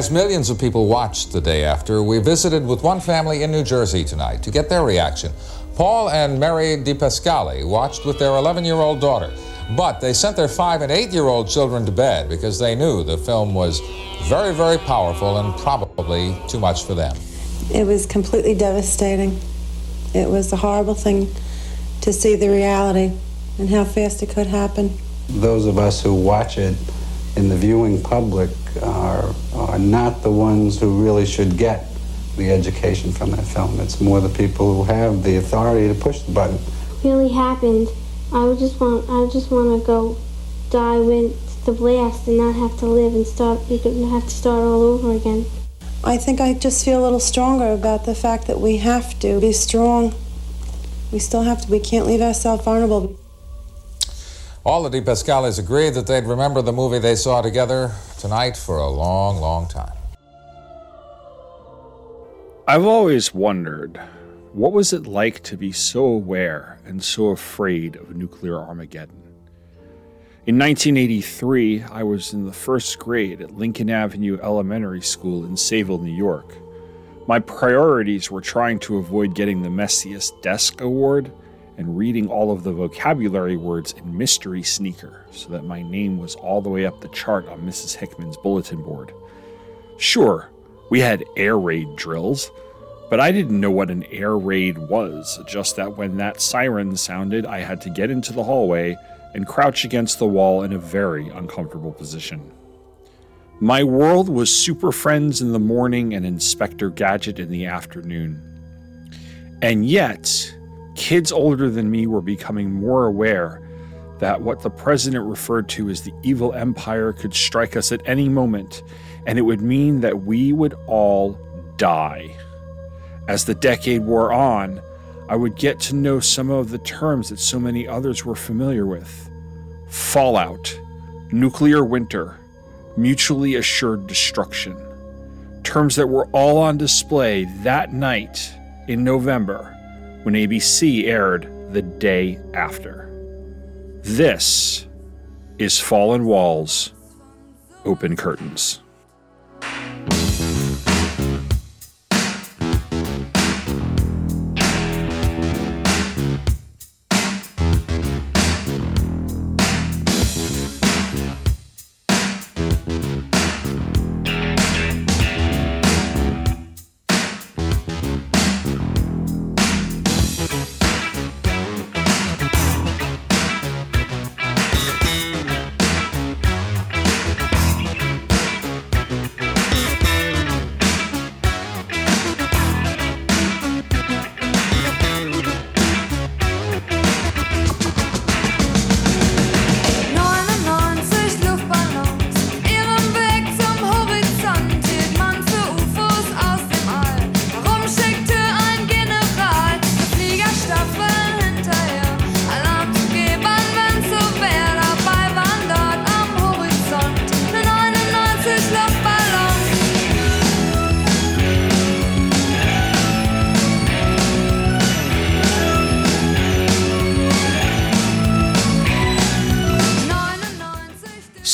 As millions of people watched the day after, we visited with one family in New Jersey tonight to get their reaction. Paul and Mary DiPascali watched with their 11 year old daughter, but they sent their 5 and 8 year old children to bed because they knew the film was very, very powerful and probably too much for them. It was completely devastating. It was a horrible thing to see the reality and how fast it could happen. Those of us who watch it in the viewing public are, are not the ones who really should get the education from that film. It's more the people who have the authority to push the button. Really happened. I would just want I just want to go die with the blast and not have to live and start you could have to start all over again. I think I just feel a little stronger about the fact that we have to be strong. We still have to. We can't leave ourselves vulnerable. All the DiPascalis agreed that they'd remember the movie they saw together tonight for a long, long time. I've always wondered what was it like to be so aware and so afraid of nuclear Armageddon? In 1983, I was in the first grade at Lincoln Avenue Elementary School in Sayville, New York. My priorities were trying to avoid getting the messiest desk award and reading all of the vocabulary words in Mystery Sneaker so that my name was all the way up the chart on Mrs. Hickman's bulletin board. Sure, we had air raid drills, but I didn't know what an air raid was, just that when that siren sounded, I had to get into the hallway and crouch against the wall in a very uncomfortable position. My world was Super Friends in the morning and Inspector Gadget in the afternoon. And yet, kids older than me were becoming more aware that what the president referred to as the evil empire could strike us at any moment, and it would mean that we would all die. As the decade wore on, I would get to know some of the terms that so many others were familiar with fallout, nuclear winter, mutually assured destruction. Terms that were all on display that night in November when ABC aired the day after. This is Fallen Walls, Open Curtains.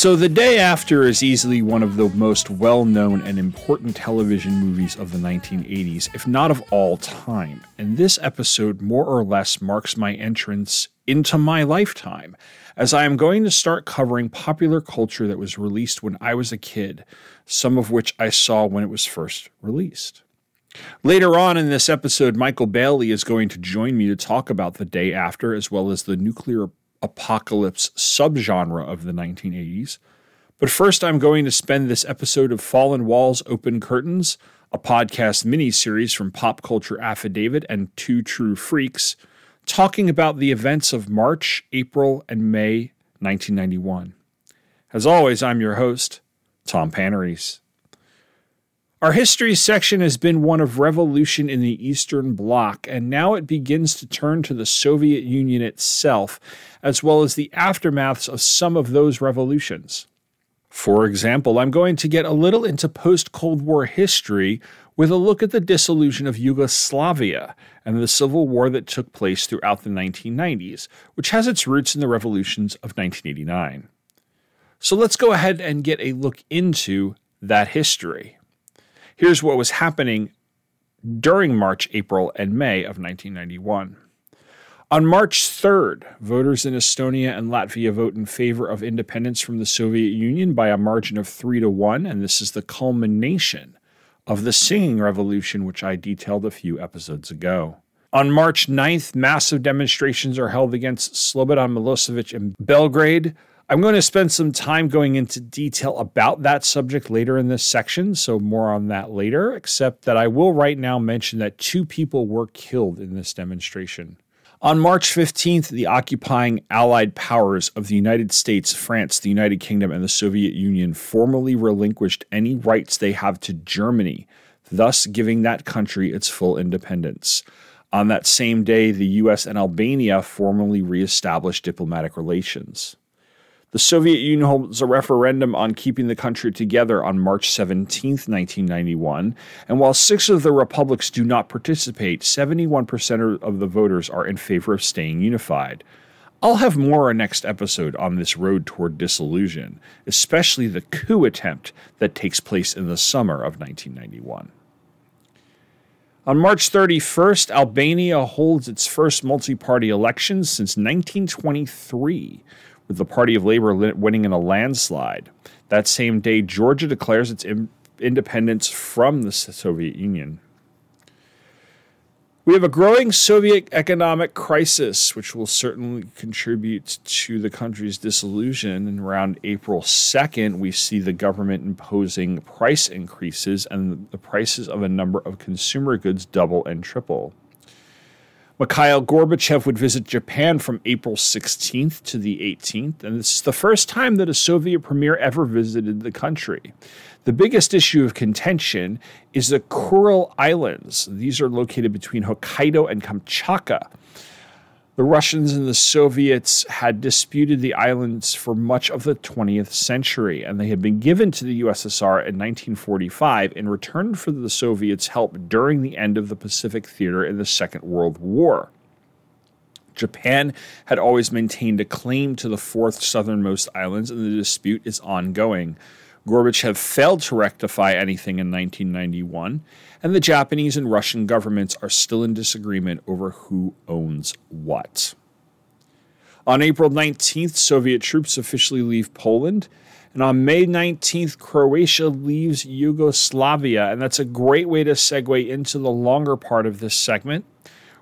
So, The Day After is easily one of the most well known and important television movies of the 1980s, if not of all time. And this episode more or less marks my entrance into my lifetime, as I am going to start covering popular culture that was released when I was a kid, some of which I saw when it was first released. Later on in this episode, Michael Bailey is going to join me to talk about The Day After, as well as the nuclear apocalypse subgenre of the 1980s. But first, I'm going to spend this episode of Fallen Walls, Open Curtains, a podcast mini series from Pop Culture Affidavit and Two True Freaks, talking about the events of March, April, and May 1991. As always, I'm your host, Tom Panarese. Our history section has been one of revolution in the Eastern Bloc, and now it begins to turn to the Soviet Union itself, as well as the aftermaths of some of those revolutions. For example, I'm going to get a little into post Cold War history with a look at the dissolution of Yugoslavia and the civil war that took place throughout the 1990s, which has its roots in the revolutions of 1989. So let's go ahead and get a look into that history. Here's what was happening during March, April, and May of 1991. On March 3rd, voters in Estonia and Latvia vote in favor of independence from the Soviet Union by a margin of 3 to 1, and this is the culmination of the singing revolution, which I detailed a few episodes ago. On March 9th, massive demonstrations are held against Slobodan Milosevic in Belgrade. I'm going to spend some time going into detail about that subject later in this section, so more on that later, except that I will right now mention that two people were killed in this demonstration. On March 15th, the occupying Allied powers of the United States, France, the United Kingdom, and the Soviet Union formally relinquished any rights they have to Germany, thus giving that country its full independence. On that same day, the US and Albania formally reestablished diplomatic relations. The Soviet Union holds a referendum on keeping the country together on March 17, 1991, and while six of the republics do not participate, 71% of the voters are in favor of staying unified. I'll have more on next episode on this road toward dissolution, especially the coup attempt that takes place in the summer of 1991. On March 31st, Albania holds its first multi party elections since 1923 with the Party of Labor winning in a landslide. That same day, Georgia declares its independence from the Soviet Union. We have a growing Soviet economic crisis, which will certainly contribute to the country's dissolution. And around April 2nd, we see the government imposing price increases, and the prices of a number of consumer goods double and triple. Mikhail Gorbachev would visit Japan from April 16th to the 18th, and this is the first time that a Soviet premier ever visited the country. The biggest issue of contention is the Kuril Islands. These are located between Hokkaido and Kamchatka. The Russians and the Soviets had disputed the islands for much of the 20th century, and they had been given to the USSR in 1945 in return for the Soviets' help during the end of the Pacific Theater in the Second World War. Japan had always maintained a claim to the fourth southernmost islands, and the dispute is ongoing. Gorbachev failed to rectify anything in 1991, and the Japanese and Russian governments are still in disagreement over who owns what. On April 19th, Soviet troops officially leave Poland. And on May 19th, Croatia leaves Yugoslavia. And that's a great way to segue into the longer part of this segment,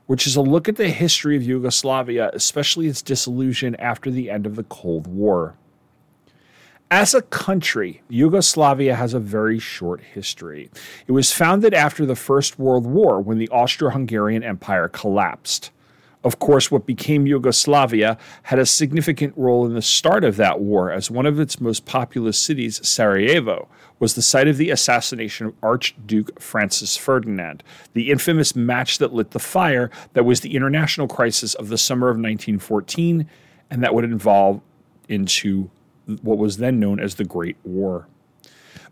which is a look at the history of Yugoslavia, especially its dissolution after the end of the Cold War. As a country, Yugoslavia has a very short history. It was founded after the First World War when the Austro Hungarian Empire collapsed. Of course, what became Yugoslavia had a significant role in the start of that war, as one of its most populous cities, Sarajevo, was the site of the assassination of Archduke Francis Ferdinand, the infamous match that lit the fire that was the international crisis of the summer of 1914 and that would evolve into what was then known as the Great War.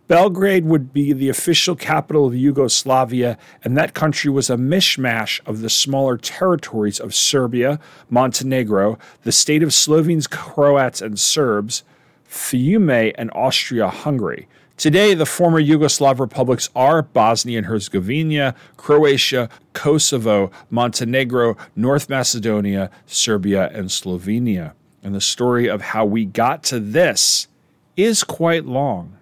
Belgrade would be the official capital of Yugoslavia, and that country was a mishmash of the smaller territories of Serbia, Montenegro, the state of Slovenes, Croats, and Serbs, Fiume, and Austria Hungary. Today, the former Yugoslav republics are Bosnia and Herzegovina, Croatia, Kosovo, Montenegro, North Macedonia, Serbia, and Slovenia and the story of how we got to this is quite long.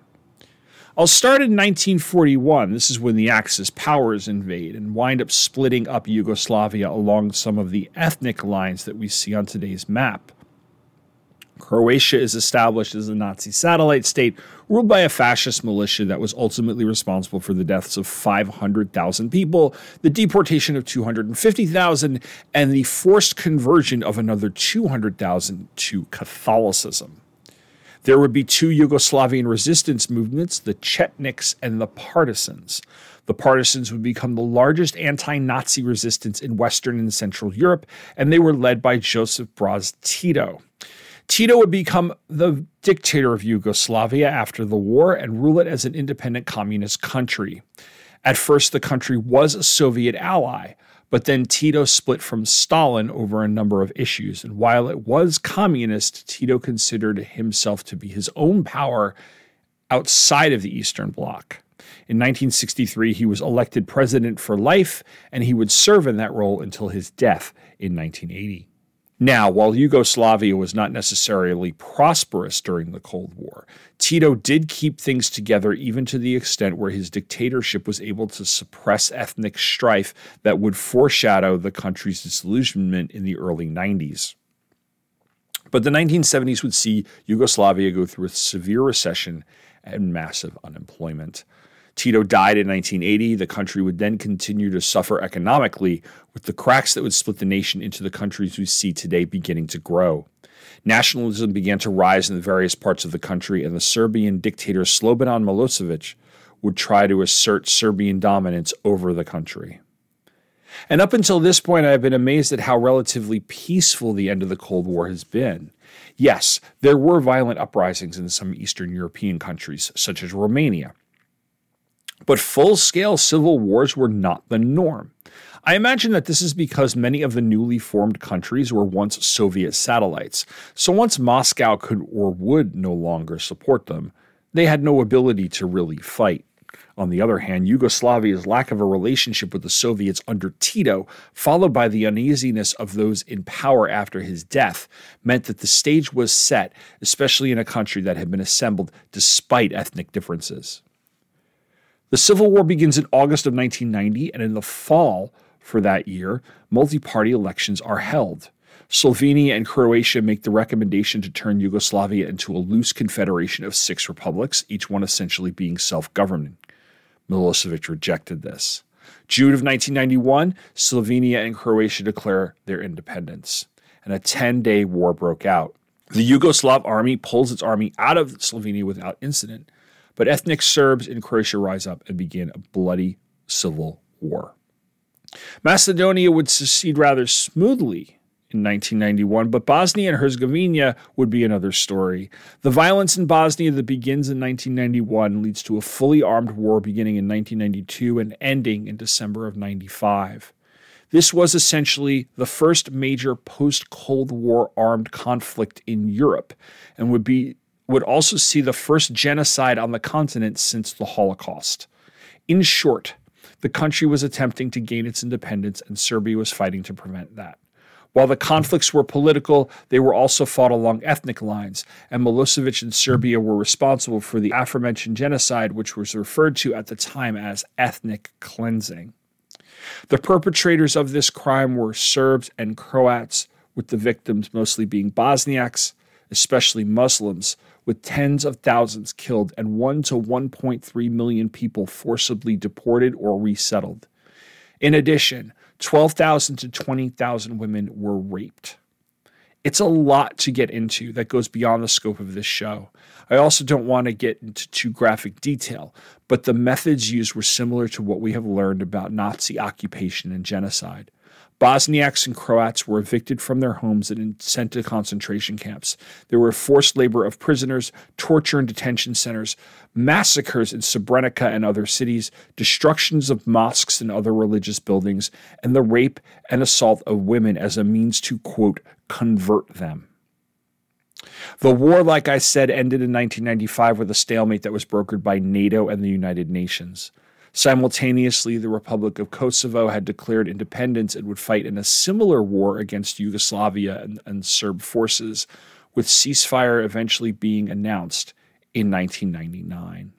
I'll start in 1941. This is when the Axis powers invade and wind up splitting up Yugoslavia along some of the ethnic lines that we see on today's map. Croatia is established as a Nazi satellite state ruled by a fascist militia that was ultimately responsible for the deaths of 500,000 people, the deportation of 250,000, and the forced conversion of another 200,000 to Catholicism. There would be two Yugoslavian resistance movements, the Chetniks and the Partisans. The Partisans would become the largest anti Nazi resistance in Western and Central Europe, and they were led by Joseph Broz Tito. Tito would become the dictator of Yugoslavia after the war and rule it as an independent communist country. At first, the country was a Soviet ally, but then Tito split from Stalin over a number of issues. And while it was communist, Tito considered himself to be his own power outside of the Eastern Bloc. In 1963, he was elected president for life, and he would serve in that role until his death in 1980. Now, while Yugoslavia was not necessarily prosperous during the Cold War, Tito did keep things together even to the extent where his dictatorship was able to suppress ethnic strife that would foreshadow the country's disillusionment in the early 90s. But the 1970s would see Yugoslavia go through a severe recession and massive unemployment. Tito died in 1980. The country would then continue to suffer economically, with the cracks that would split the nation into the countries we see today beginning to grow. Nationalism began to rise in the various parts of the country, and the Serbian dictator Slobodan Milosevic would try to assert Serbian dominance over the country. And up until this point, I've been amazed at how relatively peaceful the end of the Cold War has been. Yes, there were violent uprisings in some Eastern European countries, such as Romania. But full scale civil wars were not the norm. I imagine that this is because many of the newly formed countries were once Soviet satellites. So once Moscow could or would no longer support them, they had no ability to really fight. On the other hand, Yugoslavia's lack of a relationship with the Soviets under Tito, followed by the uneasiness of those in power after his death, meant that the stage was set, especially in a country that had been assembled despite ethnic differences. The Civil War begins in August of 1990, and in the fall for that year, multi party elections are held. Slovenia and Croatia make the recommendation to turn Yugoslavia into a loose confederation of six republics, each one essentially being self governing. Milosevic rejected this. June of 1991, Slovenia and Croatia declare their independence, and a 10 day war broke out. The Yugoslav army pulls its army out of Slovenia without incident, but ethnic Serbs in Croatia rise up and begin a bloody civil war. Macedonia would secede rather smoothly in 1991, but Bosnia and Herzegovina would be another story. The violence in Bosnia that begins in 1991 leads to a fully armed war beginning in 1992 and ending in December of 95. This was essentially the first major post Cold War armed conflict in Europe and would be would also see the first genocide on the continent since the Holocaust. In short, the country was attempting to gain its independence and Serbia was fighting to prevent that. While the conflicts were political, they were also fought along ethnic lines, and Milosevic and Serbia were responsible for the aforementioned genocide, which was referred to at the time as ethnic cleansing. The perpetrators of this crime were Serbs and Croats, with the victims mostly being Bosniaks, especially Muslims, with tens of thousands killed and 1 to 1.3 million people forcibly deported or resettled. In addition, 12,000 to 20,000 women were raped. It's a lot to get into that goes beyond the scope of this show. I also don't want to get into too graphic detail, but the methods used were similar to what we have learned about Nazi occupation and genocide. Bosniaks and Croats were evicted from their homes and sent to concentration camps. There were forced labor of prisoners, torture in detention centers, massacres in Srebrenica and other cities, destructions of mosques and other religious buildings, and the rape and assault of women as a means to, quote, convert them. The war, like I said, ended in 1995 with a stalemate that was brokered by NATO and the United Nations. Simultaneously, the Republic of Kosovo had declared independence and would fight in a similar war against Yugoslavia and, and Serb forces, with ceasefire eventually being announced in 1999.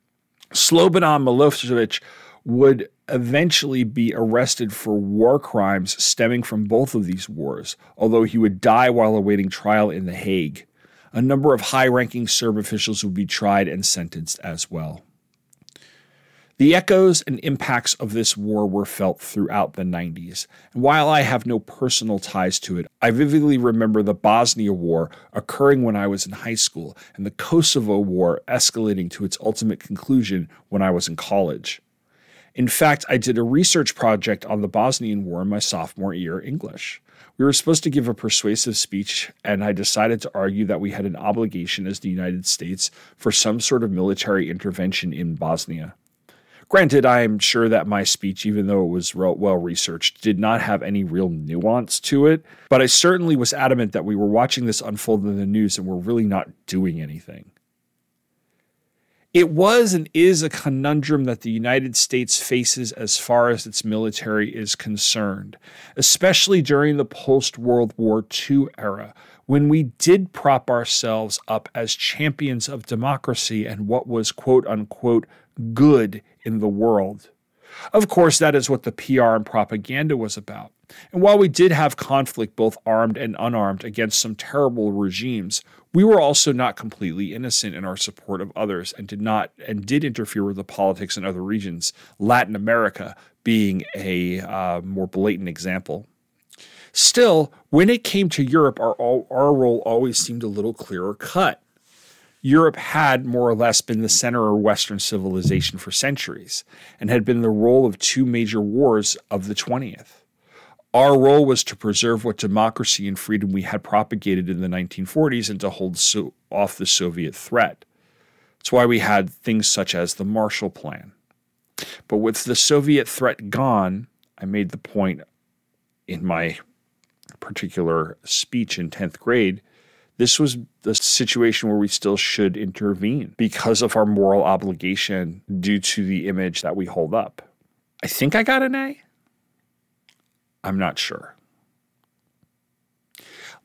Slobodan Milosevic would eventually be arrested for war crimes stemming from both of these wars, although he would die while awaiting trial in The Hague. A number of high ranking Serb officials would be tried and sentenced as well. The echoes and impacts of this war were felt throughout the 90s. And while I have no personal ties to it, I vividly remember the Bosnia War occurring when I was in high school and the Kosovo War escalating to its ultimate conclusion when I was in college. In fact, I did a research project on the Bosnian War in my sophomore year English. We were supposed to give a persuasive speech, and I decided to argue that we had an obligation as the United States for some sort of military intervention in Bosnia. Granted, I'm sure that my speech, even though it was well researched, did not have any real nuance to it, but I certainly was adamant that we were watching this unfold in the news and we're really not doing anything. It was and is a conundrum that the United States faces as far as its military is concerned, especially during the post World War II era, when we did prop ourselves up as champions of democracy and what was quote unquote good in the world. Of course, that is what the PR and propaganda was about. And while we did have conflict, both armed and unarmed, against some terrible regimes, we were also not completely innocent in our support of others and did not and did interfere with the politics in other regions, Latin America being a uh, more blatant example. Still, when it came to Europe, our, our role always seemed a little clearer cut. Europe had more or less been the center of Western civilization for centuries and had been the role of two major wars of the 20th. Our role was to preserve what democracy and freedom we had propagated in the 1940s and to hold so off the Soviet threat. That's why we had things such as the Marshall Plan. But with the Soviet threat gone, I made the point in my particular speech in 10th grade. This was the situation where we still should intervene because of our moral obligation due to the image that we hold up. I think I got an A. I'm not sure.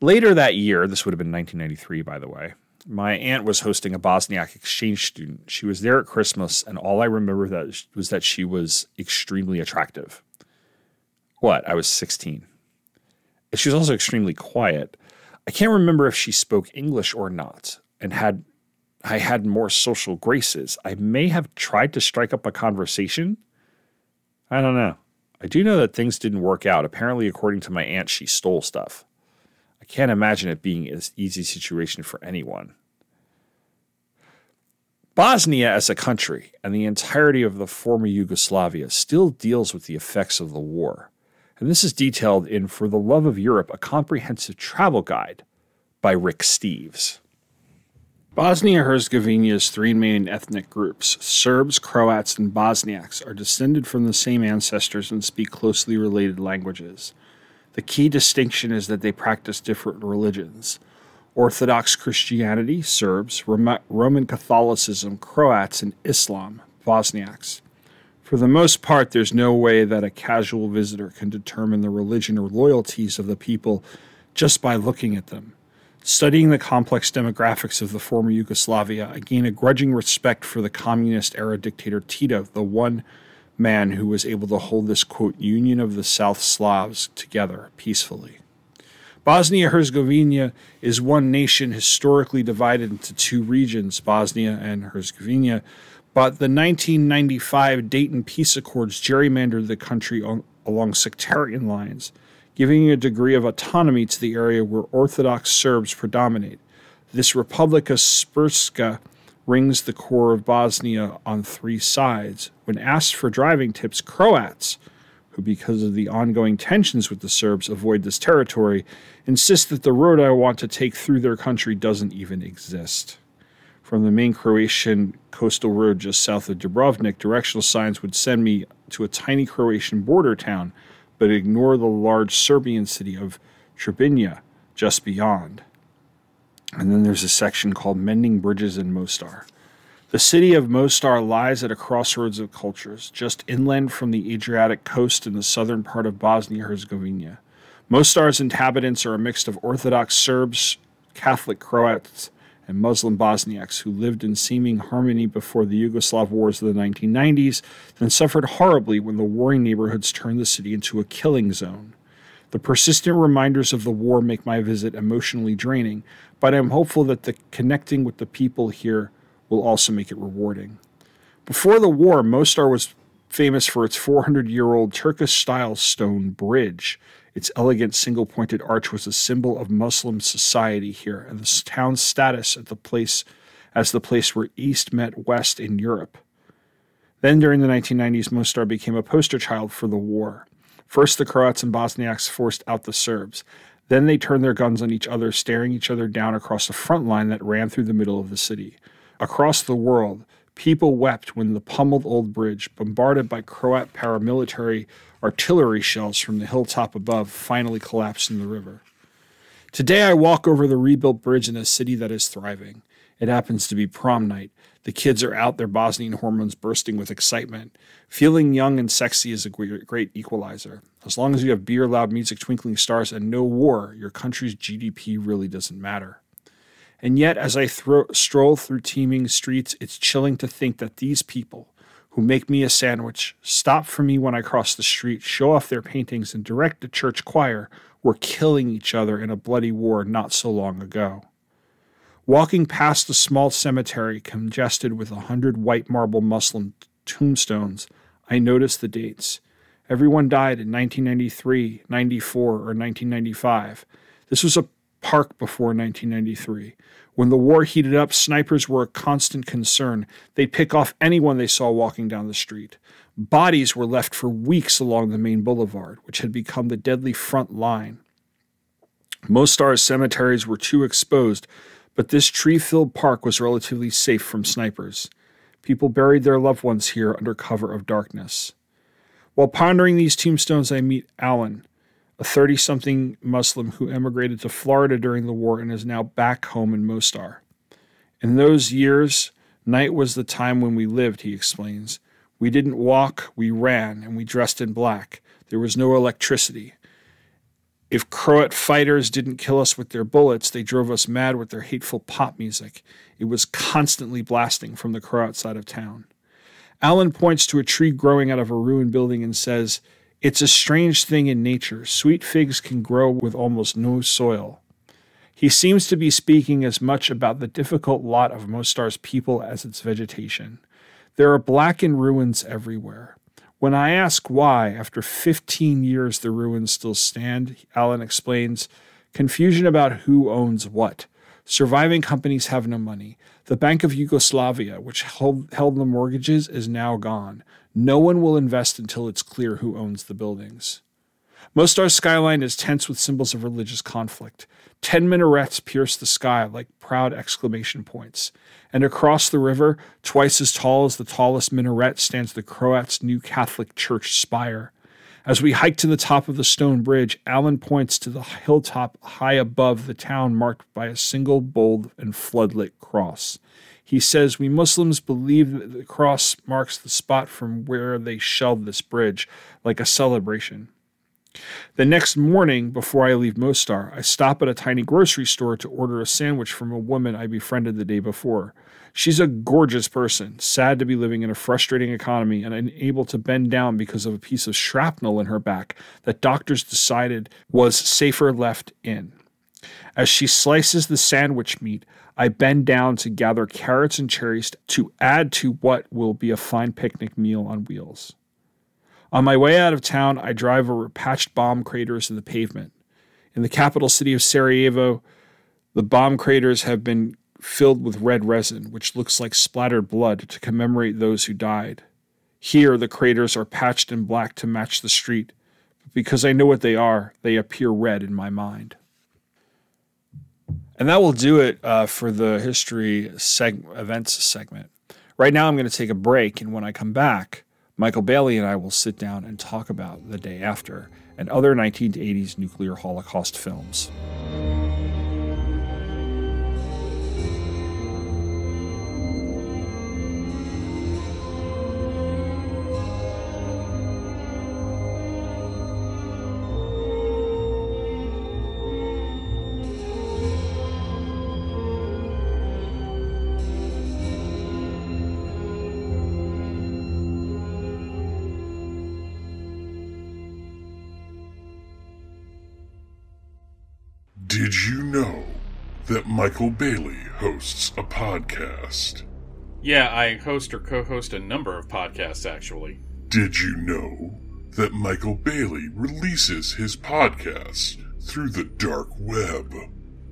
Later that year, this would have been 1993, by the way, my aunt was hosting a Bosniak exchange student. She was there at Christmas, and all I remember that was that she was extremely attractive. What? I was 16. And she was also extremely quiet. I can't remember if she spoke English or not, and had I had more social graces. I may have tried to strike up a conversation. I don't know. I do know that things didn't work out. Apparently, according to my aunt, she stole stuff. I can't imagine it being an easy situation for anyone. Bosnia as a country and the entirety of the former Yugoslavia still deals with the effects of the war. And this is detailed in For the Love of Europe, a comprehensive travel guide by Rick Steves. Bosnia Herzegovina's three main ethnic groups, Serbs, Croats, and Bosniaks, are descended from the same ancestors and speak closely related languages. The key distinction is that they practice different religions. Orthodox Christianity, Serbs, Roman Catholicism, Croats, and Islam, Bosniaks. For the most part, there's no way that a casual visitor can determine the religion or loyalties of the people just by looking at them. Studying the complex demographics of the former Yugoslavia, I gain a grudging respect for the communist era dictator Tito, the one man who was able to hold this quote union of the South Slavs together peacefully. Bosnia Herzegovina is one nation historically divided into two regions, Bosnia and Herzegovina, but the 1995 Dayton Peace Accords gerrymandered the country on, along sectarian lines giving a degree of autonomy to the area where Orthodox Serbs predominate. This Republika Srpska rings the core of Bosnia on three sides. When asked for driving tips, Croats, who because of the ongoing tensions with the Serbs avoid this territory, insist that the road I want to take through their country doesn't even exist. From the main Croatian coastal road just south of Dubrovnik, directional signs would send me to a tiny Croatian border town but ignore the large Serbian city of Trebinje just beyond. And then there's a section called Mending Bridges in Mostar. The city of Mostar lies at a crossroads of cultures, just inland from the Adriatic coast in the southern part of Bosnia Herzegovina. Mostar's inhabitants are a mix of Orthodox Serbs, Catholic Croats, and Muslim Bosniaks who lived in seeming harmony before the Yugoslav wars of the 1990s, then suffered horribly when the warring neighborhoods turned the city into a killing zone. The persistent reminders of the war make my visit emotionally draining, but I'm hopeful that the connecting with the people here will also make it rewarding. Before the war, Mostar was famous for its 400 year old Turkish style stone bridge. Its elegant single pointed arch was a symbol of Muslim society here and the town's status at the place as the place where East met West in Europe. Then during the 1990s, Mostar became a poster child for the war. First, the Croats and Bosniaks forced out the Serbs. Then they turned their guns on each other, staring each other down across a front line that ran through the middle of the city. Across the world, people wept when the pummeled old bridge, bombarded by Croat paramilitary artillery shells from the hilltop above finally collapsed in the river. Today I walk over the rebuilt bridge in a city that is thriving. It happens to be prom night. The kids are out, their Bosnian hormones bursting with excitement. Feeling young and sexy is a great equalizer. As long as you have beer, loud music, twinkling stars, and no war, your country's GDP really doesn't matter. And yet, as I thro- stroll through teeming streets, it's chilling to think that these people, who make me a sandwich, stop for me when I cross the street, show off their paintings, and direct the church choir, were killing each other in a bloody war not so long ago. Walking past the small cemetery congested with a hundred white marble Muslim tombstones, I noticed the dates. Everyone died in 1993, 94, or 1995. This was a park before 1993. When the war heated up, snipers were a constant concern. They'd pick off anyone they saw walking down the street. Bodies were left for weeks along the main boulevard, which had become the deadly front line. Mostar's cemeteries were too exposed, but this tree filled park was relatively safe from snipers. People buried their loved ones here under cover of darkness. While pondering these tombstones, I meet Alan, a 30 something Muslim who emigrated to Florida during the war and is now back home in Mostar. In those years, night was the time when we lived, he explains. We didn't walk, we ran, and we dressed in black. There was no electricity. If Croat fighters didn't kill us with their bullets, they drove us mad with their hateful pop music. It was constantly blasting from the Croat side of town. Alan points to a tree growing out of a ruined building and says, It's a strange thing in nature. Sweet figs can grow with almost no soil. He seems to be speaking as much about the difficult lot of Mostar's people as its vegetation. There are blackened ruins everywhere. When I ask why, after 15 years, the ruins still stand, Alan explains confusion about who owns what. Surviving companies have no money. The Bank of Yugoslavia, which held, held the mortgages, is now gone. No one will invest until it's clear who owns the buildings. Mostar's skyline is tense with symbols of religious conflict. Ten minarets pierce the sky like proud exclamation points. And across the river, twice as tall as the tallest minaret, stands the Croats' new Catholic church spire. As we hike to the top of the stone bridge, Alan points to the hilltop high above the town marked by a single bold and floodlit cross. He says, We Muslims believe that the cross marks the spot from where they shelled this bridge, like a celebration. The next morning, before I leave Mostar, I stop at a tiny grocery store to order a sandwich from a woman I befriended the day before. She's a gorgeous person, sad to be living in a frustrating economy and unable to bend down because of a piece of shrapnel in her back that doctors decided was safer left in. As she slices the sandwich meat, I bend down to gather carrots and cherries to add to what will be a fine picnic meal on wheels. On my way out of town, I drive over patched bomb craters in the pavement. In the capital city of Sarajevo, the bomb craters have been filled with red resin, which looks like splattered blood to commemorate those who died. Here, the craters are patched in black to match the street, but because I know what they are, they appear red in my mind. And that will do it uh, for the history seg- events segment. Right now, I'm going to take a break, and when I come back, Michael Bailey and I will sit down and talk about The Day After and other 1980s nuclear Holocaust films. Did you know that Michael Bailey hosts a podcast? Yeah, I host or co host a number of podcasts, actually. Did you know that Michael Bailey releases his podcasts through the dark web?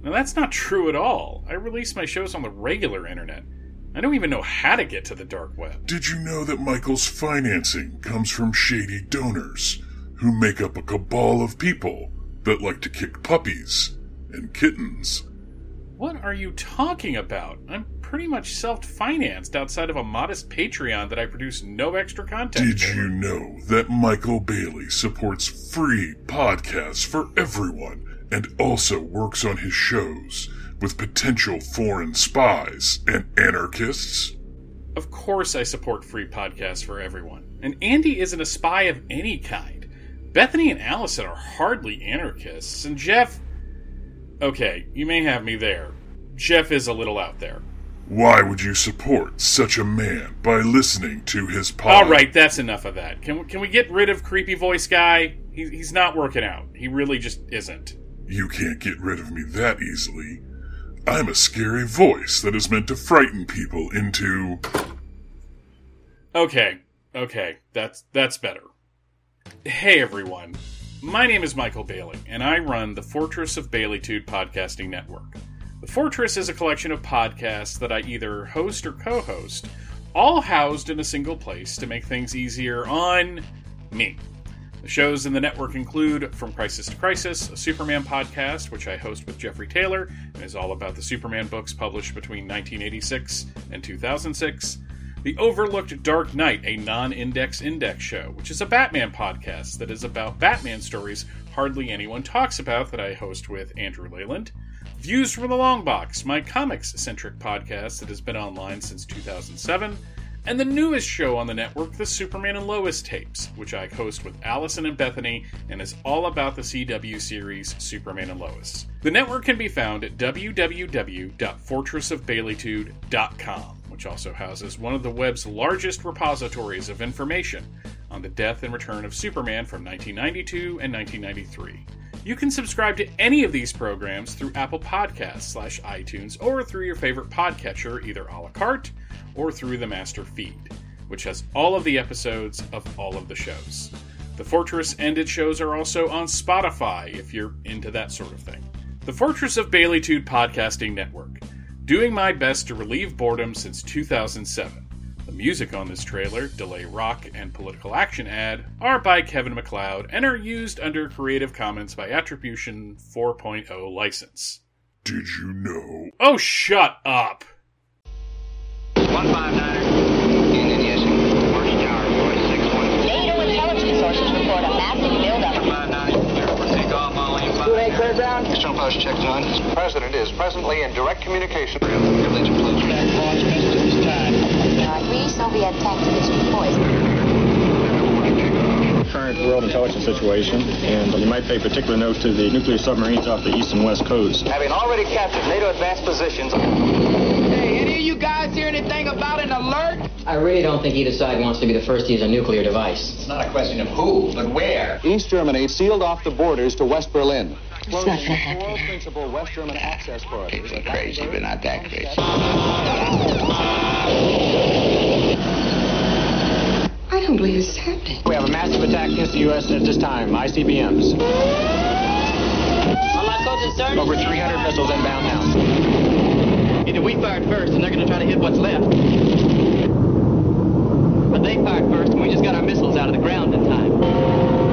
Now, that's not true at all. I release my shows on the regular internet. I don't even know how to get to the dark web. Did you know that Michael's financing comes from shady donors who make up a cabal of people that like to kick puppies and kittens? What are you talking about? I'm pretty much self financed outside of a modest Patreon that I produce no extra content. Did for. you know that Michael Bailey supports free podcasts for everyone and also works on his shows with potential foreign spies and anarchists? Of course, I support free podcasts for everyone. And Andy isn't a spy of any kind. Bethany and Allison are hardly anarchists, and Jeff. Okay, you may have me there. Jeff is a little out there. Why would you support such a man by listening to his pod? All right, that's enough of that. Can we, can we get rid of creepy voice guy? He, he's not working out. He really just isn't. You can't get rid of me that easily. I'm a scary voice that is meant to frighten people into. Okay, okay, that's that's better. Hey everyone, my name is Michael Bailey, and I run the Fortress of Baileytude podcasting network. The Fortress is a collection of podcasts that I either host or co-host, all housed in a single place to make things easier on me. The shows in the network include From Crisis to Crisis, a Superman podcast, which I host with Jeffrey Taylor, and is all about the Superman books published between 1986 and 2006. The Overlooked Dark Knight, a non index index show, which is a Batman podcast that is about Batman stories hardly anyone talks about that I host with Andrew Leyland. Views from the Long Box, my comics centric podcast that has been online since 2007, and the newest show on the network, the Superman and Lois tapes, which I host with Allison and Bethany and is all about the CW series Superman and Lois. The network can be found at www.fortressofbaileytude.com, which also houses one of the web's largest repositories of information on the death and return of Superman from 1992 and 1993. You can subscribe to any of these programs through Apple Podcasts slash iTunes or through your favorite podcatcher, either a la carte or through the master feed, which has all of the episodes of all of the shows. The Fortress and its shows are also on Spotify if you're into that sort of thing. The Fortress of Baileytude Podcasting Network, doing my best to relieve boredom since 2007. The music on this trailer, Delay Rock, and Political Action ad are by Kevin MacLeod and are used under Creative Commons by Attribution 4.0 license. Did you know? Oh, shut up! 159er. Union Yesing. Marsh Tower, voice 61. NATO intelligence sources report a massive buildup. 159, clear for takeoff, Molly. Clear ground. Eastern Post checked on. The President is presently in direct communication. Privilege includes. There are three Soviet tactics poisoned. current world intelligence situation, and you might pay particular note to the nuclear submarines off the east and west coasts. Having already captured NATO advanced positions. Hey, any of you guys hear anything about an alert? I really don't think either side wants to be the first to use a nuclear device. It's not a question of who, but where. East Germany sealed off the borders to West Berlin. It's not gonna happen. Four principal West German access corridors. People are crazy, but not that crazy. I don't believe this is happening. We have a massive attack against the U.S. at this time, ICBMs. Over 300 missiles inbound now. Either we fired first and they're gonna try to hit what's left. But they fired first and we just got our missiles out of the ground in time.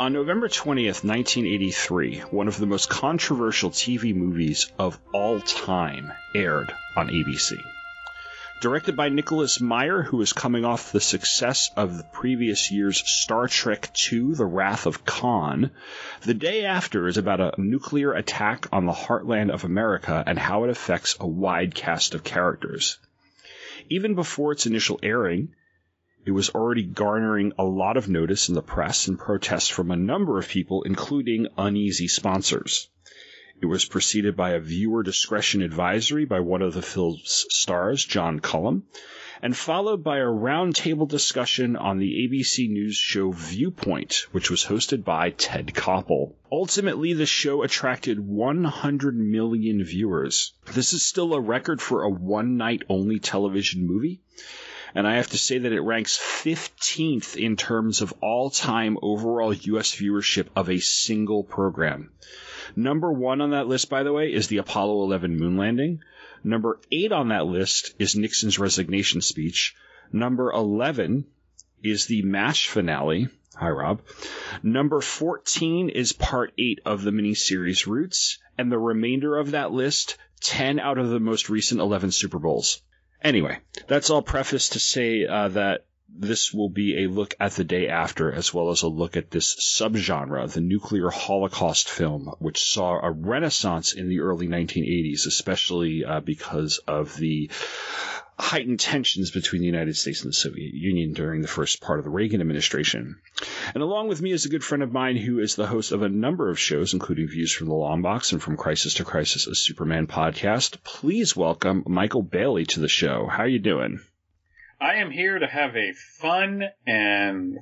On November 20th, 1983, one of the most controversial TV movies of all time aired on ABC. Directed by Nicholas Meyer, who was coming off the success of the previous year's Star Trek II The Wrath of Khan, The Day After is about a nuclear attack on the heartland of America and how it affects a wide cast of characters. Even before its initial airing, it was already garnering a lot of notice in the press and protests from a number of people, including uneasy sponsors. It was preceded by a viewer discretion advisory by one of the film's stars, John Cullum, and followed by a roundtable discussion on the ABC News show Viewpoint, which was hosted by Ted Koppel. Ultimately, the show attracted 100 million viewers. This is still a record for a one night only television movie and I have to say that it ranks 15th in terms of all time overall US viewership of a single program. Number one on that list, by the way, is the Apollo 11 moon landing. Number eight on that list is Nixon's resignation speech. Number 11 is the MASH finale. Hi, Rob. Number 14 is part 8 of the miniseries Roots, and the remainder of that list, 10 out of the most recent 11 Super Bowls. Anyway, that's all preface to say uh, that this will be a look at the day after, as well as a look at this subgenre, the nuclear holocaust film, which saw a renaissance in the early 1980s, especially uh, because of the heightened tensions between the United States and the Soviet Union during the first part of the Reagan administration. And along with me is a good friend of mine who is the host of a number of shows, including Views from the Long Box and From Crisis to Crisis, a Superman podcast. Please welcome Michael Bailey to the show. How are you doing? I am here to have a fun and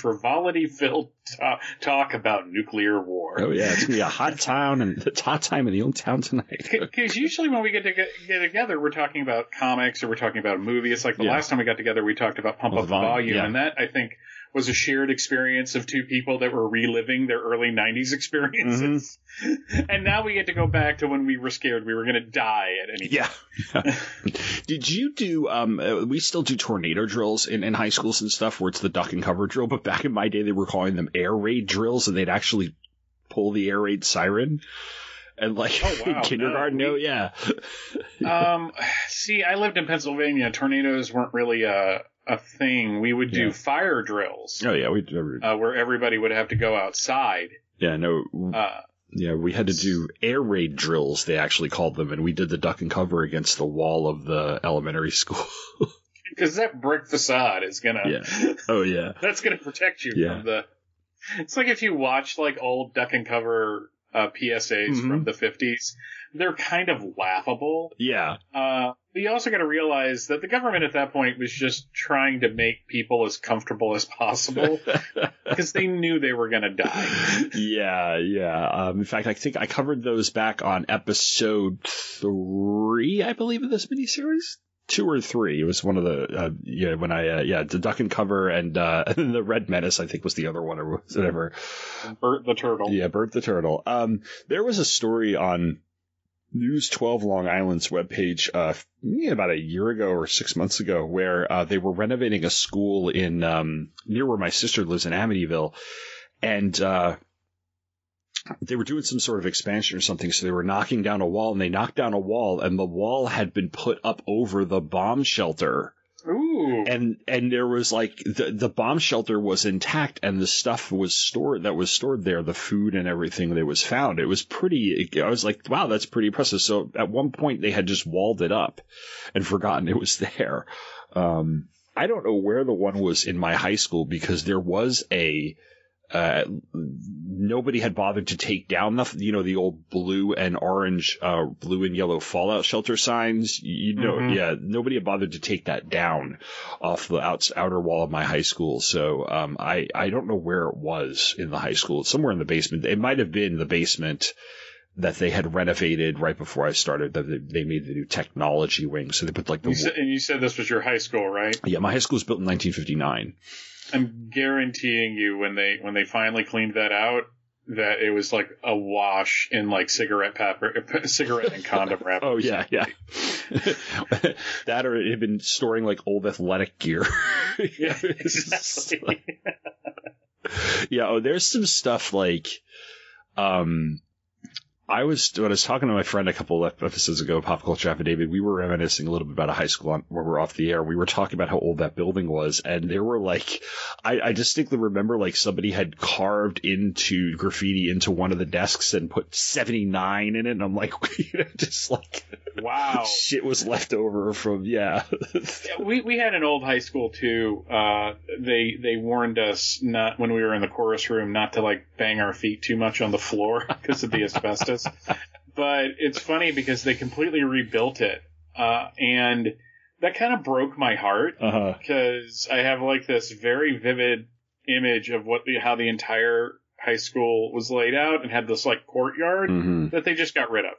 frivolity filled talk, talk about nuclear war. Oh yeah, it's gonna be a hot town and it's hot time in the old town tonight. Because usually when we get to get, get, together, we're talking about comics or we're talking about a movie. It's like the Yeah. last time we got together, we talked about Pump Well, Up the the volume, Volume, yeah. and that I think was a shared experience of two people that were reliving their early '90s experiences. Mm-hmm. and now we get to go back to when we were scared we were going to die at any Yeah. Did you do? Um, uh, we still do tornado drills in, in high schools and stuff, where it's the duck and cover drill. But back in my day, they were calling them air raid drills, and they'd actually pull the air raid siren. And like Oh, wow. in kindergarten, No, no, yeah, um, see, I lived in Pennsylvania. Tornadoes weren't really a a thing. We would do Yeah. fire drills oh yeah, we, uh, where everybody would have to go outside. yeah, no, Uh, yeah, we had to do air raid drills. They actually called them, and we did the duck and cover against the wall of the elementary school. because that brick facade is gonna yeah, oh yeah, that's gonna protect you Yeah. from the. It's like if you watch like old duck and cover uh, PSAs Mhm. from the fifties, they're kind of laughable. yeah, Uh, but you also got to realize that the government at that point was just trying to make people as comfortable as possible because they knew they were going to die. yeah, yeah. Um, in fact, I think I covered those back on episode three, I believe, of this miniseries. Two or three. It was one of the uh, yeah when I uh, yeah the duck and cover and uh, the red menace I think was the other one or whatever. Bert the turtle. Yeah, Bert the turtle. Um, there was a story on News 12 Long Island's webpage uh, about a year ago or six months ago where uh, they were renovating a school in um, near where my sister lives in Amityville. And uh, they were doing some sort of expansion or something. So they were knocking down a wall and they knocked down a wall and the wall had been put up over the bomb shelter And and there was like the the bomb shelter was intact and the stuff was stored that was stored there the food and everything that was found. It was pretty i was like wow that's pretty impressive. So at one point they had just walled it up and forgotten it was there. Um i don't know where the one was in my high school because there was a uh, nobody had bothered to take down the, you know, the old blue and orange, uh, blue and yellow fallout shelter signs. You know, Mhm. yeah, nobody had bothered to take that down off the outs, outer wall of my high school. So, um, I, I don't know where it was in the high school. It's somewhere in the basement. It might have been the basement that they had renovated right before I started. That they, they made the new technology wing. So they put like the, You said, and you said this was your high school, right? yeah, my high school was built in 1959. I'm guaranteeing you when they when they finally cleaned that out that it was like a wash in like cigarette paper, cigarette and condom wrap. Oh yeah, yeah. that or it had been storing like old athletic gear. yeah, exactly. yeah. Oh, there's some stuff like, um, I was when I was talking to my friend a couple of episodes ago, Pop Culture Affidavit. We were reminiscing a little bit about a high school on, where we were off the air. We were talking about how old that building was, and there were like, I, I distinctly remember like somebody had carved into graffiti into one of the desks and put seventy nine in it, and I'm like, you know, just like, wow, shit was left over from yeah. yeah we we had an old high school too. Uh, they they warned us not when we were in the chorus room not to like bang our feet too much on the floor because of the asbestos. But it's funny because they completely rebuilt it, uh, and that kind of broke my heart because uh-huh. I have like this very vivid image of what the how the entire high school was laid out and had this like courtyard mm-hmm. that they just got rid of.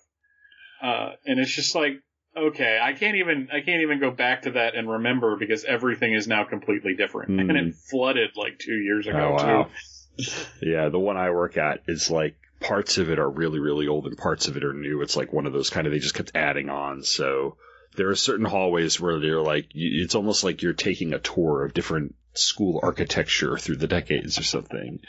Uh, and it's just like, okay, I can't even, I can't even go back to that and remember because everything is now completely different. Mm. And it flooded like two years ago oh, wow. too. yeah, the one I work at is like parts of it are really, really old and parts of it are new. It's like one of those kind of, they just kept adding on. So there are certain hallways where they're like, it's almost like you're taking a tour of different school architecture through the decades or something.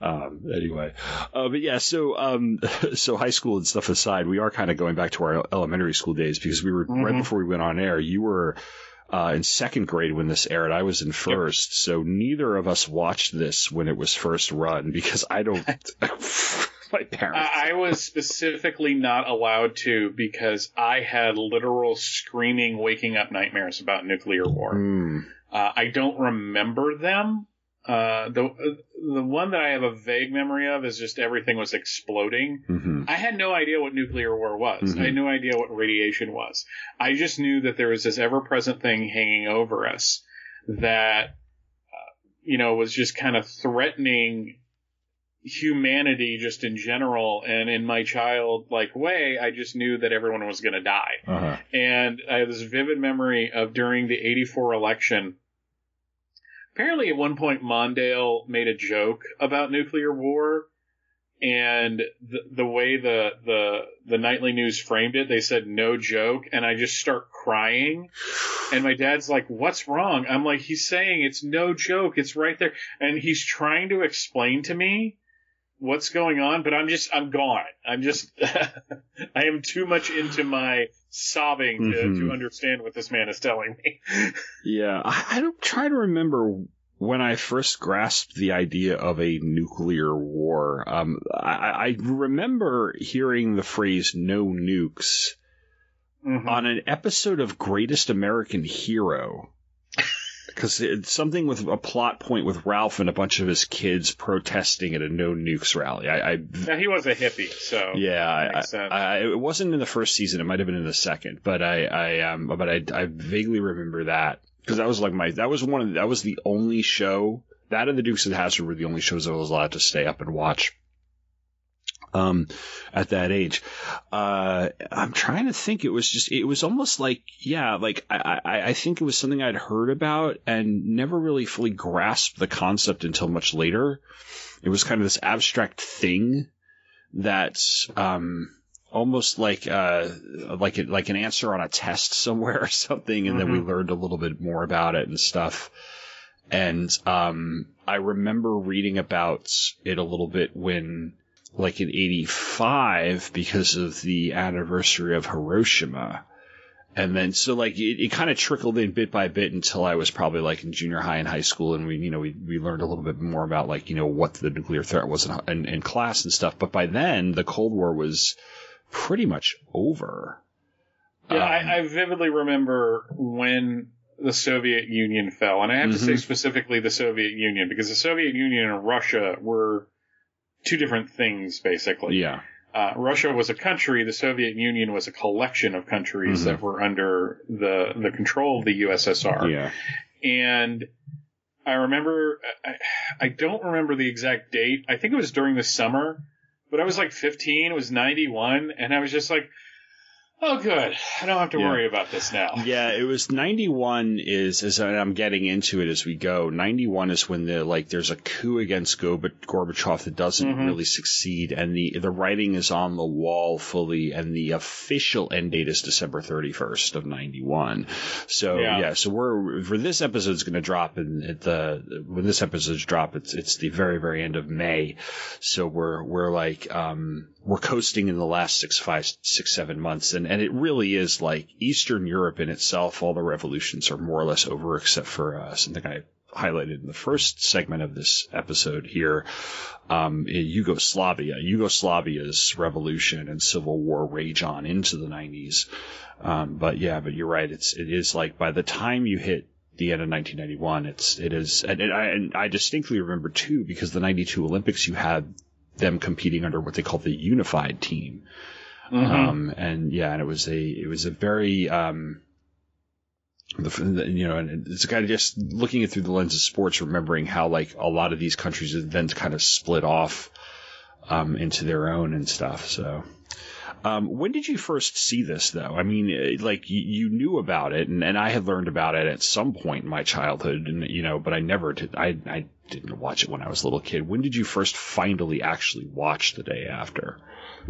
Um, anyway, uh, but yeah, so, um, so high school and stuff aside, we are kind of going back to our elementary school days because we were mm-hmm. right before we went on air. You were, uh, in second grade when this aired. I was in first. Yep. So neither of us watched this when it was first run because I don't, my parents. I, I was specifically not allowed to because I had literal screaming, waking up nightmares about nuclear war. Mm. Uh, I don't remember them. Uh, the the one that I have a vague memory of is just everything was exploding. Mm-hmm. I had no idea what nuclear war was. Mm-hmm. I had no idea what radiation was. I just knew that there was this ever present thing hanging over us that, uh, you know, was just kind of threatening humanity just in general. And in my child like way, I just knew that everyone was going to die. Uh-huh. And I have this vivid memory of during the 84 election. Apparently, at one point, Mondale made a joke about nuclear war, and the, the way the, the the nightly news framed it, they said no joke, and I just start crying. And my dad's like, "What's wrong?" I'm like, "He's saying it's no joke. It's right there," and he's trying to explain to me what's going on, but I'm just I'm gone. I'm just I am too much into my sobbing to, Mhm. to understand what this man is telling me. Yeah, I, I don't try to remember when I first grasped the idea of a nuclear war. Um, I, I remember hearing the phrase "no nukes" Mm-hmm. on an episode of Greatest American Hero. Because it's something with a plot point with Ralph and a bunch of his kids protesting at a no nukes rally. I, I Now, he was a hippie, so yeah, I. I, it wasn't in the first season. It might have been in the second, but I, I, um, but I, I vaguely remember that because that was like my, that was one of, the, that was the only show that and the Dukes of Hazzard were the only shows I was allowed to stay up and watch. Um, at that age, uh, I'm trying to think. It was just, it was almost like, yeah, like I, I, I think it was something I'd heard about and never really fully grasped the concept until much later. It was kind of this abstract thing that, um, almost like, uh, like it, like an answer on a test somewhere or something. And then we Mhm. learned a little bit more about it and stuff. And, um, I remember reading about it a little bit when, like in 85 because of the anniversary of Hiroshima. And then, so like, it, it kind of trickled in bit by bit until I was probably like in junior high and high school. And we, you know, we, we learned a little bit more about like, you know, what the nuclear threat was in, in, in class and stuff. But by then, the Cold War was pretty much over. Yeah, Um, I, I vividly remember when the Soviet Union fell, and I have to say Mhm. specifically the Soviet Union because the Soviet Union and Russia were two different things, basically. Yeah. Uh, Russia was a country. The Soviet Union was a collection of countries Mhm. that were under the the control of the USSR. Yeah. And I remember, I, I don't remember the exact date. I think it was during the summer, but I was like 15. It was 91, and I was just like, "Oh, good. I don't have to Yeah. worry about this now." Yeah, it was 91 is, as I'm getting into it as we go, 91 is when the, like, there's a coup against Gorbachev that doesn't Mhm. really succeed and the, the writing is on the wall fully and the official end date is December 31st of 91. So, Yeah. yeah, so we're, for this episode's going to drop and at the, when this episode's drop, it's, it's the very, very end of May. So we're, we're like, um, we're coasting in the last six, five, six, seven months, and and it really is like Eastern Europe in itself. All the revolutions are more or less over, except for uh, something I highlighted in the first segment of this episode here, um, Yugoslavia. Yugoslavia's revolution and civil war rage on into the 90s. Um, but yeah, but you're right. It's it is like by the time you hit the end of 1991, it's it is, and, and, I, and I distinctly remember too because the 92 Olympics you had them competing under what they call the unified team. Mhm. Um, and yeah, and it was a it was a very um, the, you know, and it's kind of just looking it through the lens of sports, remembering how like a lot of these countries then kind of split off um, into their own and stuff. So, um, when did you first see this, though? I mean, eh, like you, you knew about it, and, and I had learned about it at some point in my childhood, and you know, but I never did. I I didn't watch it when I was a little kid. When did you first finally actually watch the day after?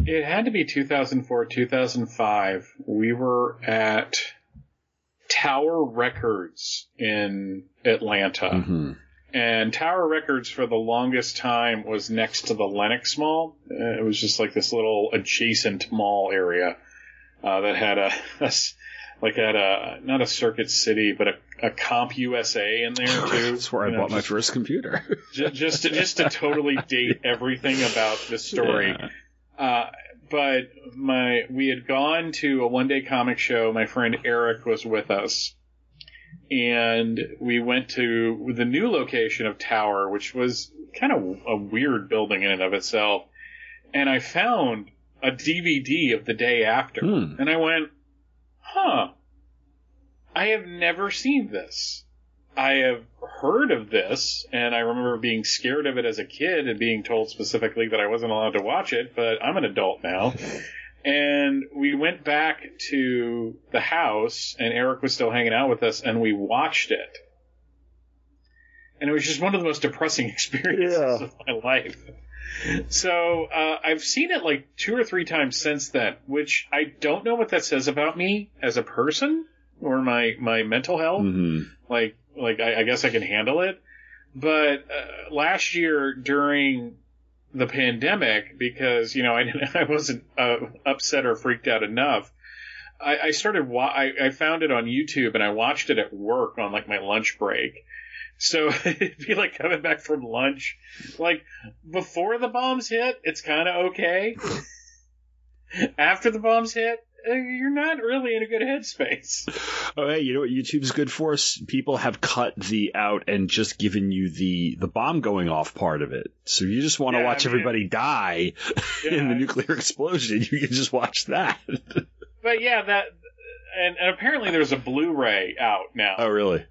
It had to be 2004, 2005. We were at Tower Records in Atlanta. Mm-hmm. And Tower Records for the longest time was next to the Lenox Mall. Uh, It was just like this little adjacent mall area uh, that had a, a like at a not a Circuit City, but a, a Comp USA in there too. That's where I know, bought my first computer. ju- just to, just to totally date everything about the story. Yeah. Uh, but my we had gone to a one day comic show. My friend Eric was with us, and we went to the new location of Tower, which was kind of a weird building in and of itself. And I found a DVD of the day after, Hmm. and I went, "Huh." I have never seen this. I have heard of this, and I remember being scared of it as a kid and being told specifically that I wasn't allowed to watch it, but I'm an adult now. And we went back to the house, and Eric was still hanging out with us, and we watched it. And it was just one of the most depressing experiences of my life. So uh, I've seen it like two or three times since then, which I don't know what that says about me as a person or my my mental health hmm like like I, I guess I can handle it. But uh, last year during the pandemic, because you know I didn't, I wasn't uh, upset or freaked out enough, I, I started wa- I, I found it on YouTube and I watched it at work on like my lunch break. So it'd be like coming back from lunch, like before the bombs hit, it's kind of okay. After the bombs hit, uh, you're not really in a good headspace. Oh, hey, you know what YouTube's good for? People have cut the out and just given you the the bomb going off part of it. So you just want to Yeah, watch I mean- everybody die in the nuclear explosion. You can just watch that. But yeah, that and, and apparently there's a Blu-ray out now oh, really?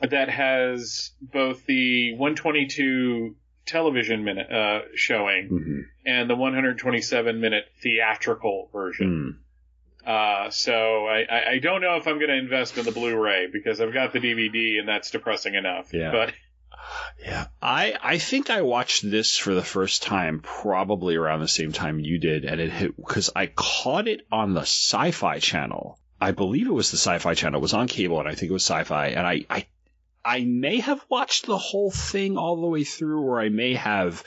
That has both the 122 television minute uh, showing Mm-hmm. and the 127 minute theatrical version. Hmm. Uh, so I, I, I don't know if I'm going to invest in the Blu-ray because I've got the DVD and that's depressing enough. Yeah. But Yeah, I I think I watched this for the first time probably around the same time you did, and it hit because I caught it on the Sci-Fi Channel. I believe it was the Sci-Fi Channel. It was on cable, and I think it was Sci-Fi. And I I I may have watched the whole thing all the way through, or I may have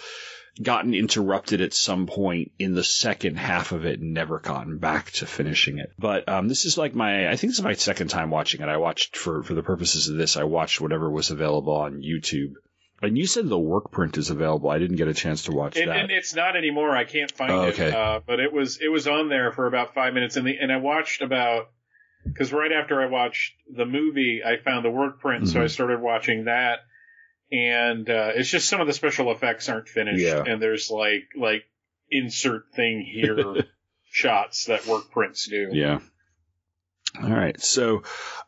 gotten interrupted at some point in the second half of it and never gotten back to finishing it. But um, this is like my, I think this is my second time watching it. I watched for for the purposes of this, I watched whatever was available on YouTube. And you said the work print is available. I didn't get a chance to watch it, that. and it's not anymore. I can't find Oh, it. okay. Uh, but it was it was on there for about five minutes, and the and I watched about because right after I watched the movie, I found the work print, so Mhm. I started watching that, and uh, it's just some of the special effects aren't finished, Yeah. and there's like like insert thing here shots that work prints do. Yeah. All right. So,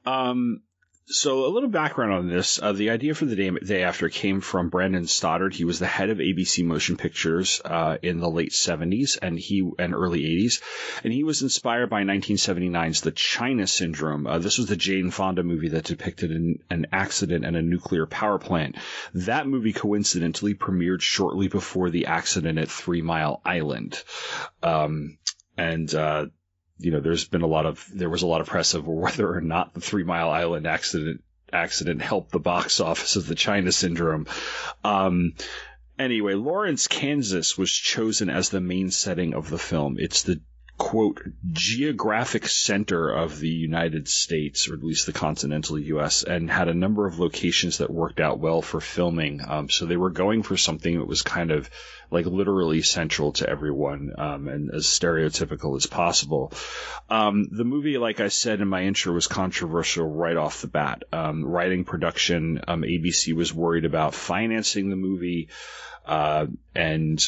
um, so a little background on this. Uh, the idea for the day, day after came from Brandon Stoddard. He was the head of ABC Motion Pictures uh, in the late 70s and he and early 80s, and he was inspired by 1979's The China Syndrome. Uh, this was the Jane Fonda movie that depicted an, an accident at a nuclear power plant. That movie coincidentally premiered shortly before the accident at Three Mile Island, um, and. You know, there's been a lot of there was a lot of press over whether or not the Three Mile Island accident accident helped the box office of the China Syndrome. Um, Anyway, Lawrence, Kansas was chosen as the main setting of the film. It's the quote geographic center of the United States, or at least the continental U.S., and had a number of locations that worked out well for filming. Um, so they were going for something that was kind of like literally central to everyone um, and as stereotypical as possible. Um, the movie, like I said in my intro, was controversial right off the bat. Um, writing production, um, ABC was worried about financing the movie, uh, and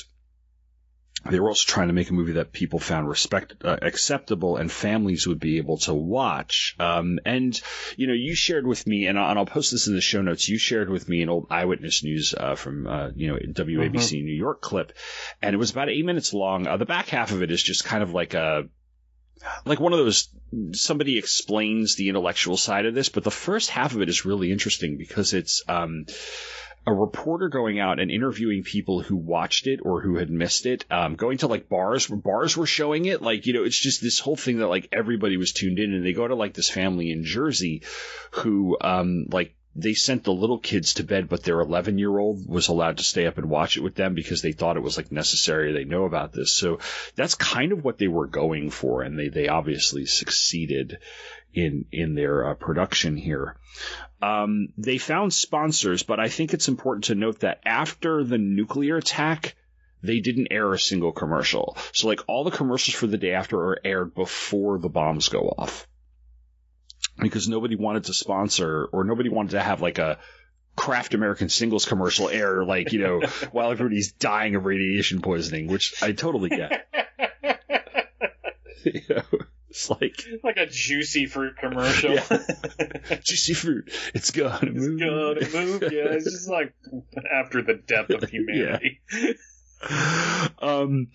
they were also trying to make a movie that people found respect uh, acceptable and families would be able to watch. Um, and you know, you shared with me, and I'll, and I'll, post this in the show notes. You shared with me an old Eyewitness News uh, from uh, you know WABC mm-hmm. New York clip, and it was about eight minutes long. Uh, the back half of it is just kind of like a like one of those somebody explains the intellectual side of this, but the first half of it is really interesting because it's um, a reporter going out and interviewing people who watched it or who had missed it, um, going to like bars where bars were showing it. Like, you know, it's just this whole thing that like everybody was tuned in and they go to like this family in Jersey who, um, like, they sent the little kids to bed, but their 11 year old was allowed to stay up and watch it with them because they thought it was like necessary. They know about this. So that's kind of what they were going for. And they, they obviously succeeded in, in their uh, production here. Um, they found sponsors, but I think it's important to note that after the nuclear attack, they didn't air a single commercial. So like all the commercials for the day after are aired before the bombs go off because nobody wanted to sponsor or nobody wanted to have like a Kraft American singles commercial air, like, you know, while everybody's dying of radiation poisoning, which I totally get. you know, it's like like a juicy fruit commercial. Yeah. juicy fruit. It's gonna move. It's gonna move. Yeah, it's just like after the death of humanity. Yeah. Um,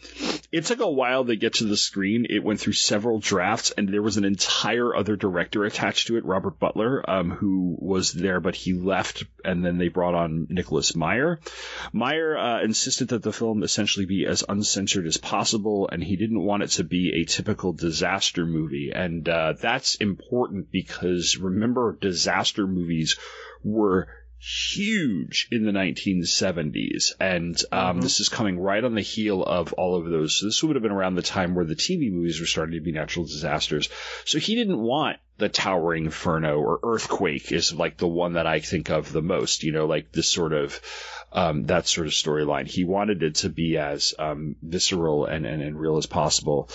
it took a while to get to the screen. It went through several drafts, and there was an entire other director attached to it, Robert Butler, um, who was there, but he left, and then they brought on Nicholas Meyer. Meyer uh, insisted that the film essentially be as uncensored as possible, and he didn't want it to be a typical disaster movie. And uh, that's important because remember, disaster movies were huge in the 1970s. And um, mm-hmm. this is coming right on the heel of all of those. So this would have been around the time where the TV movies were starting to be natural disasters. So he didn't want the towering inferno or earthquake is like the one that I think of the most, you know, like this sort of, um, that sort of storyline. He wanted it to be as, um, visceral and, and, and, real as possible.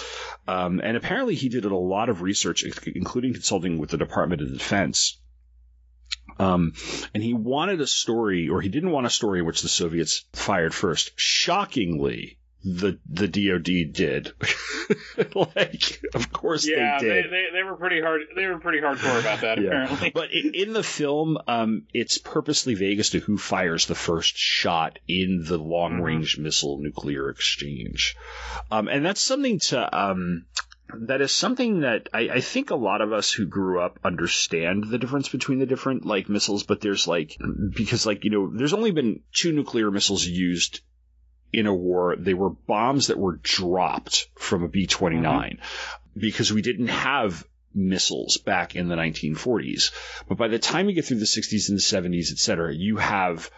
Um, and apparently he did a lot of research, including consulting with the Department of Defense um, and he wanted a story, or he didn't want a story in which the Soviets fired first. Shockingly, the the DoD did. like, of course yeah, they did. They, they, they, were pretty hard. They were pretty hardcore about that. yeah. Apparently, but in, the film, um, it's purposely vague as to who fires the first shot in the long range mm-hmm. missile nuclear exchange, um, and that's something to um, that is something that I, I, think a lot of us who grew up understand the difference between the different like missiles, but there's like because like you know there's only been two nuclear missiles used in a war. They were bombs that were dropped from a B 29 mm-hmm. because we didn't have missiles back in the 1940s. But by the time you get through the 60s and the 70s, et cetera, you have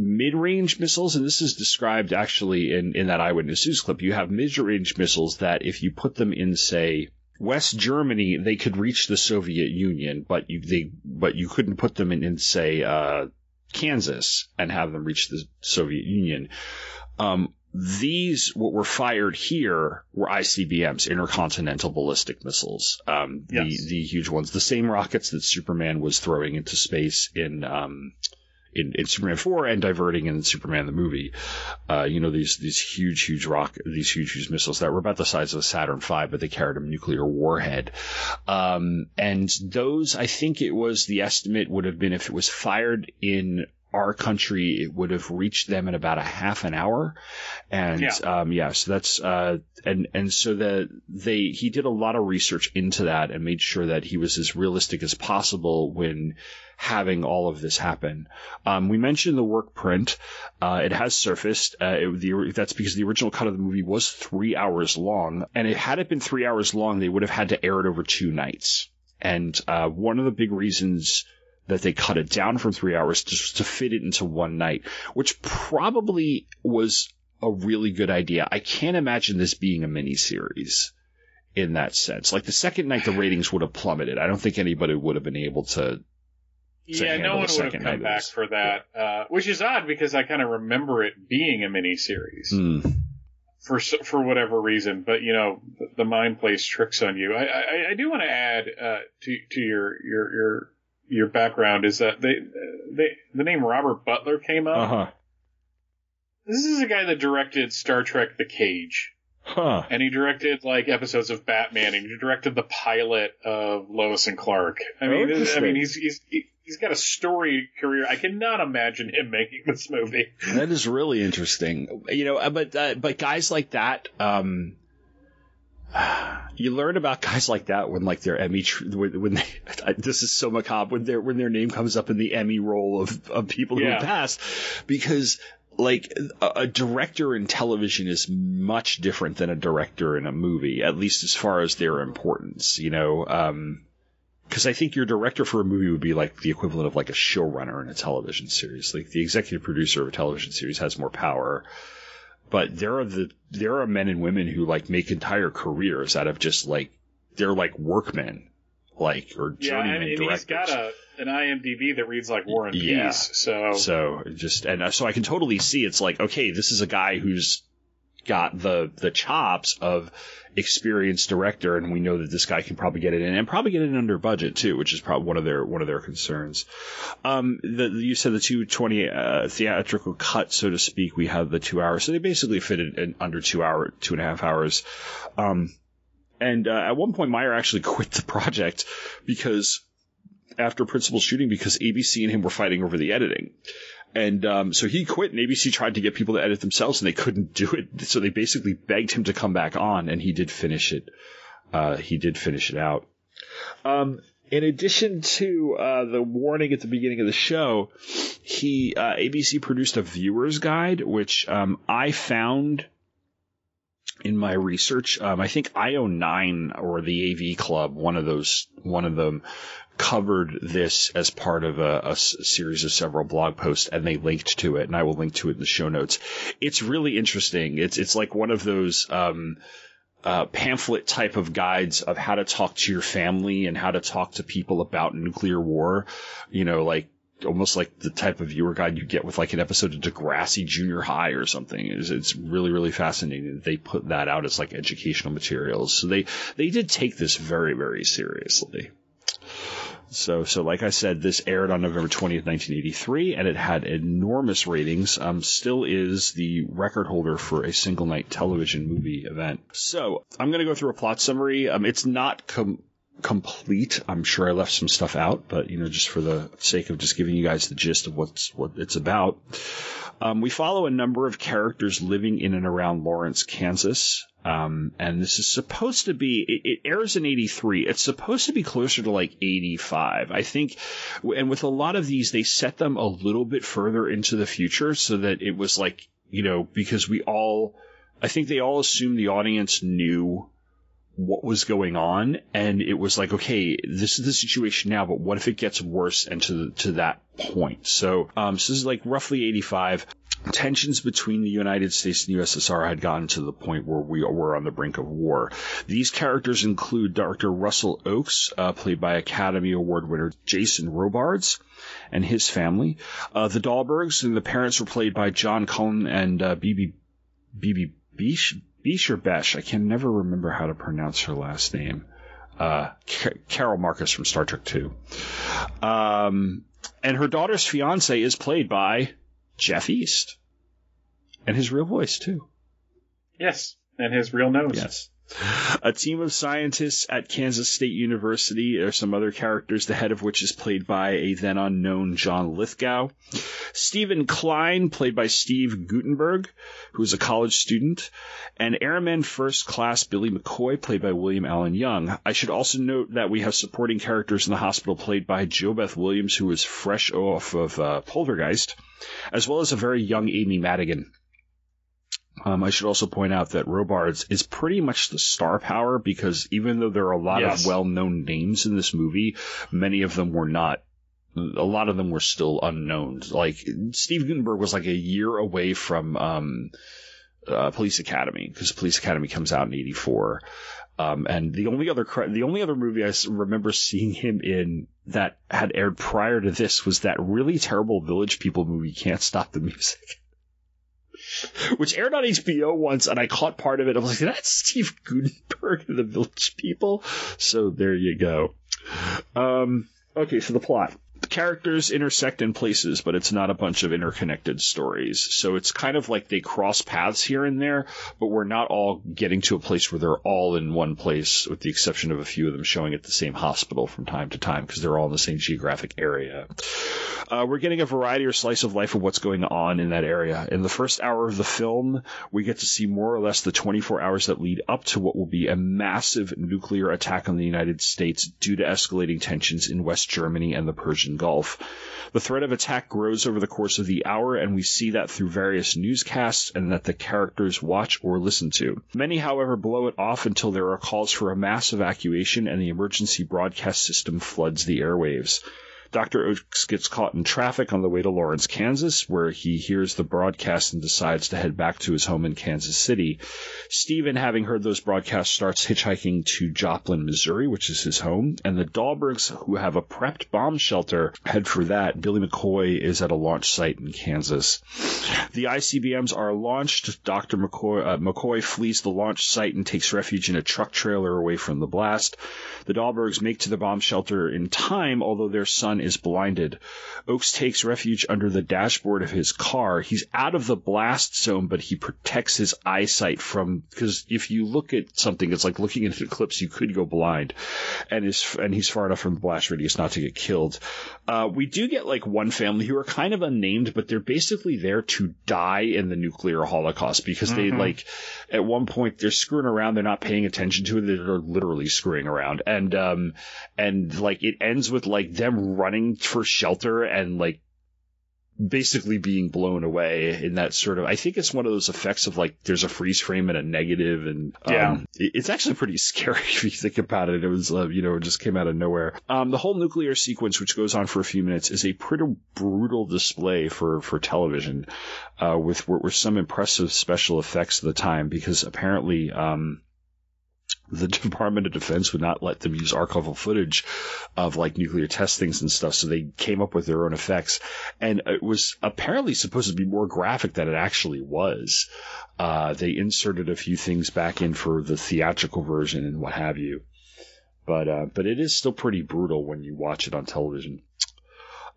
mid-range missiles, and this is described actually in, in that eyewitness news clip. You have mid-range missiles that if you put them in, say, West Germany, they could reach the Soviet Union, but you they but you couldn't put them in, in say, uh, Kansas and have them reach the Soviet Union. Um, these, what were fired here, were ICBMs, intercontinental ballistic missiles. Um, yes. the the huge ones, the same rockets that Superman was throwing into space in um, in, in Superman 4 and diverting in Superman the movie. Uh, you know, these, these huge, huge rock, these huge, huge missiles that were about the size of a Saturn V, but they carried a nuclear warhead. Um, and those, I think it was the estimate would have been if it was fired in our country, it would have reached them in about a half an hour. And, yeah. um, yeah, so that's, uh, and, and so that they, he did a lot of research into that and made sure that he was as realistic as possible when having all of this happen. Um, we mentioned the work print. Uh, it has surfaced. Uh, it, the, that's because the original cut of the movie was three hours long. And it had it been three hours long, they would have had to air it over two nights. And, uh, one of the big reasons that they cut it down from three hours just to fit it into one night, which probably was a really good idea. I can't imagine this being a miniseries in that sense. Like the second night, the ratings would have plummeted. I don't think anybody would have been able to. Yeah, no one would have come back for that, uh, which is odd because I kind of remember it being a miniseries Hmm. for for whatever reason. But you know, the, the mind plays tricks on you. I I, I do want to add uh, to to your your your your background is that they they the name Robert Butler came up. Uh huh. This is a guy that directed Star Trek: The Cage. Huh. And he directed like episodes of Batman, and he directed the pilot of Lois and Clark. I mean, I mean, he's he's he- he's got a story career. I cannot imagine him making this movie. That is really interesting. You know, uh, but uh, but guys like that, um, you learn about guys like that when like their Emmy when, when they this is so macabre when their when their name comes up in the Emmy roll of of people who Yeah. have passed because like a, a director in television is much different than a director in a movie at least as far as their importance you know um because I think your director for a movie would be like the equivalent of like a showrunner in a television series. Like the executive producer of a television series has more power. But there are the there are men and women who like make entire careers out of just like they're like workmen, like or Yeah, journeyman and, and directors. he's got a an IMDb that reads like War and Yeah. Peace. So So just and uh, so I can totally see it's like okay, this is a guy who's got the the chops of experienced director, and we know that this guy can probably get it in and probably get it under budget too, which is probably one of their one of their concerns. Um, the, you said the two twenty uh, theatrical cut, so to speak. We have the two hours, so they basically fit it in under two hour, two and a half hours. Um, and uh, at one point, Meyer actually quit the project because after principal shooting because ABC and him were fighting over the editing. And um, so he quit, and ABC tried to get people to edit themselves, and they couldn't do it. So they basically begged him to come back on, and he did finish it. Uh, he did finish it out. Um, in addition to uh, the warning at the beginning of the show, he uh, ABC produced a viewer's guide, which um, I found in my research. Um, I think IO9 or the AV Club, one of those, one of them covered this as part of a series of several blog posts and they linked to it and I will link to it in the show notes. It's really interesting. It's, it's like one of those, um, uh, pamphlet type of guides of how to talk to your family and how to talk to people about nuclear war. You know, like almost like the type of viewer guide you get with like an episode of Degrassi Junior High or something. It's, it's really, really fascinating. that They put that out as like educational materials. So they, they did take this very, very seriously. So, so like I said, this aired on November 20th, 1983, and it had enormous ratings. Um, still is the record holder for a single night television movie event. So, I'm gonna go through a plot summary. Um, it's not com- complete. I'm sure I left some stuff out, but you know, just for the sake of just giving you guys the gist of what's what it's about. Um, we follow a number of characters living in and around Lawrence, Kansas. Um, and this is supposed to be, it, it airs in 83. It's supposed to be closer to like 85. I think, and with a lot of these, they set them a little bit further into the future so that it was like, you know, because we all, I think they all assumed the audience knew what was going on and it was like okay this is the situation now but what if it gets worse and to to that point so um so this is like roughly 85 tensions between the United States and the USSR had gotten to the point where we were on the brink of war. These characters include Dr. Russell Oakes, uh, played by Academy Award winner Jason Robards, and his family. Uh, the Dahlbergs and the parents were played by John Cullum and uh, Bibi Bibi Bish Bish or Besh. I can never remember how to pronounce her last name. Uh, Ca- Carol Marcus from Star Trek Two. Um, and her daughter's fiance is played by Jeff East, and his real voice too. yes, and his real nose. Yes. A team of scientists at Kansas State University. Are some other characters, the head of which is played by a then unknown John Lithgow. Stephen Klein, played by Steve Guttenberg, who is a college student. And Airman First Class Billy McCoy, played by William Allen Young. I should also note that we have supporting characters in the hospital played by JoBeth Williams, who is fresh off of uh, Poltergeist, as well as a very young Amy Madigan. Um, I should also point out that Robards is pretty much the star power because even though there are a lot Yes. of well-known names in this movie, many of them were not a lot of them were still unknown. Like Steve Guttenberg was like a year away from um, uh, Police Academy because Police Academy comes out in '84. Um, and the only other the only other movie I remember seeing him in that had aired prior to this was that really terrible Village People movie, Can't Stop the Music, which aired on HBO once, and I caught part of it. I was like, "That's Steve Guttenberg and the Village People." So there you go. Um, okay, so the plot. Characters intersect in places, but it's not a bunch of interconnected stories. So it's kind of like they cross paths here and there, but we're not all getting to a place where they're all in one place, with the exception of a few of them showing at the same hospital from time to time because they're all in the same geographic area. Uh, we're getting a variety or slice of life of what's going on in that area. In the first hour of the film, we get to see more or less the 24 hours that lead up to what will be a massive nuclear attack on the United States due to escalating tensions in West Germany and the Persian Gulf. The threat of attack grows over the course of the hour, and we see that through various newscasts and that the characters watch or listen to. Many, however, blow it off until there are calls for a mass evacuation and the emergency broadcast system floods the airwaves. Dr. Oakes gets caught in traffic on the way to Lawrence, Kansas, where he hears the broadcast and decides to head back to his home in Kansas City. Stephen, having heard those broadcasts, starts hitchhiking to Joplin, Missouri, which is his home, and the Dahlbergs, who have a prepped bomb shelter, head for that. Billy McCoy is at a launch site in Kansas. The ICBMs are launched. Dr. McCoy, uh, McCoy flees the launch site and takes refuge in a truck trailer away from the blast. The Dahlbergs make to the bomb shelter in time, although their son is blinded. Oakes takes refuge under the dashboard of his car. He's out of the blast zone, but he protects his eyesight from because if you look at something, it's like looking at an eclipse. You could go blind, and is and he's far enough from the blast radius not to get killed. Uh, we do get like one family who are kind of unnamed, but they're basically there to die in the nuclear holocaust because they Mhm. like at one point they're screwing around. They're not paying attention to it. They're literally screwing around, and um and like it ends with like them running for shelter and like basically being blown away in that sort of I think it's one of those effects of like there's a freeze frame and a negative and um, Yeah. it's actually pretty scary if you think about it it was uh, you know it just came out of nowhere um, the whole nuclear sequence which goes on for a few minutes is a pretty brutal display for for television uh, with with some impressive special effects of the time because apparently um, the Department of Defense would not let them use archival footage of like nuclear testings and stuff, so they came up with their own effects. And it was apparently supposed to be more graphic than it actually was. Uh, they inserted a few things back in for the theatrical version and what have you. But uh, but it is still pretty brutal when you watch it on television.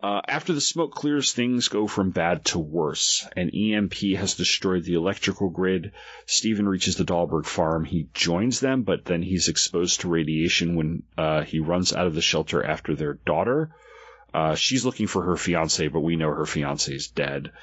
Uh, after the smoke clears, things go from bad to worse. An EMP has destroyed the electrical grid. Stephen reaches the Dahlberg farm. He joins them, but then he's exposed to radiation when uh, he runs out of the shelter after their daughter. Uh, she's looking for her fiance, but we know her fiance is dead.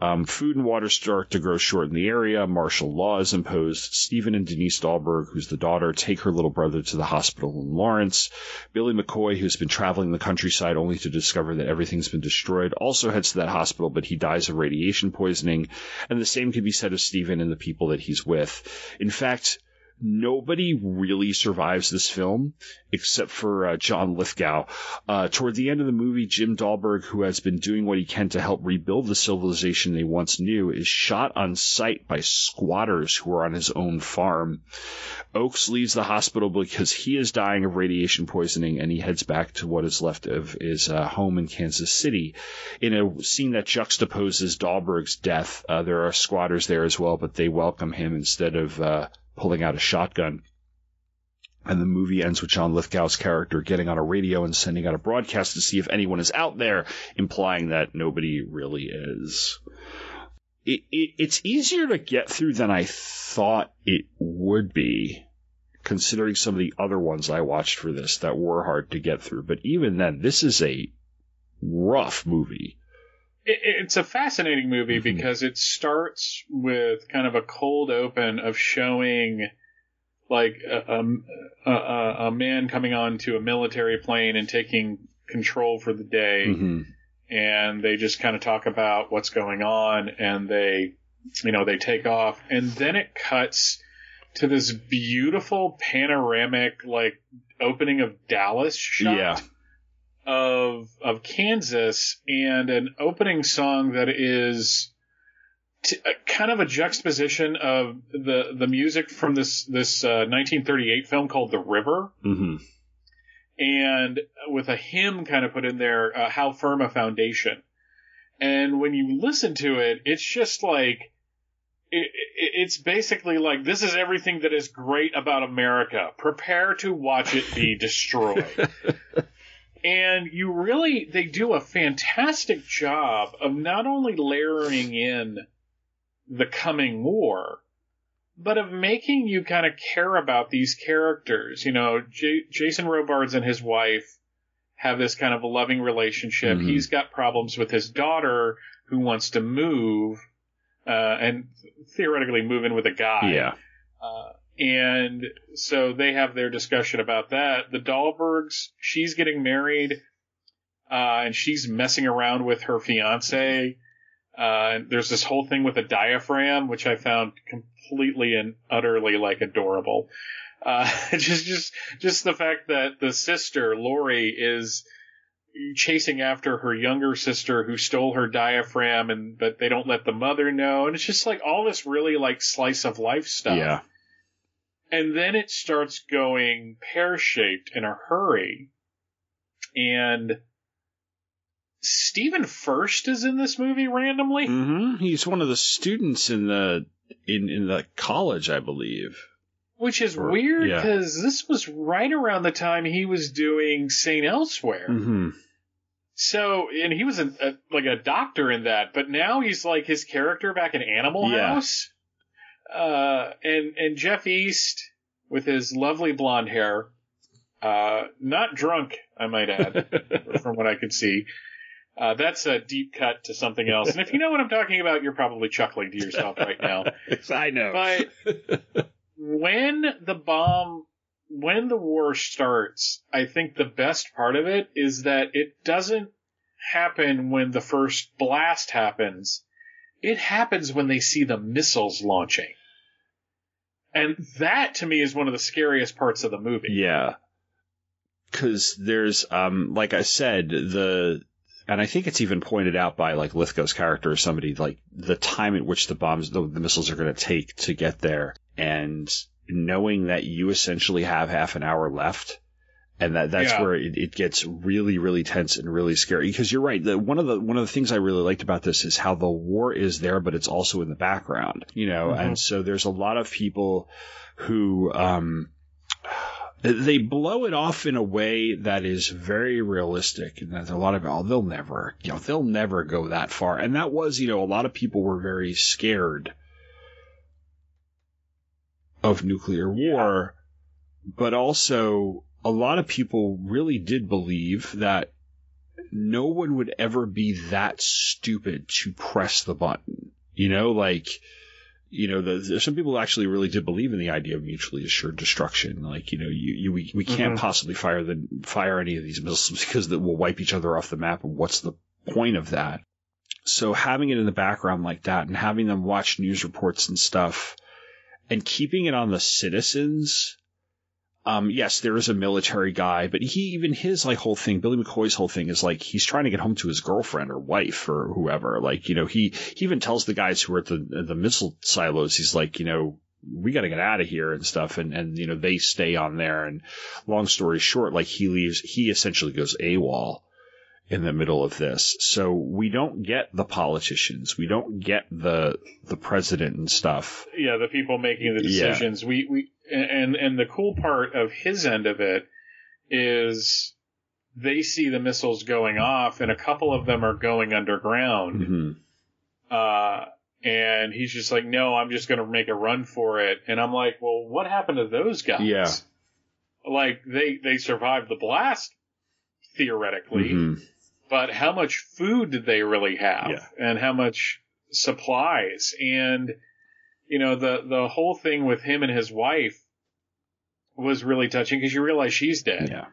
Um, food and water start to grow short in the area. Martial law is imposed. Stephen and Denise Dahlberg, who's the daughter, take her little brother to the hospital in Lawrence. Billy McCoy, who's been traveling the countryside only to discover that everything's been destroyed, also heads to that hospital, but he dies of radiation poisoning. And the same can be said of Stephen and the people that he's with. In fact, nobody really survives this film except for uh, John Lithgow. Uh, toward the end of the movie, Jim Dahlberg, who has been doing what he can to help rebuild the civilization they once knew, is shot on sight by squatters who are on his own farm. Oakes leaves the hospital because he is dying of radiation poisoning and he heads back to what is left of his uh, home in Kansas City. In a scene that juxtaposes Dahlberg's death, uh, there are squatters there as well, but they welcome him instead of uh, pulling out a shotgun. And the movie ends with John Lithgow's character getting on a radio and sending out a broadcast to see if anyone is out there, implying that nobody really is. It, it, it's easier to get through than I thought it would be, considering some of the other ones I watched for this that were hard to get through. But even then, this is a rough movie. It, it's a fascinating movie Mm-hmm. because it starts with kind of a cold open of showing like a, a, a, a man coming onto a military plane and taking control for the day. Mhm. And they just kind of talk about what's going on and they, you know, they take off. And then it cuts to this beautiful panoramic, like, opening of Dallas shot. Yeah. Of of Kansas and an opening song that is t- uh, kind of a juxtaposition of the the music from this this uh, 1938 film called The River, Mm-hmm. and with a hymn kind of put in there, uh, "How Firm a Foundation." And when you listen to it, it's just like it, it, it's basically like this is everything that is great about America. Prepare to watch it be destroyed. and you really they do a fantastic job of not only layering in the coming war but of making you kind of care about these characters you know J- jason robards and his wife have this kind of a loving relationship Mhm. he's got problems with his daughter who wants to move uh, and theoretically move in with a guy Yeah. uh, and so they have their discussion about that. The Dahlbergs, she's getting married, uh, and she's messing around with her fiance. Uh, there's this whole thing with a diaphragm, which I found completely and utterly like adorable. Uh, just, just, just the fact that the sister, Lori, is chasing after her younger sister who stole her diaphragm and but they don't let the mother know and it's just like all this really like slice of life stuff Yeah. And then it starts going pear shaped in a hurry. And Stephen Furst is in this movie randomly. Mm-hmm. He's one of the students in the in in the college, I believe. Which is Or- weird yeah. because this was right around the time he was doing St. Elsewhere. Mm-hmm. So, and he was a, a, like a doctor in that, but now he's like his character back in Animal Yeah. House. Uh, and, and Jeff East with his lovely blonde hair, uh, not drunk, I might add, from what I could see. Uh, that's a deep cut to something else. And if you know what I'm talking about, you're probably chuckling to yourself right now. I know. But when the bomb, when the war starts, I think the best part of it is that it doesn't happen when the first blast happens. It happens when they see the missiles launching. And that to me is one of the scariest parts of the movie. Yeah. Cause there's, um, like I said, the, and I think it's even pointed out by like Lithgow's character or somebody, like the time at which the bombs, the, the missiles are going to take to get there. And knowing that you essentially have half an hour left. And that, that's Yeah. where it, it gets really, really tense and really scary. Because you're right. The, one of the, one of the things I really liked about this is how the war is there, but it's also in the background, you know? Mhm. And so there's a lot of people who, um, they blow it off in a way that is very realistic and there's a lot of oh they'll never you know they'll never go that far and that was you know a lot of people were very scared of nuclear war but also a lot of people really did believe that no one would ever be that stupid to press the button you know like you know, the, there's some people who actually really did believe in the idea of mutually assured destruction. Like, you know, you, you we, we can't Mhm. possibly fire the fire any of these missiles because that will wipe each other off the map. And what's the point of that? So having it in the background like that and having them watch news reports and stuff and keeping it on the citizens. Um, yes, there is a military guy, but he even his like whole thing, Billy McCoy's whole thing is like he's trying to get home to his girlfriend or wife or whoever. Like, you know, he he even tells the guys who are at the the missile silos, he's like, you know, we got to get out of here and stuff, and and you know they stay on there. And long story short, like he leaves, he essentially goes AWOL in the middle of this. So we don't get the politicians, we don't get the the president and stuff. yeah, the people making the Yeah. decisions. We we and and the cool part of his end of it is they see the missiles going off, and a couple of them are going underground. hmm Uh, and he's just like, no, I'm just going to make a run for it. And I'm like, well, what happened to those guys? Yeah. Like they they survived the blast theoretically, hmm but how much food did they really have Yeah. and how much supplies and you know the the whole thing with him and his wife was really touching because you realize she's dead Yeah.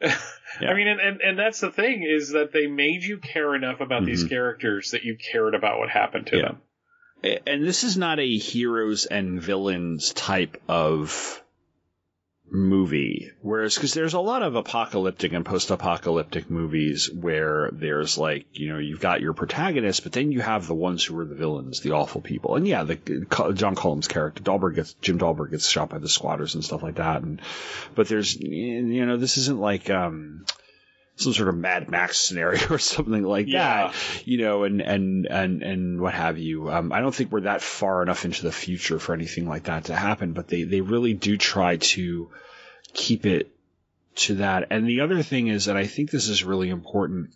i mean and, and and that's the thing is that they made you care enough about these Mhm. characters that you cared about what happened to Yeah. them And this is not a heroes and villains type of movie. Whereas, because there's a lot of apocalyptic and post-apocalyptic movies where there's like, you know, you've got your protagonist, but then you have the ones who are the villains, the awful people. And yeah, the John Cullum's character, Dahlberg gets Jim Dahlberg gets shot by the squatters and stuff like that. And but there's, you know, this isn't like. um some sort of Mad Max scenario or something like Yeah. that, you know, and and and and what have you. Um, I don't think we're that far enough into the future for anything like that to happen, but they they really do try to keep it to that. And the other thing is that I think this is really important.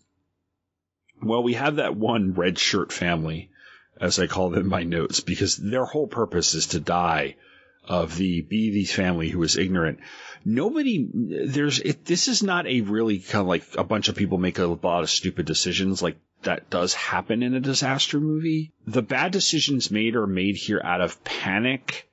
Well, we have that one red shirt family, as I call them in my notes, because their whole purpose is to die of the Beatties family who is ignorant. Nobody, there's, it, this is not a really kind of like a bunch of people make a lot of stupid decisions like that does happen in a disaster movie. The bad decisions made are made here out of panic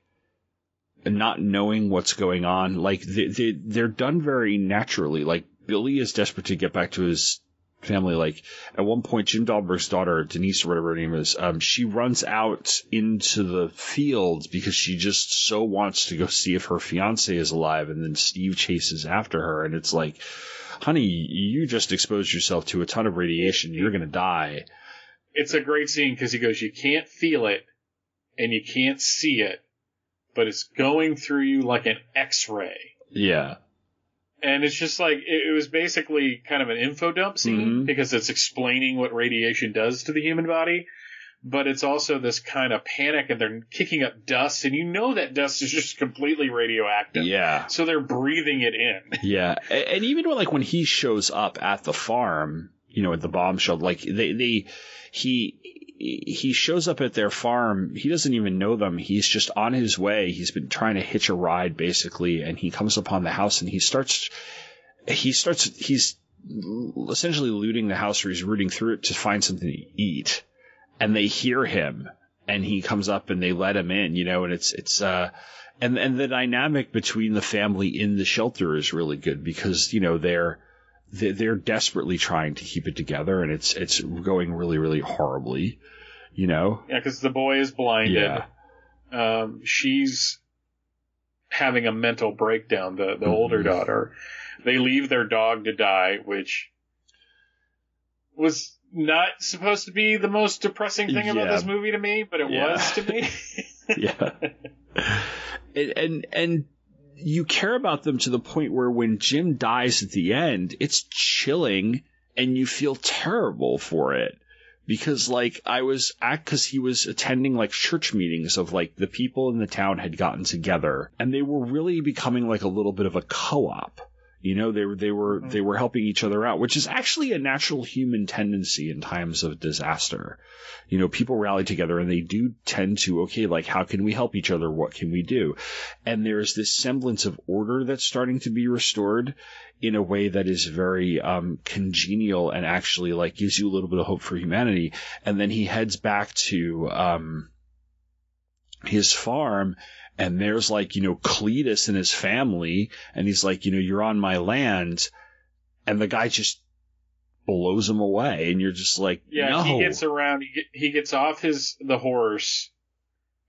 and not knowing what's going on. Like they, they, they're done very naturally. Like Billy is desperate to get back to his family. Like at one point, Jim Dahlberg's daughter, Denise or whatever her name is, um, she runs out into the fields because she just so wants to go see if her fiance is alive. And then Steve chases after her. And it's like, honey, you just exposed yourself to a ton of radiation. You're going to die. It's a great scene because he goes, you can't feel it and you can't see it, but it's going through you like an X-ray. Yeah. And it's just like it, it was basically kind of an info dump scene Mhm. because it's explaining what radiation does to the human body, but it's also this kind of panic and they're kicking up dust, and you know that dust is just completely radioactive. Yeah. So they're breathing it in. Yeah, and even when, like when he shows up at the farm, you know, at the bomb shelter, like they, they, he, he shows up at their farm. He doesn't even know them. He's just on his way. He's been trying to hitch a ride, basically, and he comes upon the house and he starts, he starts, he's essentially looting the house or he's rooting through it to find something to eat, and they hear him, and he comes up and they let him in, you know, and it's it's uh and and the dynamic between the family in the shelter is really good because you know they're they're they're desperately trying to keep it together and it's it's going really really horribly, you know. Yeah, because the boy is blinded. Yeah. Um, she's having a mental breakdown. The the older Mhm. daughter. They leave their dog to die, which was not supposed to be the most depressing thing about this movie to me, but it Yeah. was to me. yeah. And, and and you care about them to the point where when Jim dies at the end, it's chilling and you feel terrible for it. Because like I was at cause he was attending like church meetings of like the people in the town had gotten together and they were really becoming like a little bit of a co-op. You know, they were they were they were helping each other out, which is actually a natural human tendency in times of disaster. You know, people rally together and they do tend to, okay, like how can we help each other? What can we do? And there's this semblance of order that's starting to be restored in a way that is very um, congenial and actually like gives you a little bit of hope for humanity. And then he heads back to um, his farm and there's like, you know, Cletus and his family, and he's like, you know, you're on my land, and the guy just blows him away, and you're just like, yeah, no. he gets around. He, get, he gets off his the horse,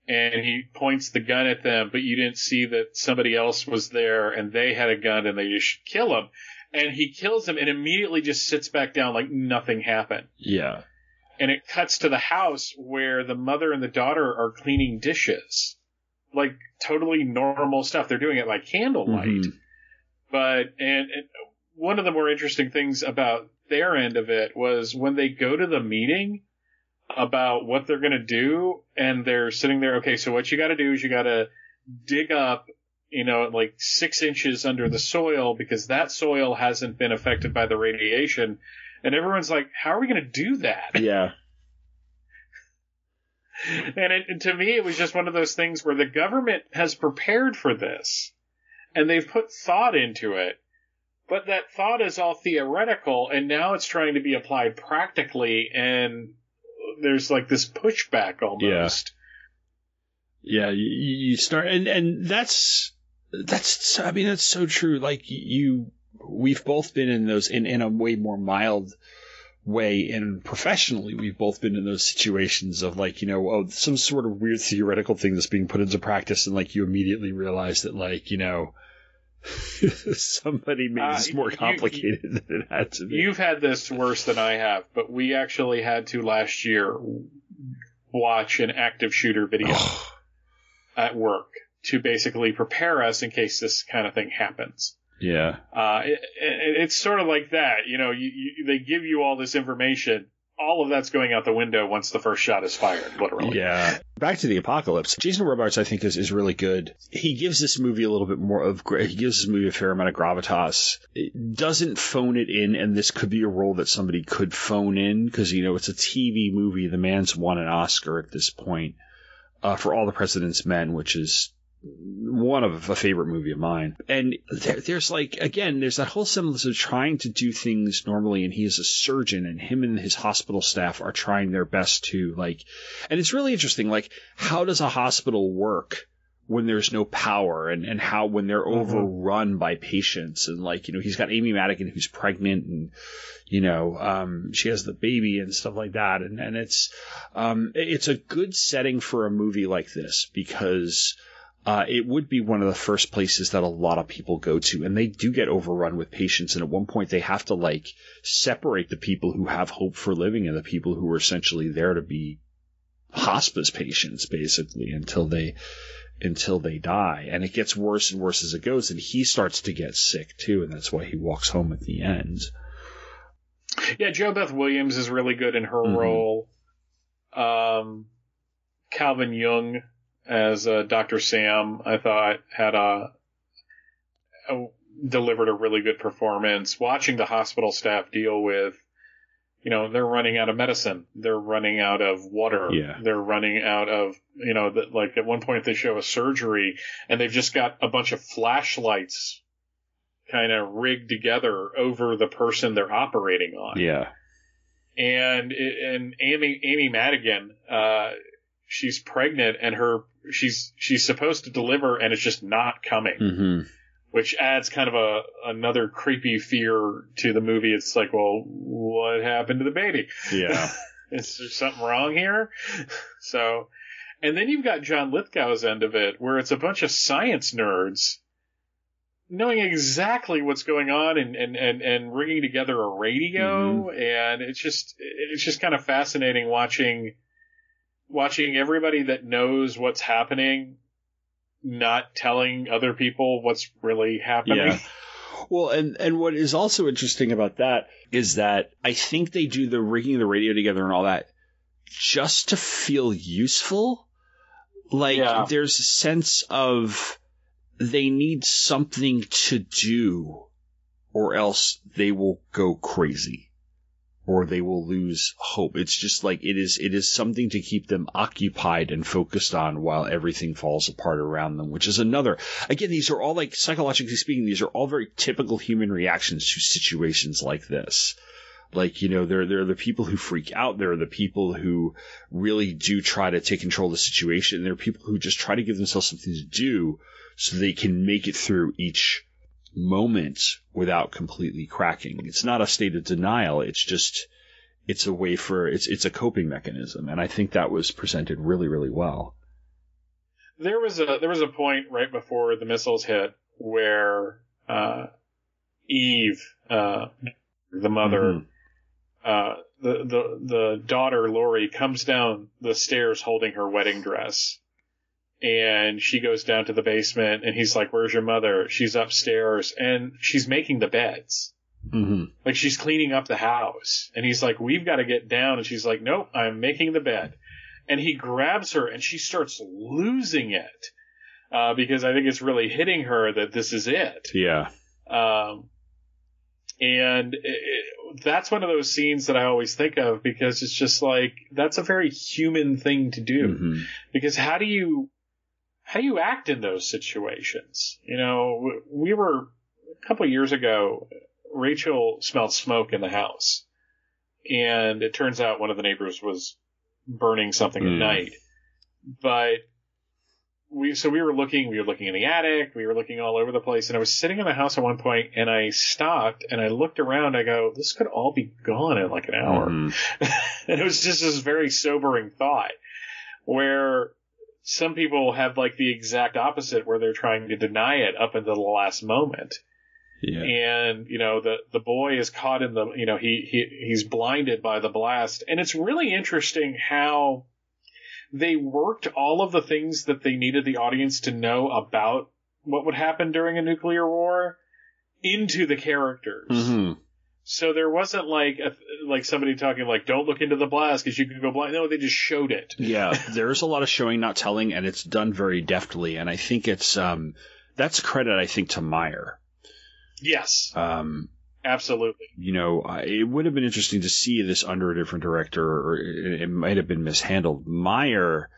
and he points the gun at them. But you didn't see that somebody else was there, and they had a gun, and they just kill him. And he kills him, and immediately just sits back down like nothing happened. yeah, and it cuts to the house where the mother and the daughter are cleaning dishes. Like totally normal stuff. They're doing it by candlelight. Mhm. But and, and one of the more interesting things about their end of it was when they go to the meeting about what they're going to do and they're sitting there okay so what you got to do is you got to dig up you know like six inches under the soil because that soil hasn't been affected by the radiation and everyone's like how are we going to do that yeah, and, it, to me, it was just one of those things where the government has prepared for this, and they've put thought into it, but that thought is all theoretical, and now it's trying to be applied practically, and there's like this pushback almost. yeah. You, you start, and and that's that's. I mean, that's so true. Like you, we've both been in those in in a way more mild way and professionally we've both been in those situations of like you know oh some sort of weird theoretical thing that's being put into practice and like you immediately realize that like you know Somebody made Uh, this more you- complicated than it had to be. You've had this worse than I have, but we actually had to last year watch an active shooter video at work to basically prepare us in case this kind of thing happens. Yeah. Uh, it, it, it's sort of like that, you know. You, you, they give you all this information. All of that's going out the window once the first shot is fired, literally. Yeah. Back to the apocalypse. Jason Robards, I think, is, is really good. He gives this movie a little bit more of, he gives this movie a fair amount of gravitas. It doesn't phone it in, and this could be a role that somebody could phone in, because, you know, it's a TV movie. The man's won an Oscar at this point, uh, for All the President's Men, which is one of a favorite movie of mine. And there, there's like, again, there's that whole semblance of trying to do things normally, and he is a surgeon, and him and his hospital staff are trying their best to, like, and it's really interesting, like, how does a hospital work? When there's no power and, and how when they're overrun by patients and like, you know, he's got Amy Madigan who's pregnant and, you know, um, she has the baby and stuff like that. And, and it's, um, it's a good setting for a movie like this because, uh, it would be one of the first places that a lot of people go to, and they do get overrun with patients. And at one point, they have to like separate the people who have hope for living and the people who are essentially there to be hospice patients, basically, until they until they die. And it gets worse and worse as it goes, and he starts to get sick too, and that's why he walks home at the end. Yeah, JoBeth Williams is really good in her Mhm. role. Um, Calvin Jung as uh, Dr. Sam, I thought had a, a delivered a really good performance. Watching the hospital staff deal with, you know, they're running out of medicine, they're running out of water, Yeah. they're running out of, you know, the, like at one point they show a surgery and they've just got a bunch of flashlights kind of rigged together over the person they're operating on Yeah. and and Amy Amy Madigan, uh, she's pregnant and her she's she's supposed to deliver and it's just not coming, hmm which adds kind of a another creepy fear to the movie. It's like, well, what happened to the baby? Yeah. Is there something wrong here? So, and then you've got John Lithgow's end of it, where it's a bunch of science nerds knowing exactly what's going on and, and, and, and rigging together a radio. And it's just, it's just kind of fascinating watching, watching everybody that knows what's happening not telling other people what's really happening. Yeah. Well, and and what is also interesting about that is that I think they do the rigging the radio together and all that just to feel useful. Like Yeah. there's a sense of they need something to do or else they will go crazy or they will lose hope. It's just like it is it is something to keep them occupied and focused on while everything falls apart around them, which is another again, these are all like psychologically speaking, these are all very typical human reactions to situations like this. Like, you know, there, there are the people who freak out. There are the people who really do try to take control of the situation. and There are people who just try to give themselves something to do so they can make it through each moment without completely cracking. It's not a state of denial. It's just, it's a way for, it's, it's a coping mechanism. And I think that was presented really, really well. there was a there was a point right before the missiles hit where uh, Eve, uh, the mother, Mhm. uh, the the the daughter Lori comes down the stairs holding her wedding dress, and she goes down to the basement, and he's like, "Where's your mother?" She's upstairs, and she's making the beds. Mm-hmm. Like she's cleaning up the house. And he's like, we've got to get down. And she's like, nope, I'm making the bed. And he grabs her and she starts losing it. Uh, because I think it's really hitting her that this is it. Yeah. Um, and it, it, that's one of those scenes that I always think of because it's just like, that's a very human thing to do. Mhm. Because how do you, how do you act in those situations? You know, we were a couple of years ago, Rachel smelled smoke in the house. And it turns out one of the neighbors was burning something Mm. at night. But we, so we were looking, we were looking in the attic, we were looking all over the place, and I was sitting in the house at one point and I stopped and I looked around, I go, this could all be gone in like an hour. Mhm. and it was just this very sobering thought where some people have like the exact opposite where they're trying to deny it up until the last moment. Yeah. And you know the the boy is caught in the you know he he he's blinded by the blast, and it's really interesting how they worked all of the things that they needed the audience to know about what would happen during a nuclear war into the characters. Mm-hmm. So there wasn't like a, like somebody talking like don't look into the blast because you can go blind. No, they just showed it. Yeah, there's a lot of showing, not telling, and it's done very deftly. And I think it's um, that's credit, I think, to Meyer. Yes, Um, absolutely. you know, it would have been interesting to see this under a different director, or it, it might have been mishandled. Meyer,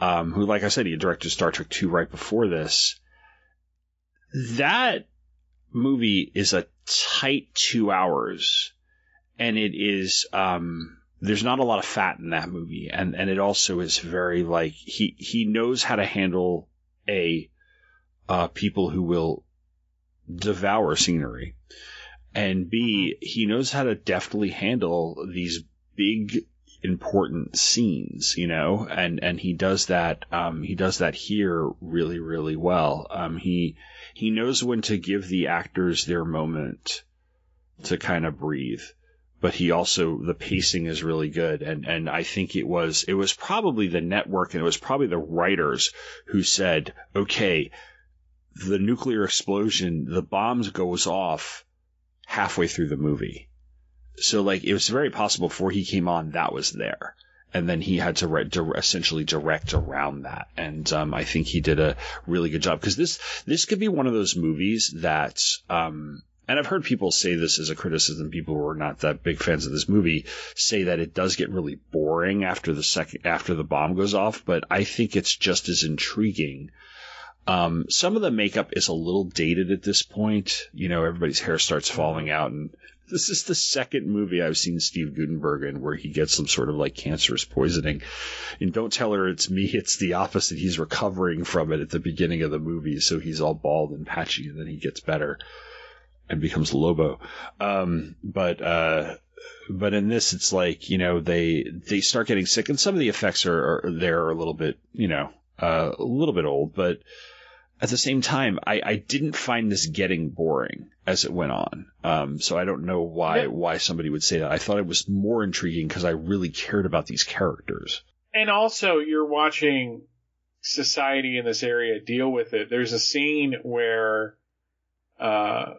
um, who, like I said, he directed Star Trek II right before this. That movie is a tight two hours, and it is. Um, there's not a lot of fat in that movie, and and it also is very like he he knows how to handle a uh, people who will devour scenery and B, he knows how to deftly handle these big important scenes, you know, and and he does that. Um, he does that here really, really well. Um, he he knows when to give the actors their moment to kind of breathe, but he also the pacing is really good, and and I think it was it was probably the network and it was probably the writers who said, okay, the nuclear explosion, the bombs goes off halfway through the movie. So like it was very possible before he came on that was there. And then he had to re- dir- essentially direct around that, and um, I think he did a really good job because this this could be one of those movies that, um, and I've heard people say this as a criticism. People who are not that big fans of this movie say that it does get really boring after the second after the bomb goes off, but I think it's just as intriguing um, some of the makeup is a little dated at this point. You know, everybody's hair starts falling out, and this is the second movie I've seen Steve Guttenberg in where he gets some sort of like cancerous poisoning. And don't tell her it's me; it's the opposite. He's recovering from it at the beginning of the movie, so he's all bald and patchy, and then he gets better and becomes Lobo. Um, but uh, but in this, it's like you know they they start getting sick, and some of the effects are, are there are a little bit you know uh, a little bit old, but at the same time, I, I didn't find this getting boring as it went on. Um, so I don't know why Yeah. why somebody would say that. I thought it was more intriguing because I really cared about these characters. And also, you're watching society in this area deal with it. There's a scene where uh,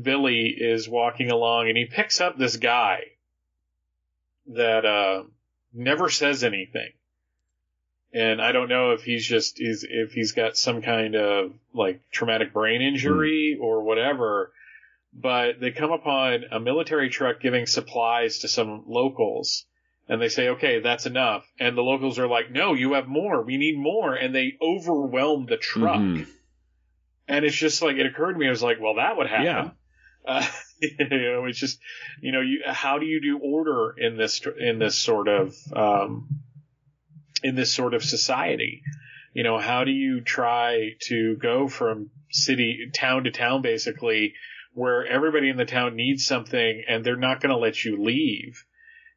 Billy is walking along and he picks up this guy that uh, never says anything. And I don't know if he's just is if he's got some kind of like traumatic brain injury or whatever. But they come upon a military truck giving supplies to some locals and they say, okay, that's enough. And the locals are like, no, you have more. We need more. And they overwhelm the truck. Mhm. And it's just like, it occurred to me, I was like, well, that would happen. Yeah. Uh, you know, it's just, you know, you, how do you do order in this, in this sort of, um, in this sort of society? You know, how do you try to go from city, town to town, basically, where everybody in the town needs something and they're not going to let you leave?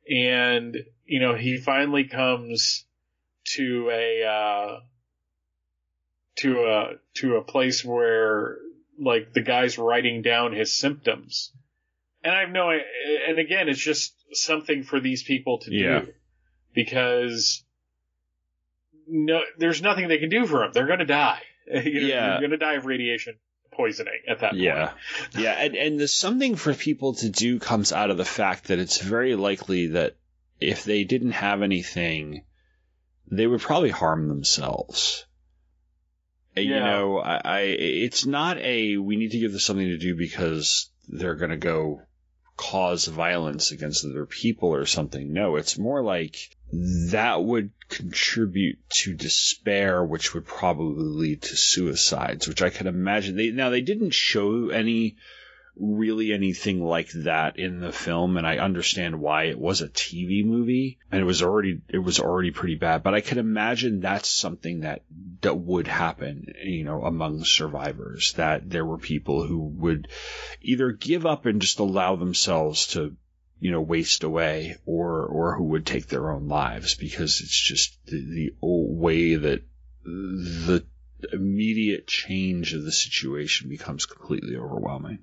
And, you know, he finally comes to a, uh, to a, to a place where, like, the guy's writing down his symptoms. And I have no, and again, it's just something for these people to Yeah. do. Because, no, there's nothing they can do for him. They're going to die. You know, Yeah. They're going to die of radiation poisoning at that Yeah. point. Yeah, yeah. and, and the something for people to do comes out of the fact that it's very likely that if they didn't have anything, they would probably harm themselves. Uh, You know, I, I it's not a we need to give them something to do because they're going to go cause violence against other people or something. No, it's more like that would contribute to despair, which would probably lead to suicides, which I can imagine. They now they didn't show any really anything like that in the film, and I understand why it was a TV movie and it was already it was already pretty bad. But I can imagine that's something that that would happen, you know, among survivors. That there were people who would either give up and just allow themselves to you know, waste away or, or who would take their own lives because it's just the, the old way that the immediate change of the situation becomes completely overwhelming.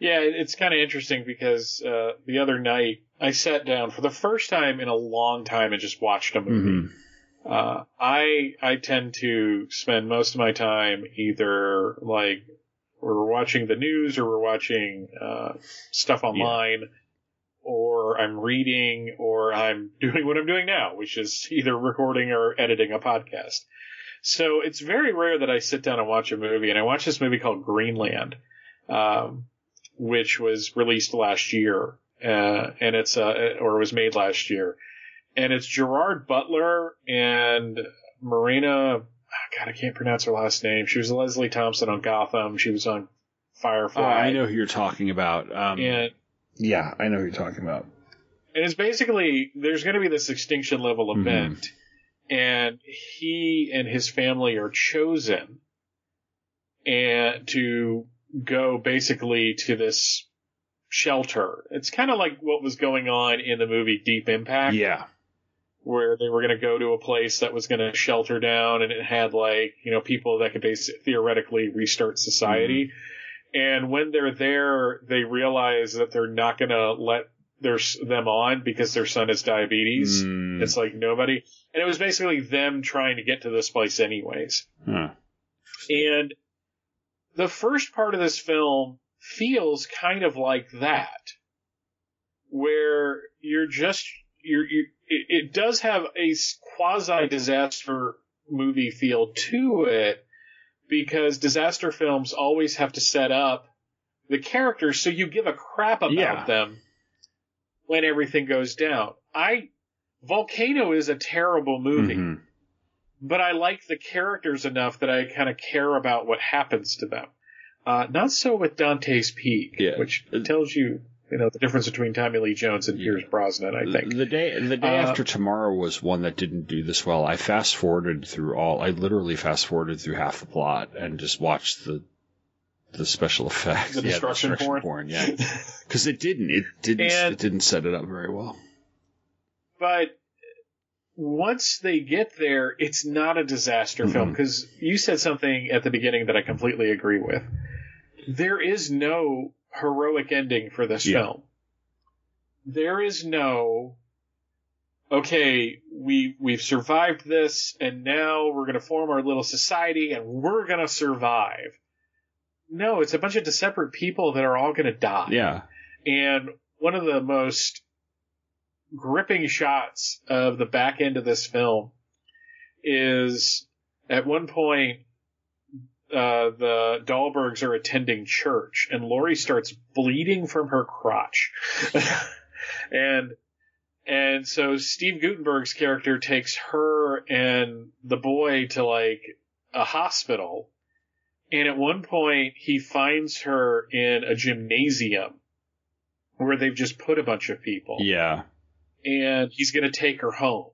Yeah, it's kind of interesting because uh, the other night I sat down for the first time in a long time and just watched a movie. Mm-hmm. Uh, I I tend to spend most of my time either like we're watching the news or we're watching uh, stuff online, yeah. or I'm reading or I'm doing what I'm doing now, which is either recording or editing a podcast. So it's very rare that I sit down and watch a movie, and I watched this movie called Greenland. Um, which was released last year, uh, and it's uh, or was made last year, and it's Gerard Butler and Morena. God, I can't pronounce her last name. She was Leslie Thompson on Gotham. She was on Firefly. Oh, I know who you're talking about. Um, and yeah, I know who you're talking about. And it's basically there's going to be this extinction level event, mm-hmm. and he and his family are chosen and to go basically to this shelter. It's kind of like what was going on in the movie Deep Impact. Yeah. Where they were going to go to a place that was going to shelter down and it had like, you know, people that could basically theoretically restart society. Mm-hmm. And when they're there, they realize that they're not going to let their, them on because their son has diabetes. Mm. It's like nobody. And it was basically them trying to get to this place anyways. Huh. And the first part of this film feels kind of like that, where you're just you're, you it, it does have a quasi disaster movie feel to it because disaster films always have to set up the characters so you give a crap about Yeah. them when everything goes down. I Volcano is a terrible movie Mhm. but I like the characters enough that I kind of care about what happens to them. Uh, not so with Dante's Peak, Yeah. which tells you, you know, the difference between Tommy Lee Jones and Pierce Brosnan. I think. The day the day Uh, after tomorrow was one that didn't do this well. I fast forwarded through all. I literally fast forwarded through half the plot and just watched the the special effects. The yeah, destruction destruction porn. porn. Yeah, because it didn't. It didn't. And- it didn't set it up very well. but once they get there, it's not a disaster film because you said something at the beginning that I completely agree with. There is no heroic ending for this Yeah. film. There is no okay, we we've survived this and now we're going to form our little society and we're going to survive. No, it's a bunch of separate people that are all going to die. Yeah. And one of the most gripping shots of the back end of this film is at one point uh, the Dahlbergs are attending church and Lori starts bleeding from her crotch. and and so Steve Guttenberg's character takes her and the boy to like a hospital. And at one point he finds her in a gymnasium where they've just put a bunch of people Yeah. and he's going to take her home.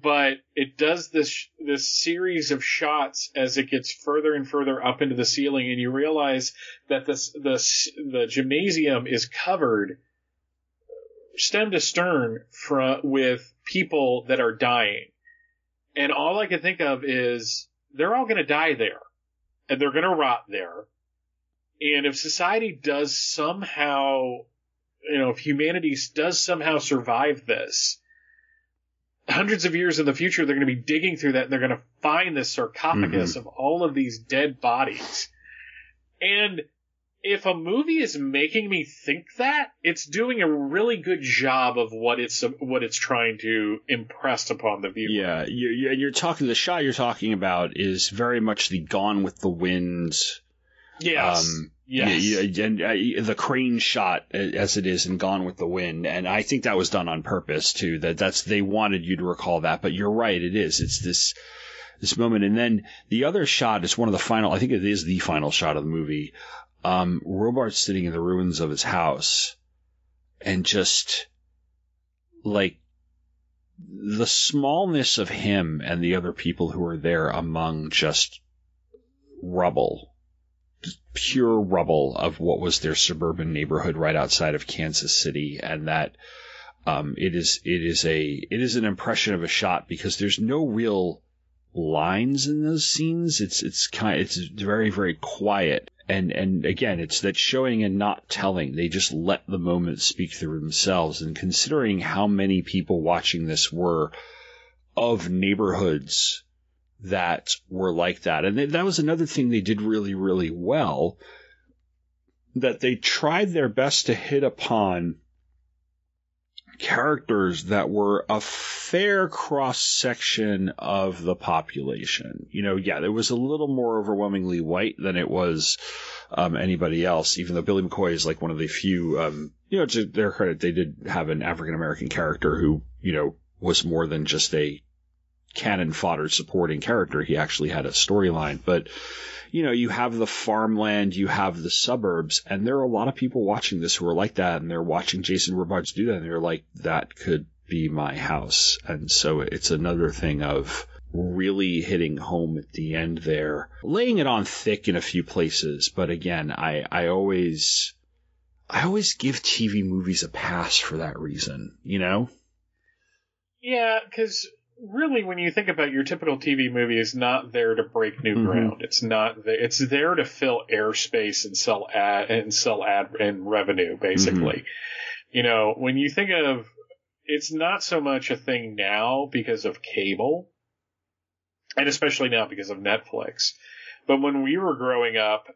But it does this this series of shots as it gets further and further up into the ceiling, and you realize that this this the gymnasium is covered stem to stern from with people that are dying, and all I can think of is they're all going to die there, and they're going to rot there, and if society does somehow you know, if humanity does somehow survive this, hundreds of years in the future, they're going to be digging through that and they're going to find this sarcophagus of all of these dead bodies. And if a movie is making me think that, it's doing a really good job of what it's what it's trying to impress upon the viewer. Yeah, you, you, and you're talking. The shot you're talking about is very much the Gone with the Wind. Yes. Um, yes. yeah, yeah, and uh, the crane shot uh, as it is in Gone with the Wind, and I think that was done on purpose too. That that's they wanted you to recall that, but you're right. It is. It's this this moment, and then the other shot is one of the final. I think it is the final shot of the movie. Um, Robards sitting in the ruins of his house, and just like the smallness of him and the other people who are there among just rubble, pure rubble of what was their suburban neighborhood right outside of Kansas City, and that um, it is it is a it is an impression of a shot because there's no real lines in those scenes. It's it's kind it's very very quiet. And and again, it's that showing and not telling. They just let the moment speak through themselves. And considering how many people watching this were of neighborhoods that were like that, and that was another thing they did really really well. That they tried their best to hit upon characters that were a fair cross section of the population. You know, yeah, there was a little more overwhelmingly white than it was um, anybody else, even though Billy McCoy is like one of the few, um, you know, to their credit, they did have an African American character who, you know, was more than just a cannon fodder supporting character. He actually had a storyline, but you know, you have the farmland, you have the suburbs, and there are a lot of people watching this who are like that, and they're watching Jason Robards do that, and they're like, that could be my house. And so it's another thing of really hitting home at the end there, laying it on thick in a few places. But again, I, I always, I always give TV movies a pass for that reason, you know? Yeah, because really, when you think about your typical TV movie, is not there to break new Mhm. ground. It's not. There, it's there to fill airspace and sell ad and sell ad and revenue, basically. You know, when you think of, it's not so much a thing now because of cable, and especially now because of Netflix. But when we were growing up,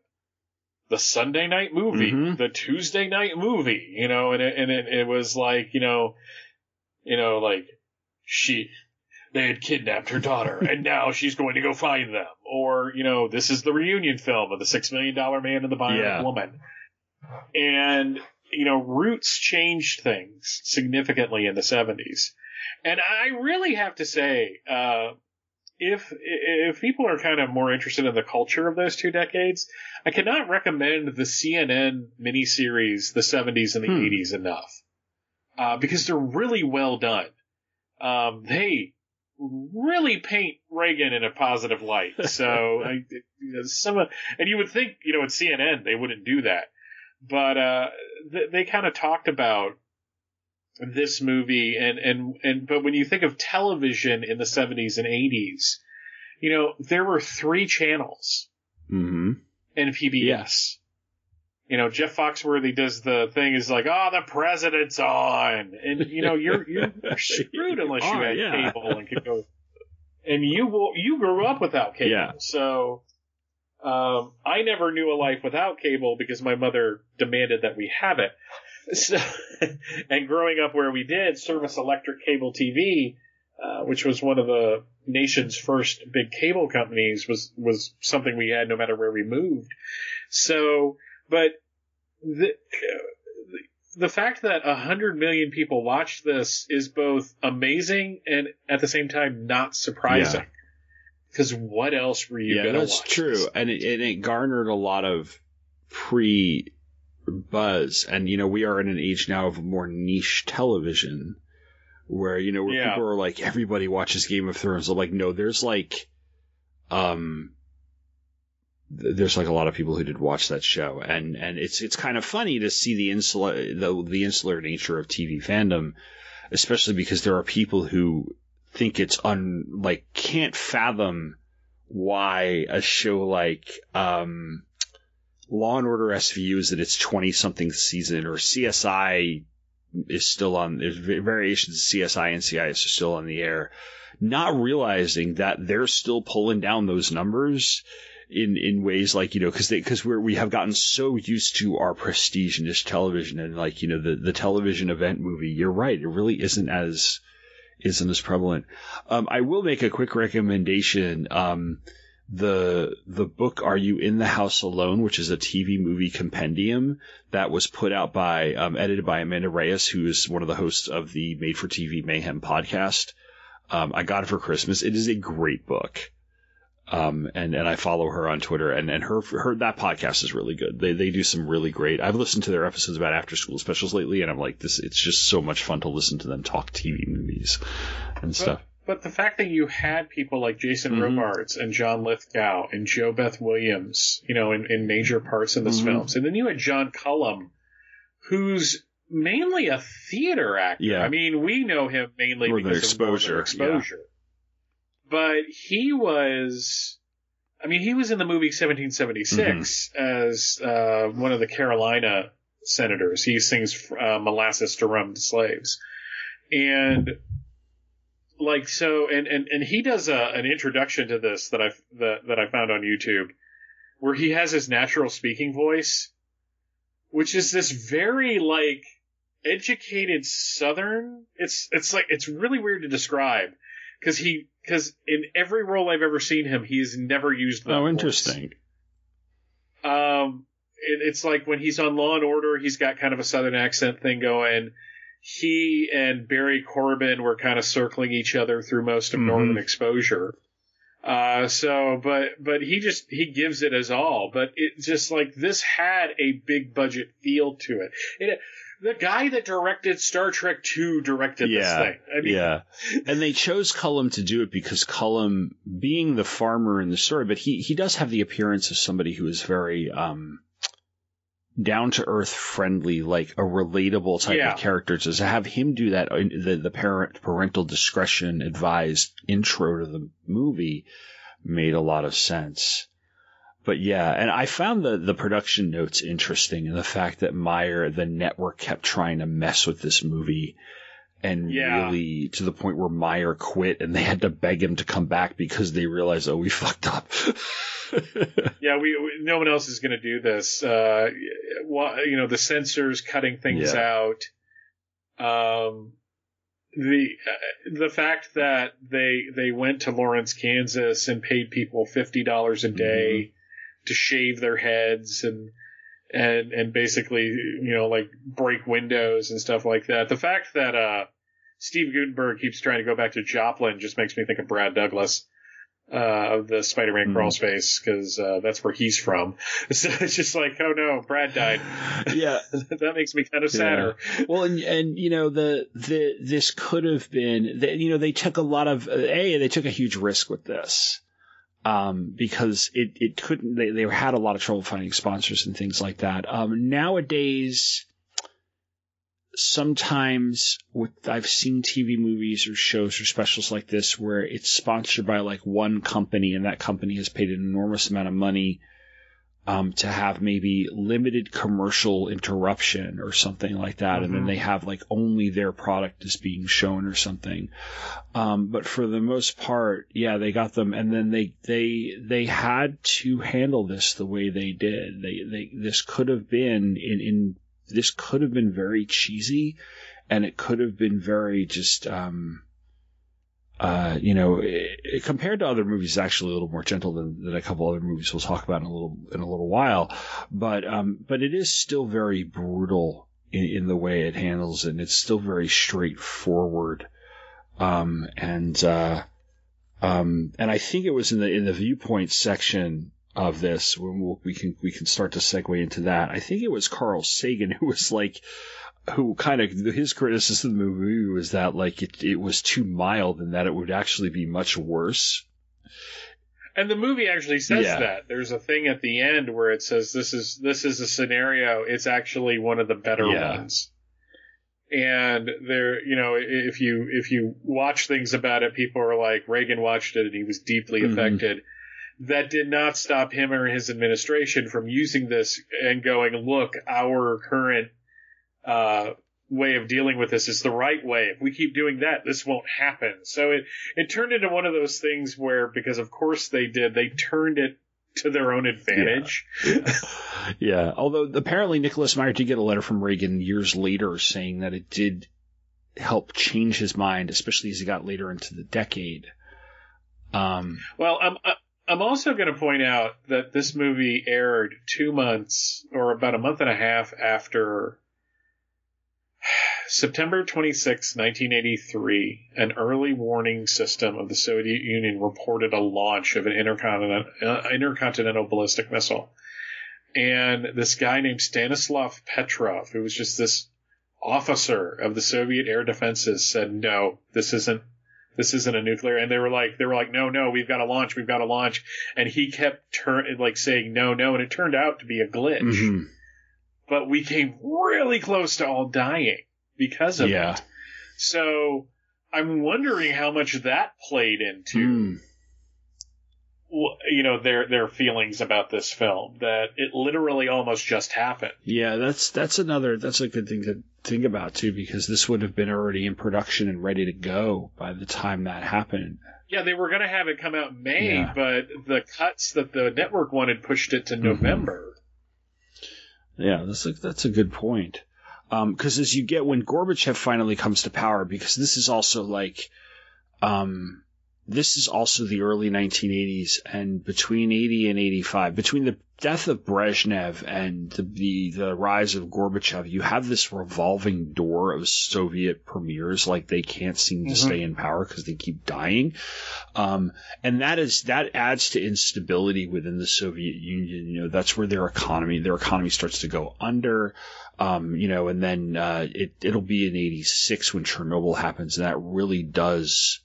the Sunday night movie, Mhm. the Tuesday night movie, you know, and it, and it, it was like, you know, you know, like she, they had kidnapped her daughter and now she's going to go find them. Or, you know, this is the reunion film of the Six Million Dollar Man and the Bionic Yeah. Woman. And, you know, Roots changed things significantly in the 70s. And I really have to say, uh, if if people are kind of more interested in the culture of those two decades, I cannot recommend the CNN miniseries, the 70s and the Hmm. 80s, enough uh, because they're really well done. Um, they really paint Reagan in a positive light. So I, you know, some of, and you would think, you know, at CNN they wouldn't do that, but uh, th- they kind of talked about this movie and and and but when you think of television in the 70s and 80s, you know, there were three channels Mm-hmm. and PBS. You know, Jeff Foxworthy does the thing is like, oh, the president's on, and you know, you're you're screwed unless you are, had yeah. cable and could go. And you will, you grew up without cable, Yeah. so um, I never knew a life without cable because my mother demanded that we have it. So, and growing up where we did, Service Electric Cable TV, uh, which was one of the nation's first big cable companies, was was something we had no matter where we moved. So, but the the fact that a hundred million people watched this is both amazing and at the same time not surprising. Because what else were you yeah, gonna that's watch? true, and it, and it garnered a lot of pre buzz, and you know we are in an age now of more niche television, where you know where Yeah. people are like everybody watches Game of Thrones. I'm like, no, there's like, um, there's like a lot of people who did watch that show, and and it's it's kind of funny to see the insular the the insular nature of TV fandom, especially because there are people who think it's un like can't fathom why a show like um Law and Order SVU is at its 20 something season or CSI is still on there's variations of CSI and NCIS are still on the air not realizing that they're still pulling down those numbers in in ways like you know because because we're we have gotten so used to our prestige in this television and like you know the the television event movie you're right it really isn't as isn't as prevalent um, I will make a quick recommendation um, the the book Are You in the House Alone, which is a TV movie compendium that was put out by um, edited by Amanda Reyes, who is one of the hosts of the Made for TV Mayhem podcast. Um, I got it for Christmas. It is a great book. Um, and, and I follow her on Twitter and, and her, her, that podcast is really good. They, they do some really great, I've listened to their episodes about after school specials lately and I'm like, this, it's just so much fun to listen to them talk TV movies and stuff. but the fact that you had people like Jason Mhm. Robards and John Lithgow and JoBeth Williams, you know, in, in major parts in this Mhm. films, and then you had John Cullum, who's mainly a theater actor. Yeah. I mean, we know him mainly Northern because of Exposure, Exposure. But he was, I mean, he was in the movie 1776 Mm-hmm. as uh, one of the Carolina senators. He sings uh, molasses to rum to slaves, and like so, and and and he does a, an introduction to this that I that that I found on YouTube, where he has his natural speaking voice, which is this very like educated Southern. It's it's like it's really weird to describe because he because in every role I've ever seen him, he's never used that. Oh, voice. interesting. Um, it, it's like when he's on Law and Order, he's got kind of a Southern accent thing going. He and Barry Corbin were kind of circling each other through most of Mhm. Northern Exposure. Uh, so, but, but he just, he gives it as all, but it just like, this had a big budget feel to it. it the guy that directed Star Trek II directed yeah, this thing. I mean, yeah. And they chose Cullum to do it because Cullum, being the farmer in the story, but he he does have the appearance of somebody who is very um, down to earth, friendly, like a relatable type Yeah. of character. So To have him do that, uh, the the parent parental discretion advised intro to the movie made a lot of sense. But yeah, and I found the the production notes interesting, and the fact that Meyer, the network, kept trying to mess with this movie, and Yeah. really to the point where Meyer quit, and they had to beg him to come back because they realized, oh, we fucked up. yeah, we, we no one else is going to do this. Uh, you know, the censors cutting things Yeah. out. Um, the uh, the fact that they they went to Lawrence, Kansas, and paid people fifty dollars a day to shave their heads and and and basically you know like break windows and stuff like that. The fact that uh, Steve Guttenberg keeps trying to go back to Joplin just makes me think of Brad Douglas uh, of the Spider-Man Mhm. crawl space because uh, that's where he's from. So it's just like, oh no, Brad died. yeah, that makes me kind of sadder. Yeah. Well, and and you know the the this could have been the, you know they took a lot of uh, a they took a huge risk with this um, because it it couldn't they they had a lot of trouble finding sponsors and things like that. Um, nowadays, sometimes with I've seen TV movies or shows or specials like this where it's sponsored by like one company and that company has paid an enormous amount of money um, to have maybe limited commercial interruption or something like that, and then Mhm. they have like only their product is being shown or something. Um, but for the most part, yeah, they got them, and then they they they had to handle this the way they did. They they this could have been in in this could have been very cheesy, and it could have been very just um, uh, you know, it, it- compared to other movies, it's actually a little more gentle than, than a couple other movies we'll talk about in a little in a little while. But um, but it is still very brutal in, in the way it handles it. And it's still very straightforward. Um, and uh, um, and I think it was in the in the viewpoint section of this when we'll, we can we can start to segue into that. I think it was Carl Sagan who was like who kind of his criticism of the movie was that like it, it was too mild and that it would actually be much worse. And the movie actually says Yeah. that. There's a thing at the end where it says this is this is a scenario. It's actually one of the better Yeah. ones. And there, you know, if you if you watch things about it, people are like Reagan watched it and he was deeply Mhm. affected. That did not stop him or his administration from using this and going, look, our current uh, way of dealing with this is the right way. If we keep doing that, this won't happen. So it it turned into one of those things where, because of course they did, they turned it to their own advantage. Yeah, although apparently Nicholas Meyer did get a letter from Reagan years later saying that it did help change his mind, especially as he got later into the decade. Um, Well, I'm I'm also going to point out that this movie aired two months or about a month and a half after September 26, 1983. An early warning system of the Soviet Union reported a launch of an intercontinental, uh, intercontinental ballistic missile, and this guy named Stanislav Petrov, who was just this officer of the Soviet air defenses, said, "No, this isn't." this isn't a nuclear and they were like they were like no no we've got to launch we've got to launch and he kept turn like saying no no and it turned out to be a glitch Mhm. But we came really close to all dying because of Yeah. it so i'm wondering how much that played into Mm. you know their their feelings about this film that it literally almost just happened Yeah, that's that's another that's a good thing to think about too because this would have been already in production and ready to go by the time that happened. yeah they were going to have it come out in may Yeah. but the cuts that the network wanted pushed it to Mhm. november Yeah, that's a, that's a good point. Because as you get when Gorbachev finally comes to power, because this is also like, um, this is also the early 1980s, and between 80 and 85, between the death of Brezhnev and the the, the rise of Gorbachev, you have this revolving door of Soviet premiers, like they can't seem to Mhm. stay in power because they keep dying, um, and that is that adds to instability within the Soviet Union. You know, that's where their economy their economy starts to go under. Um, you know, and then uh, it it'll be in '86 when Chernobyl happens, and that really does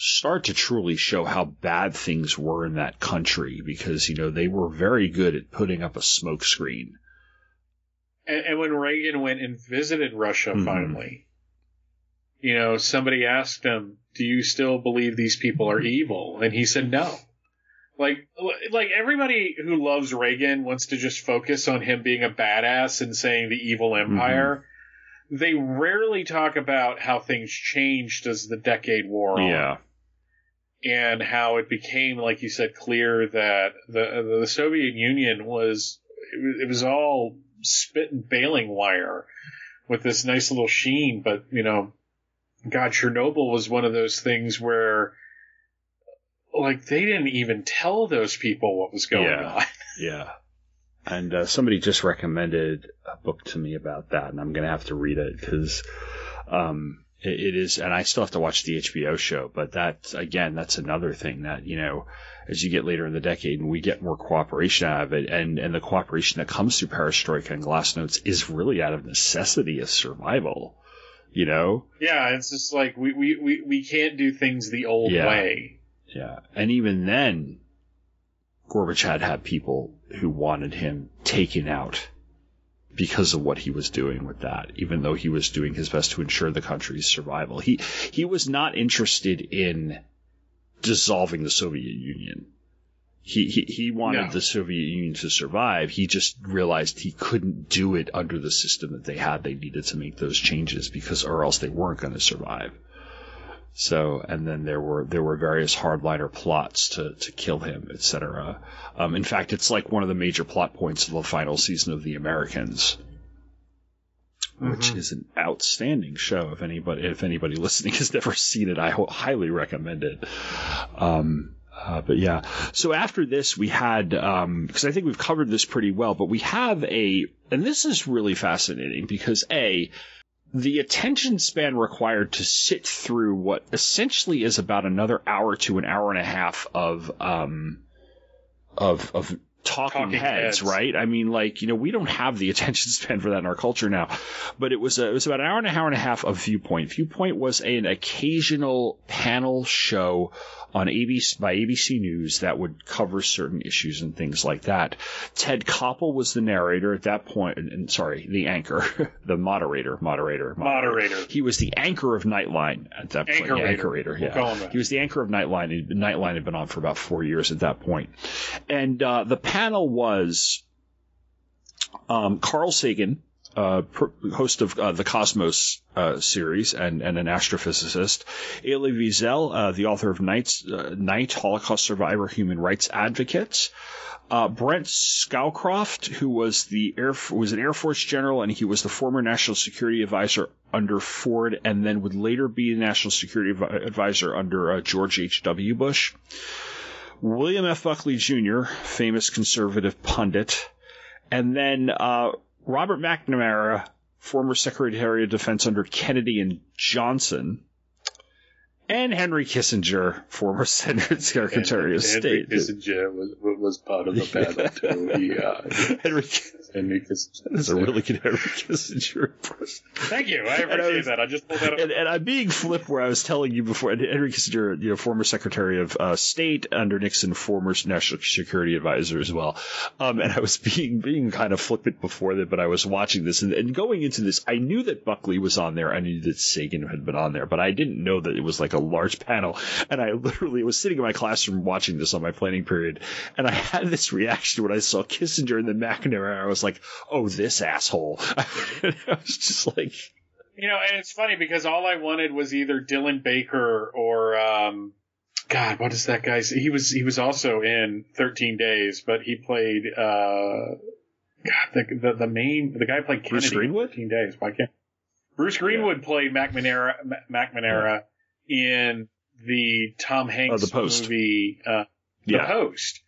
start to truly show how bad things were in that country because you know they were very good at putting up a smoke screen. And, and when Reagan went and visited Russia Mhm. finally, you know, somebody asked him, "Do you still believe these people are evil?" And he said, "No." Like, like everybody who loves Reagan wants to just focus on him being a badass and saying the evil empire. They rarely talk about how things changed as the decade wore on Yeah. And how it became, like you said, clear that the the Soviet Union was it was, all spit and baling wire with this nice little sheen, but you know, God, Chernobyl was one of those things where like they didn't even tell those people what was going Yeah. on. Yeah. And uh, somebody just recommended a book to me about that, and I'm going to have to read it because um, it, it is, and I still have to watch the HBO show. But that, again, that's another thing that, you know, as you get later in the decade and we get more cooperation out of it, and, and the cooperation that comes through Perestroika and Glasnost is really out of necessity of survival, you know? Yeah, it's just like we, we, we, we can't do things the old Yeah. way. Yeah. And even then, Gorbachev had people who wanted him taken out because of what he was doing with that, even though he was doing his best to ensure the country's survival. He he was not interested in dissolving the Soviet Union. He he, he wanted No. the Soviet Union to survive. He just realized he couldn't do it under the system that they had. They needed to make those changes because or else they weren't going to survive. So, and then there were there were various hardliner plots to to kill him, etc. Um, in fact, it's like one of the major plot points of the final season of The Americans, which Mhm. is an outstanding show. If anybody if anybody listening has never seen it, I highly recommend it. Um, uh, but yeah, so after this we had because I think we've covered this pretty well, but we have a and this is really fascinating because a the attention span required to sit through what essentially is about another hour to an hour and a half of um of of talking, Talking heads, heads. right? I mean, like you know, we don't have the attention span for that in our culture now, but it was a, it was about an hour and a hour and a half of Viewpoint. Viewpoint was an occasional panel show on ABC by ABC News that would cover certain issues and things like that. Ted Koppel was the narrator at that point, and, and sorry, the anchor, the moderator, moderator, Moderator. moderator. He was the anchor of Nightline at that point. Anchor Yeah, rater. anchor rater, We'll yeah. call him that. He was the anchor of Nightline. Nightline had been on for about four years at that point. And uh, the panel was um, Carl Sagan, uh, host of uh, the Cosmos uh, series and, and an astrophysicist. Elie Wiesel, uh, the author of Night's, uh, Night, Holocaust Survivor, Human Rights Advocate. Uh, Brent Scowcroft, who was the air was an Air Force general, and he was the former National Security Advisor under Ford, and then would later be the National Security Advi- Advisor under George H. W. Bush. William F. Buckley Jr., famous conservative pundit, and then uh, Robert McNamara, former Secretary of Defense under Kennedy and Johnson, and Henry Kissinger, former Senator Secretary of Henry State. Kissinger was, was part of the panel too. He, uh, Henry, as Henry Kissinger. That's a really good Henry Kissinger impression. Thank you. I And I appreciate was- that. I just pulled that up. And, and I'm being flip where I was telling you before. and Henry Kissinger, you know, former Secretary of uh, State under Nixon, former National Security Advisor as well. Um, and I was being being kind of flippant before that, but I was watching this and, and going into this, I knew that Buckley was on there. I knew that Sagan had been on there, but I didn't know that it was like a large panel. And I literally was sitting in my classroom watching this on my planning period, and I had this reaction when I saw Kissinger and then McNamara. I was like, "Oh, this asshole!" I was just like. You know, and it's funny because all I wanted was either Dylan Baker or um, God, what is that guy's? He was he was also in Thirteen Days, but he played uh, God the the, the main the guy played Kennedy Bruce Greenwood? in Thirteen Days. Why can't Bruce Greenwood played McNamara Ma- McNamara in the Tom Hanks Oh, The Post. movie uh, The Yeah. Post.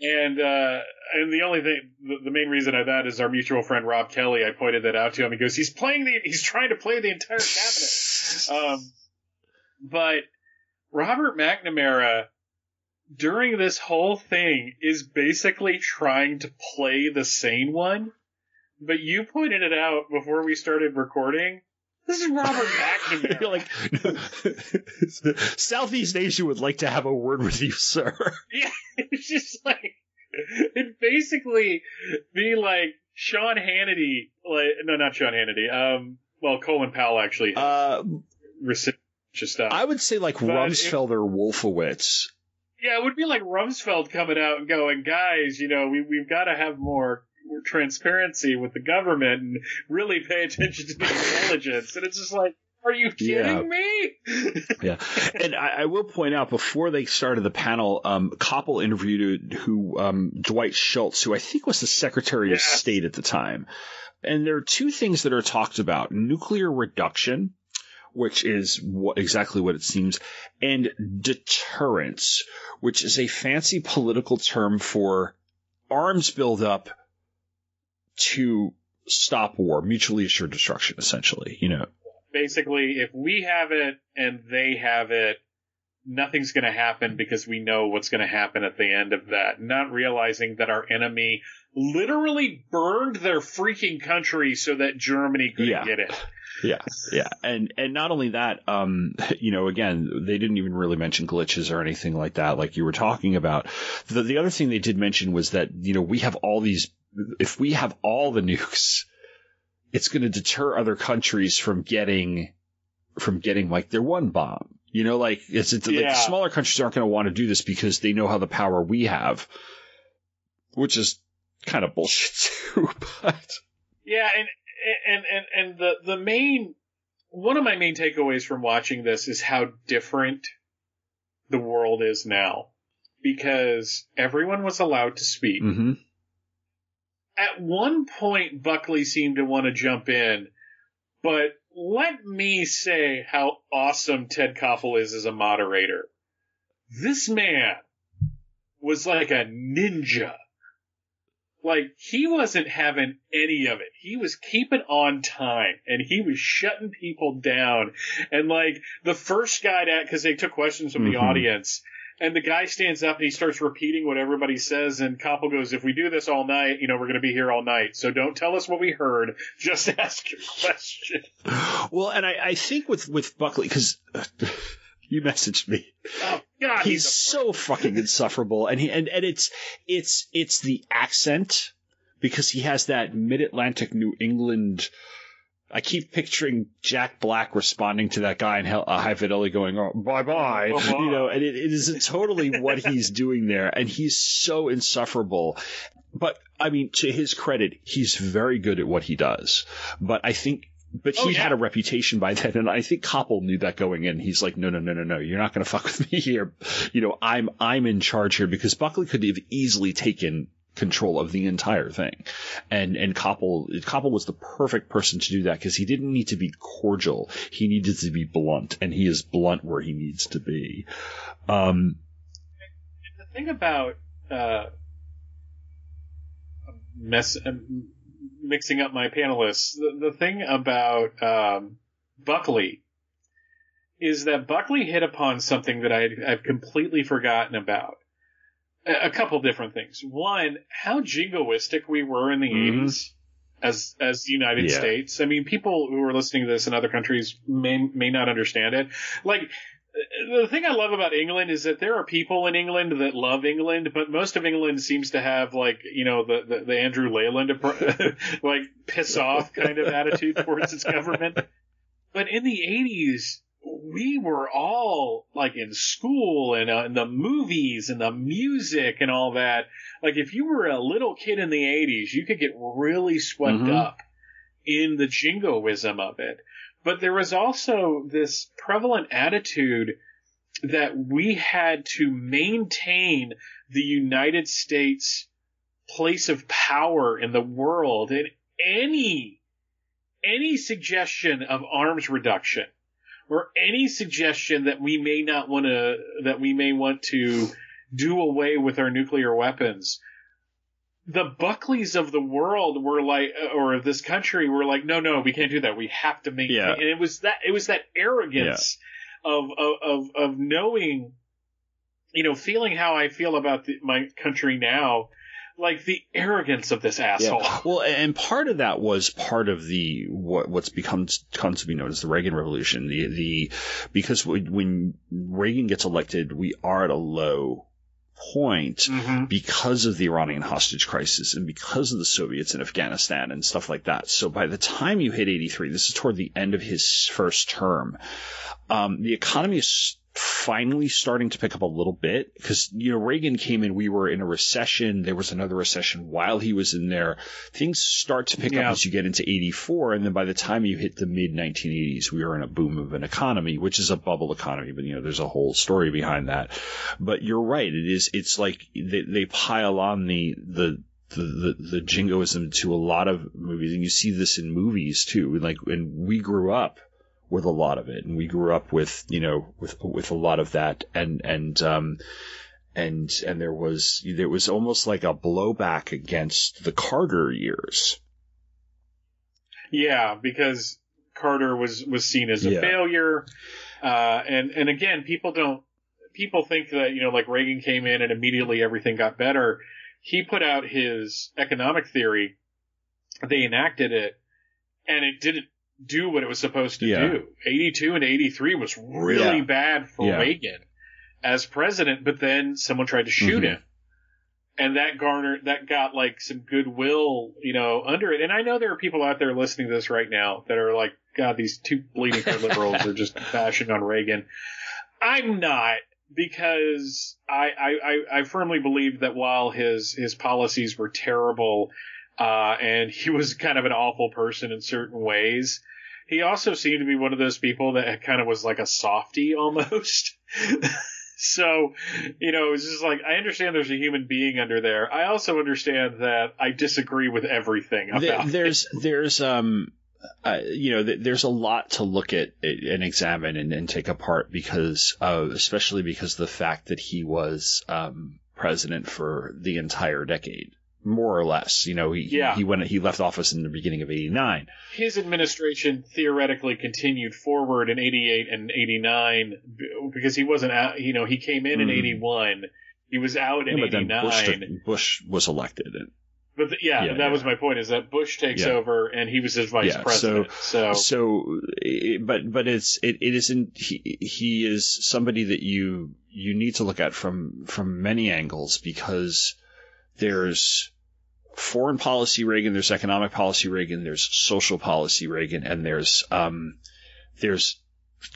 And uh, and the only thing, the, the main reason of that is our mutual friend Rob Kelly. I pointed that out to him. He goes, he's playing the, he's trying to play the entire cabinet. um, but Robert McNamara during this whole thing is basically trying to play the sane one. But you pointed it out before we started recording. This is Robert McNamara. You're like, Southeast Asia would like to have a word with you, sir. Yeah, it's just like it basically be like Sean Hannity, like no, not Sean Hannity. Um, well, Colin Powell actually. Uh, stuff. I would say like But Rumsfeld or Wolfowitz. yeah, it would be like Rumsfeld coming out and going, guys, you know, we we've got to have more transparency with the government and really pay attention to the intelligence. And it's just like, are you kidding Yeah. me? Yeah, and I, I will point out before they started the panel, um, Koppel interviewed who um, Dwight Schultz, who I think was the Secretary of State at the time, and there are two things that are talked about: nuclear reduction, which is what, exactly what it seems, and deterrence, which is a fancy political term for arms buildup to stop war, mutually assured destruction, essentially. You know, basically, if we have it and they have it, nothing's going to happen because we know what's going to happen at the end of that. Not realizing that our enemy literally burned their freaking country so that Germany couldn't Yeah. get it. Yeah, yeah, and and not only that, um, you know, again, they didn't even really mention glitches or anything like that, like you were talking about. The the other thing they did mention was that you know we have all these. If we have all the nukes, it's going to deter other countries from getting from getting like their one bomb. You know, like it's, it's Yeah. the smaller countries aren't going to want to do this because they know how the power we have, which is kind of bullshit too. But Yeah, and and and and the the main one of my main takeaways from watching this is how different the world is now because everyone was allowed to speak. hmm At one point, Buckley seemed to want to jump in, but let me say how awesome Ted Koppel is as a moderator. This man was like a ninja. Like, he wasn't having any of it. He was keeping on time and he was shutting people down. And like, the first guy that, cause they took questions from the Mhm. audience and the guy stands up and he starts repeating what everybody says and Koppel goes, if we do this all night, you know, we're going to be here all night. So don't tell us what we heard. Just ask your question. Well, and I, I think with with Buckley because you messaged me. Oh God, he's, he's, so fucking insufferable, and he and, and it's it's it's the accent because he has that mid Atlantic New England. I keep picturing Jack Black responding to that guy in Hell, uh, High Fidelity, going oh, "Bye bye," Bye-bye. you know, and it, it is totally what he's doing there, and he's so insufferable. But I mean, to his credit, he's very good at what he does. But I think but he Oh, yeah. had a reputation by then, and I think Koppel knew that going in. He's like, no, no, no, no, no, you're not going to fuck with me here. You know, I'm I'm in charge here because Buckley could have easily taken control of the entire thing, and and Koppel Koppel was the perfect person to do that because he didn't need to be cordial. He needed to be blunt, and he is blunt where he needs to be. Um, the thing about uh, mess um, mixing up my panelists. The, the thing about um, Buckley is that Buckley hit upon something that I, I've completely forgotten about. a a couple different things. One, how jingoistic we were in the Mhm. 80s as as the United Yeah. States. I mean, people who are listening to this in other countries may may not understand it. Like the thing I love about England is that there are people in England that love England, but most of England seems to have like you know the the, the Andrew Leyland like piss off kind of attitude towards its government. But in the '80s, we were all like in school and uh, in the movies and the music and all that. Like if you were a little kid in the '80s, you could get really swept Mhm. up in the jingoism of it. But there was also this prevalent attitude that we had to maintain the United States place of power in the world and any any suggestion of arms reduction or any suggestion that we may not want to that we may want to do away with our nuclear weapons the buckleys of the world were like or of this country were like no no we can't do that we have to maintain Yeah. and it was that it was that arrogance of, of of of knowing you know feeling how i feel about the, my country now like the arrogance of this asshole Yeah. Well, and part of that was part of the what what's become come to be known as the Reagan Revolution. The the because when Reagan gets elected, we are at a low point Mm-hmm. because of the Iranian hostage crisis and because of the Soviets in Afghanistan and stuff like that. So by the time you hit 83, this is toward the end of his first term, um, the economy is finally starting to pick up a little bit because you know Reagan came in we were in a recession there was another recession while he was in there things start to pick Yeah. up as you get into 84 and then by the time you hit the mid 1980s we were in a boom of an economy which is a bubble economy but you know there's a whole story behind that but you're right it is it's like they, they pile on the the the, the, the jingoism to a lot of movies and you see this in movies too like and we grew up with a lot of it. And we grew up with you know with with a lot of that. And and um and and there was there was almost like a blowback against the Carter years. Yeah, because Carter was was seen as a Yeah. failure, uh, and and again, people don't people think that you know like Reagan came in and immediately everything got better. He put out his economic theory, they enacted it, and it didn't do what it was supposed to Yeah. do. Eighty two and eighty three was really Yeah. bad for Yeah. Reagan as president, but then someone tried to shoot Mhm. him and that garnered that got like some goodwill, you know, under it. And I know there are people out there listening to this right now that are like, God, these two bleeding heart liberals are just bashing on Reagan. I'm not because I, I, I, I firmly believe that while his his policies were terrible, uh, and he was kind of an awful person in certain ways, he also seemed to be one of those people that kind of was like a softy almost. so, you know, it's just like I understand there's a human being under there. I also understand that I disagree with everything about there's there's um uh, you know th- there's a lot to look at and examine and, and take apart because uh, especially because of the fact that he was um president for the entire decade more or less you know he Yeah. he went he left office in the beginning of 89 his administration theoretically continued forward in 88 and 89 because he wasn't out, you know, he came in in Mhm. 81. He was out in Yeah, but 89. Bush, Bush was elected and but the, yeah, Yeah, that yeah. was my point is that Bush takes over and he was his vice president. So, so it- but but it's it, it isn't he he is somebody that you you need to look at from from many angles because there's foreign policy Reagan, there's economic policy Reagan, there's social policy Reagan, and there's um there's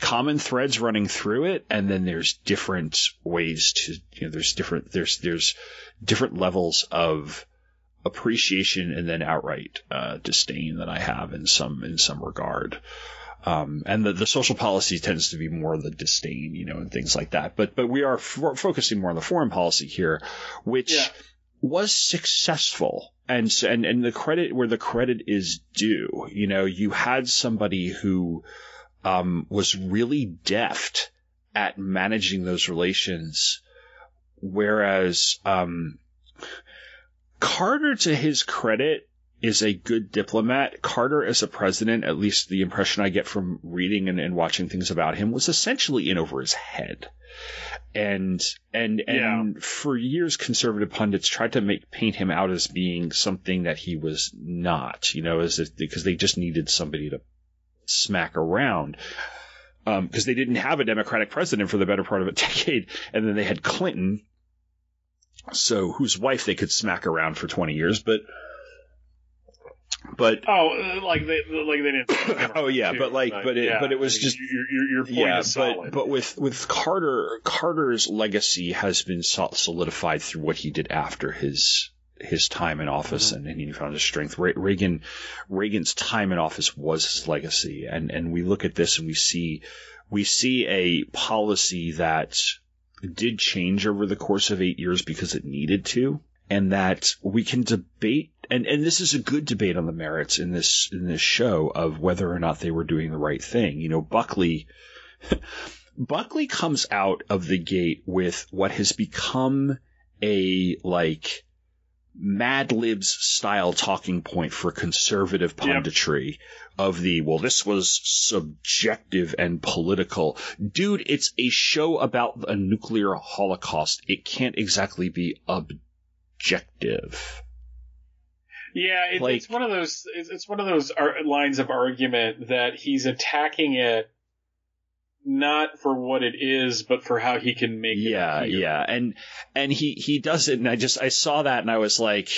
common threads running through it, and then there's different ways to you know there's different there's there's different levels of appreciation and then outright uh, disdain that I have in some in some regard. Um, and the, the social policy tends to be more the disdain, you know, and things like that. But but we are f- focusing more on the foreign policy here, which Yeah. Was successful. And, and and the credit where the credit is due, you know, you had somebody who um, was really deft at managing those relations, whereas um, Carter, to his credit, is a good diplomat. Carter as a president, at least the impression I get from reading and, and watching things about him, was essentially in over his head. And and and for years conservative pundits tried to make paint him out as being something that he was not, you know, as if, because they just needed somebody to smack around um, because they didn't have a Democratic president for the better part of a decade, and then they had Clinton, so whose wife they could smack around for twenty years, but but Oh, uh, like they like they didn't. oh yeah, too, but like but it yeah, but it was just your your, your point yeah, is but solid. but with with Carter, Carter's legacy has been solidified through what he did after his his time in office, and, and he found his strength. Re- Reagan Reagan's time in office was his legacy, and and we look at this and we see we see a policy that did change over the course of eight years because it needed to, and that we can debate. And, and this is a good debate on the merits in this in this show of whether or not they were doing the right thing. You know, Buckley Buckley comes out of the gate with what has become a like Mad Libs style talking point for conservative punditry of the, well, this was subjective and political. Dude, it's a show about a nuclear holocaust. It can't exactly be objective. Yeah, it, Like- it's one of those. It's, it's one of those ar- lines of argument that he's attacking it not for what it is, but for how he can make Yeah, it. appear. yeah, and and he he does it, and I just I saw that, and I was like,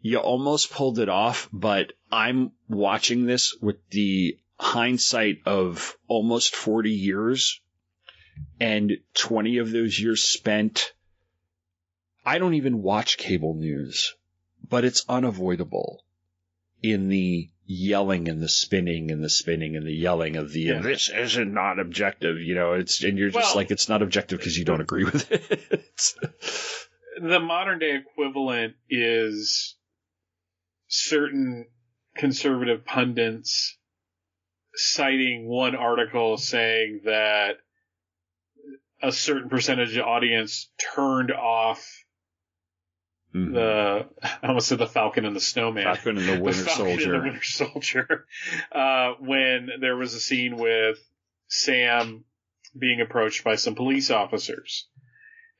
you almost pulled it off, but I'm watching this with the hindsight of almost 40 years, and 20 of those years spent. I don't even watch cable news, but it's unavoidable in the yelling and the spinning and the spinning and the yelling of the Yeah. this isn't not objective, you know, it's and you're just Well- like it's not objective because you don't agree with it. the modern day equivalent is certain conservative pundits citing one article saying that a certain percentage of the audience turned off Mhm. the I almost said the Falcon and the Snowman. Falcon and the Winter and Soldier. the Winter Soldier. Uh, when there was a scene with Sam being approached by some police officers.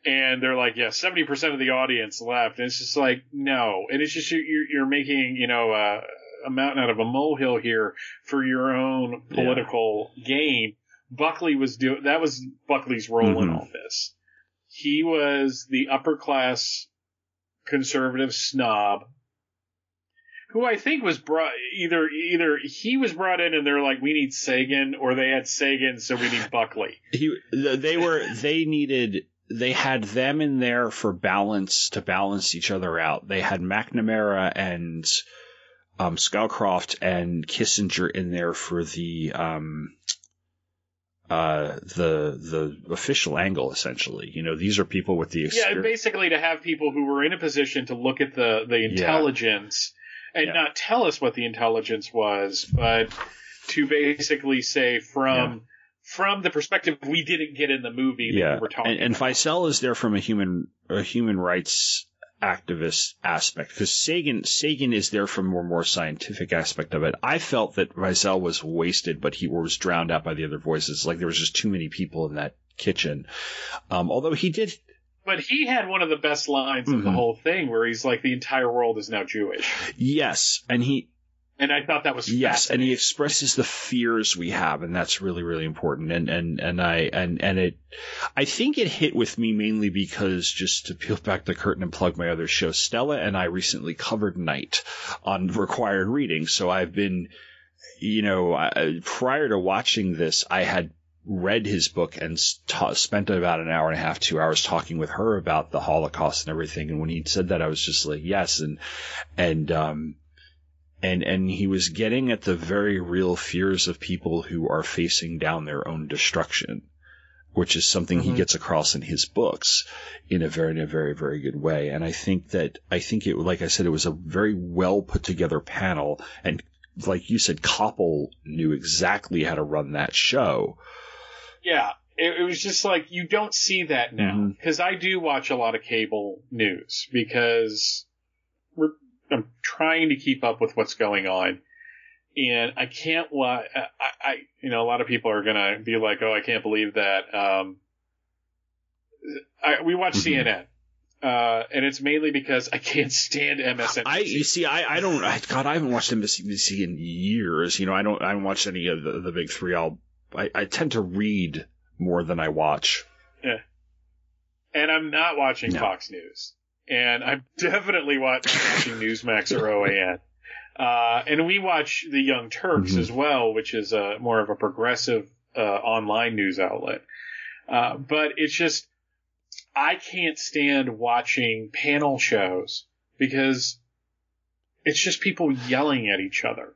And they're like, yeah, 70% of the audience left. And it's just like, no. And it's just, you're, you're making, you know, uh, a mountain out of a molehill here for your own political gain. Buckley was doing, that was Buckley's role in Mhm. all this. He was the upper class conservative snob who I think was brought either either he was brought in and they're like we need Sagan or they had Sagan so we need Buckley. he they were they needed they had them in there for balance to balance each other out. They had McNamara and um, Scowcroft and Kissinger in there for the um, uh, the the official angle. Essentially, you know, these are people with the Yeah, basically to have people who were in a position to look at the the intelligence and Yeah. not tell us what the intelligence was, but to basically say from from the perspective we didn't get in the movie that yeah, we were talking and, and Wiesel is there from a human a human rights activist aspect because Sagan Sagan is there from a more more scientific aspect of it. I felt that Wiesel was wasted, but he was drowned out by the other voices. Like there was just too many people in that kitchen. Um, although he did, But he had one of the best lines of the Mhm. whole thing where he's like the entire world is now Jewish. yes, and he And I thought that was Yes, and he expresses the fears we have, and that's really, really important. And and and I and and it, I think it hit with me mainly because just to peel back the curtain and plug my other show, Stella and I recently covered Night on required reading. So I've been, you know, I, prior to watching this, I had read his book and ta- spent about an hour and a half, two hours talking with her about the Holocaust and everything. And when he said that, I was just like, yes, and and um and and he was getting at the very real fears of people who are facing down their own destruction, which is something he Mhm. gets across in his books in a very in a very very good way. And I think that I think it like I said it was a very well put together panel and like you said Koppel knew exactly how to run that show. Yeah, it, it was just like you don't see that now because I do watch a lot of cable news because I'm trying to keep up with what's going on, and I can't. I, I you know a lot of people are gonna be like, oh, I can't believe that. Um, I, we watch Mm-hmm. CNN. Uh, and it's mainly because I can't stand MSNBC. I you see, I, I don't. I, God, I haven't watched MSNBC in years. You know, I don't. I haven't watched any of the, the big three. I'll. I, I tend to read more than I watch. Yeah. And I'm not watching No. Fox News. And I'm definitely watch- watching Newsmax or OAN. Uh, and we watch the Young Turks Mhm. as well, which is a more of a progressive uh, online news outlet. Uh, but it's just I can't stand watching panel shows because it's just people yelling at each other.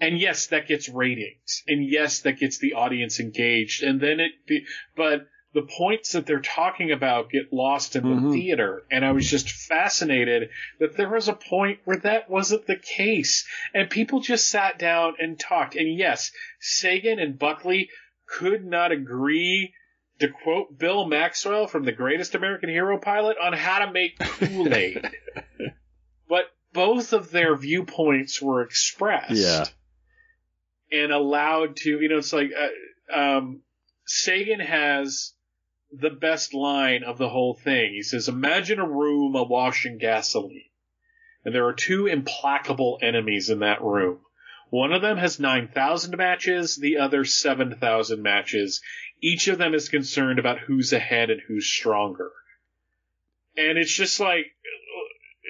And yes, that gets ratings. And yes, that gets the audience engaged. And then it, be, but the points that they're talking about get lost in the Mhm. theater. And I was just fascinated that there was a point where that wasn't the case. And people just sat down and talked. And yes, Sagan and Buckley could not agree to quote Bill Maxwell from the greatest American hero pilot on how to make Kool-Aid. but both of their viewpoints were expressed Yeah. and allowed to, you know, it's like uh, um, Sagan has the best line of the whole thing. He says, "Imagine a room awash in gasoline, and there are two implacable enemies in that room. One of them has nine thousand matches, the other seven thousand matches. Each of them is concerned about who's ahead and who's stronger." And it's just like,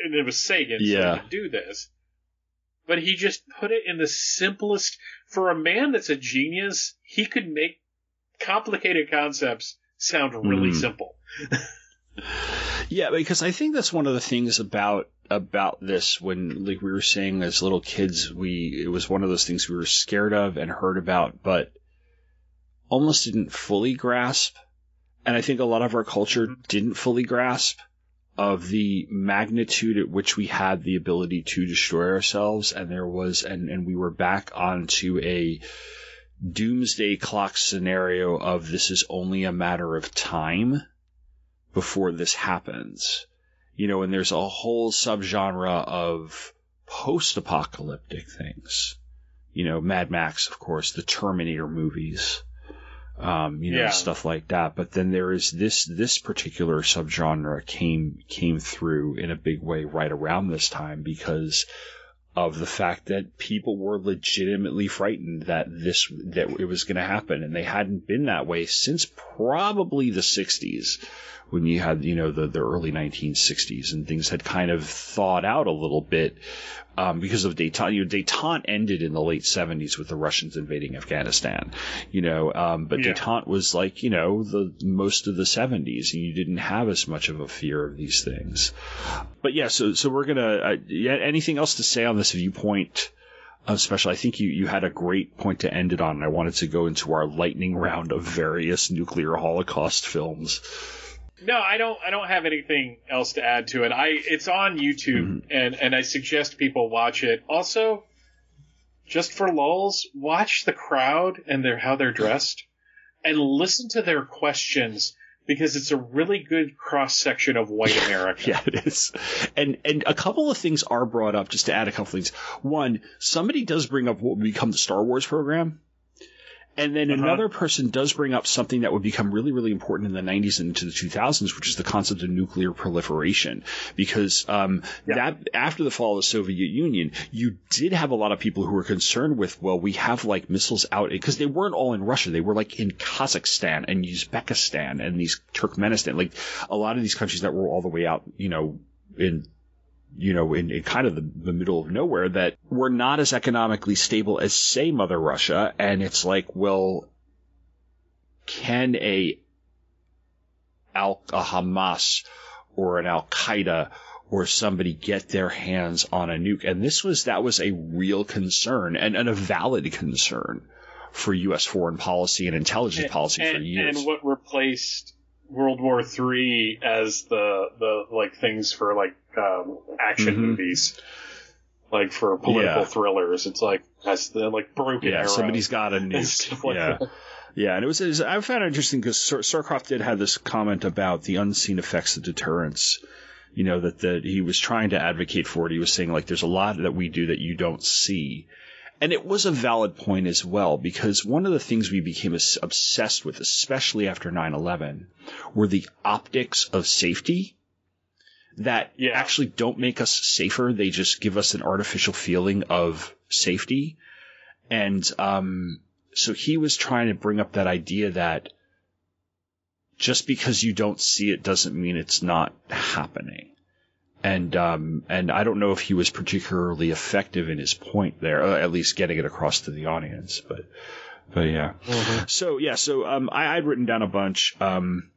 and it was Sagan, Yeah. do this but he just put it in the simplest for a man that's a genius he could make complicated concepts sound really Mm. simple. Yeah, because I think that's one of the things about about this when like we were saying as little kids we it was one of those things we were scared of and heard about but almost didn't fully grasp. And I think a lot of our culture didn't fully grasp of the magnitude at which we had the ability to destroy ourselves. And there was and and we were back onto a doomsday clock scenario of this is only a matter of time before this happens. You know, and there's a whole subgenre of post-apocalyptic things. You know, Mad Max, of course, the Terminator movies, um, you know, Yeah. stuff like that. But then there is this this particular subgenre came came through in a big way right around this time because of the fact that people were legitimately frightened that this that it was going to happen and they hadn't been that way since probably the 60s when you had you know the, the early 1960s and things had kind of thawed out a little bit um, because of detente. You know, detente ended in the late 70s with the Russians invading Afghanistan, you know, um, but Yeah. detente was like you know the most of the 70s and you didn't have as much of a fear of these things. But yeah, so so we're gonna. Uh, yeah, anything else to say on this viewpoint? Uh, special. I think you, you had a great point to end it on. and I wanted to go into our lightning round of various nuclear holocaust films. No i don't i don't have anything else to add to it i it's on youtube Mm-hmm. and and i suggest people watch it also just for lulls watch the crowd and their how they're dressed and listen to their questions because it's a really good cross section of white america Yeah, it is. And and a couple of things are brought up just to add a couple things. One, somebody does bring up what would become the Star Wars program. And then Uh-huh. another person does bring up something that would become really, really important in the 90s and into the 2000s, which is the concept of nuclear proliferation. Because um, that after the fall of the Soviet Union, you did have a lot of people who were concerned with, well, we have like missiles out because they weren't all in Russia; they were like in Kazakhstan and Uzbekistan and these Turkmenistan, like a lot of these countries that were all the way out, you know, in you know, in, in kind of the, the middle of nowhere that were not as economically stable as, say, Mother Russia. And it's like, well, can a Al a Hamas or an Al Qaeda or somebody get their hands on a nuke? And this was that was a real concern and, and a valid concern for U.S. foreign policy and intelligence policy for years. and what replaced World War Three as the the like things for like um, action Mhm. movies, like for political Yeah. thrillers. It's like that's the like broken yeah, somebody's got a nuke. like yeah. that. Yeah, and it was, it was- I found it interesting because Scowcroft did have this comment about the unseen effects of deterrence you know, that, that he was trying to advocate for it. He was saying, like, there's a lot that we do that you don't see. And it was a valid point as well, because one of the things we became obsessed with, especially after 9 11, were the optics of safety that yeah. actually don't make us safer. They just give us an artificial feeling of safety. And um, so he was trying to bring up that idea that just because you don't see it doesn't mean it's not happening. And um, and I don't know if he was particularly effective in his point there, at least getting it across to the audience. But but yeah. Mm-hmm. So yeah, so um, I, I'd written down a bunch. Um,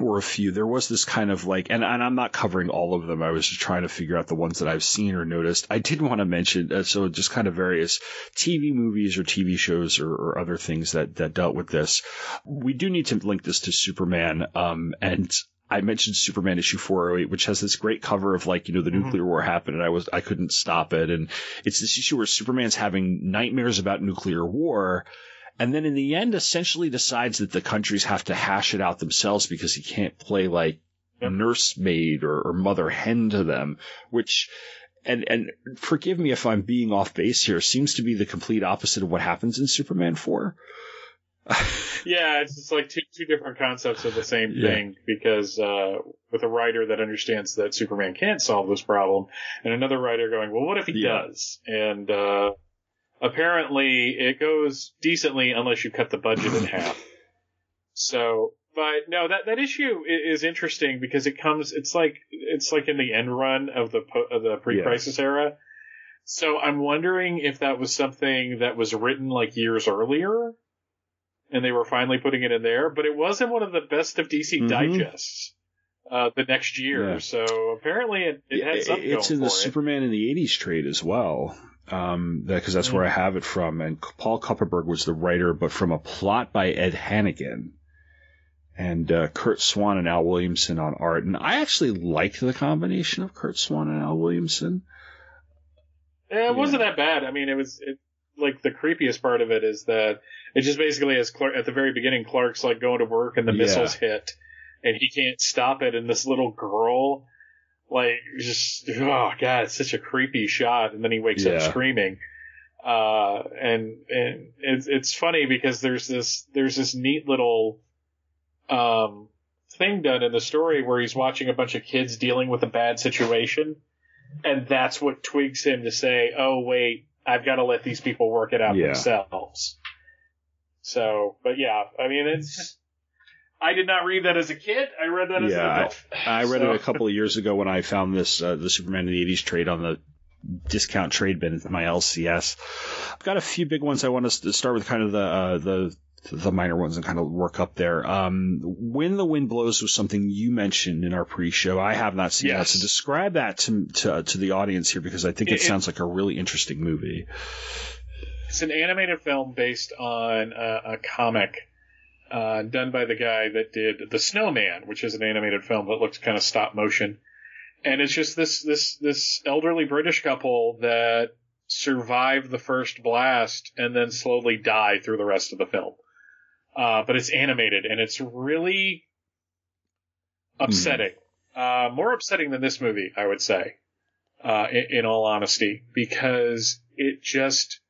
or a few. There was this kind of like, and, and I'm not covering all of them. I was just trying to figure out the ones that I've seen or noticed. I did want to mention, uh, so just kind of various TV movies or TV shows or, or, other things that, that dealt with this. We do need to link this to Superman. Um, and I mentioned Superman issue 408, which has this great cover of like, you know, the mm-hmm. nuclear war happened and I was, I couldn't stop it. And it's this issue where Superman's having nightmares about nuclear war and then in the end essentially decides that the countries have to hash it out themselves because he can't play like a nursemaid or, or mother hen to them, which and and forgive me if I'm being off base here, seems to be the complete opposite of what happens in Superman four. yeah, it's just like two two different concepts of the same thing yeah. because uh, with a writer that understands that Superman can't solve this problem, and another writer going, well, what if he yeah. does? And uh, apparently it goes decently unless you cut the budget in half. So, but no, that that issue is interesting because it comes. It's like it's like in the end run of the of the pre-crisis yeah. era. So I'm wondering if that was something that was written like years earlier, and they were finally putting it in there. But it wasn't one of the best of DC mm-hmm. digests uh, the next year. Yeah. So apparently it, it had something. It's in the it. Superman in the '80s trade as well um, because that's where I have it from. And Paul Kupperberg was the writer, but from a plot by Ed Hannigan and uh, Curt Swan and Al Williamson on art. And I actually liked the combination of Curt Swan and Al Williamson. Yeah, it wasn't that bad. I mean, it was it, like the creepiest part of it is that it just basically has Clark at the very beginning. Clark's like going to work and the yeah. missiles hit, and he can't stop it. And this little girl like just oh god, it's such a creepy shot, and then he wakes yeah. up screaming. Uh, and and it's it's funny because there's this there's this neat little um thing done in the story where he's watching a bunch of kids dealing with a bad situation, and that's what twigs him to say, "Oh wait, I've got to let these people work it out yeah. themselves." So, but yeah, I mean, it's I did not read that as a kid. I read that as yeah, an adult. I, I read so. it a couple of years ago when I found this uh, the Superman in the '80s trade on the discount trade bin at my LCS. I've got a few big ones. I want to start with kind of the uh, the the minor ones and kind of work up there. Um, when the wind blows was something you mentioned in our pre-show. I have not seen yes. that, so describe that to to, to the audience here because I think it, it sounds like a really interesting movie. It's an animated film based on a, a comic uh, done by the guy that did The Snowman, which is an animated film that looks kind of stop motion. And it's just this this this elderly British couple that survive the first blast and then slowly die through the rest of the film. Uh, but it's animated and it's really upsetting. Mm. Uh, more upsetting than this movie, I would say, uh, in, in, all honesty, because it just,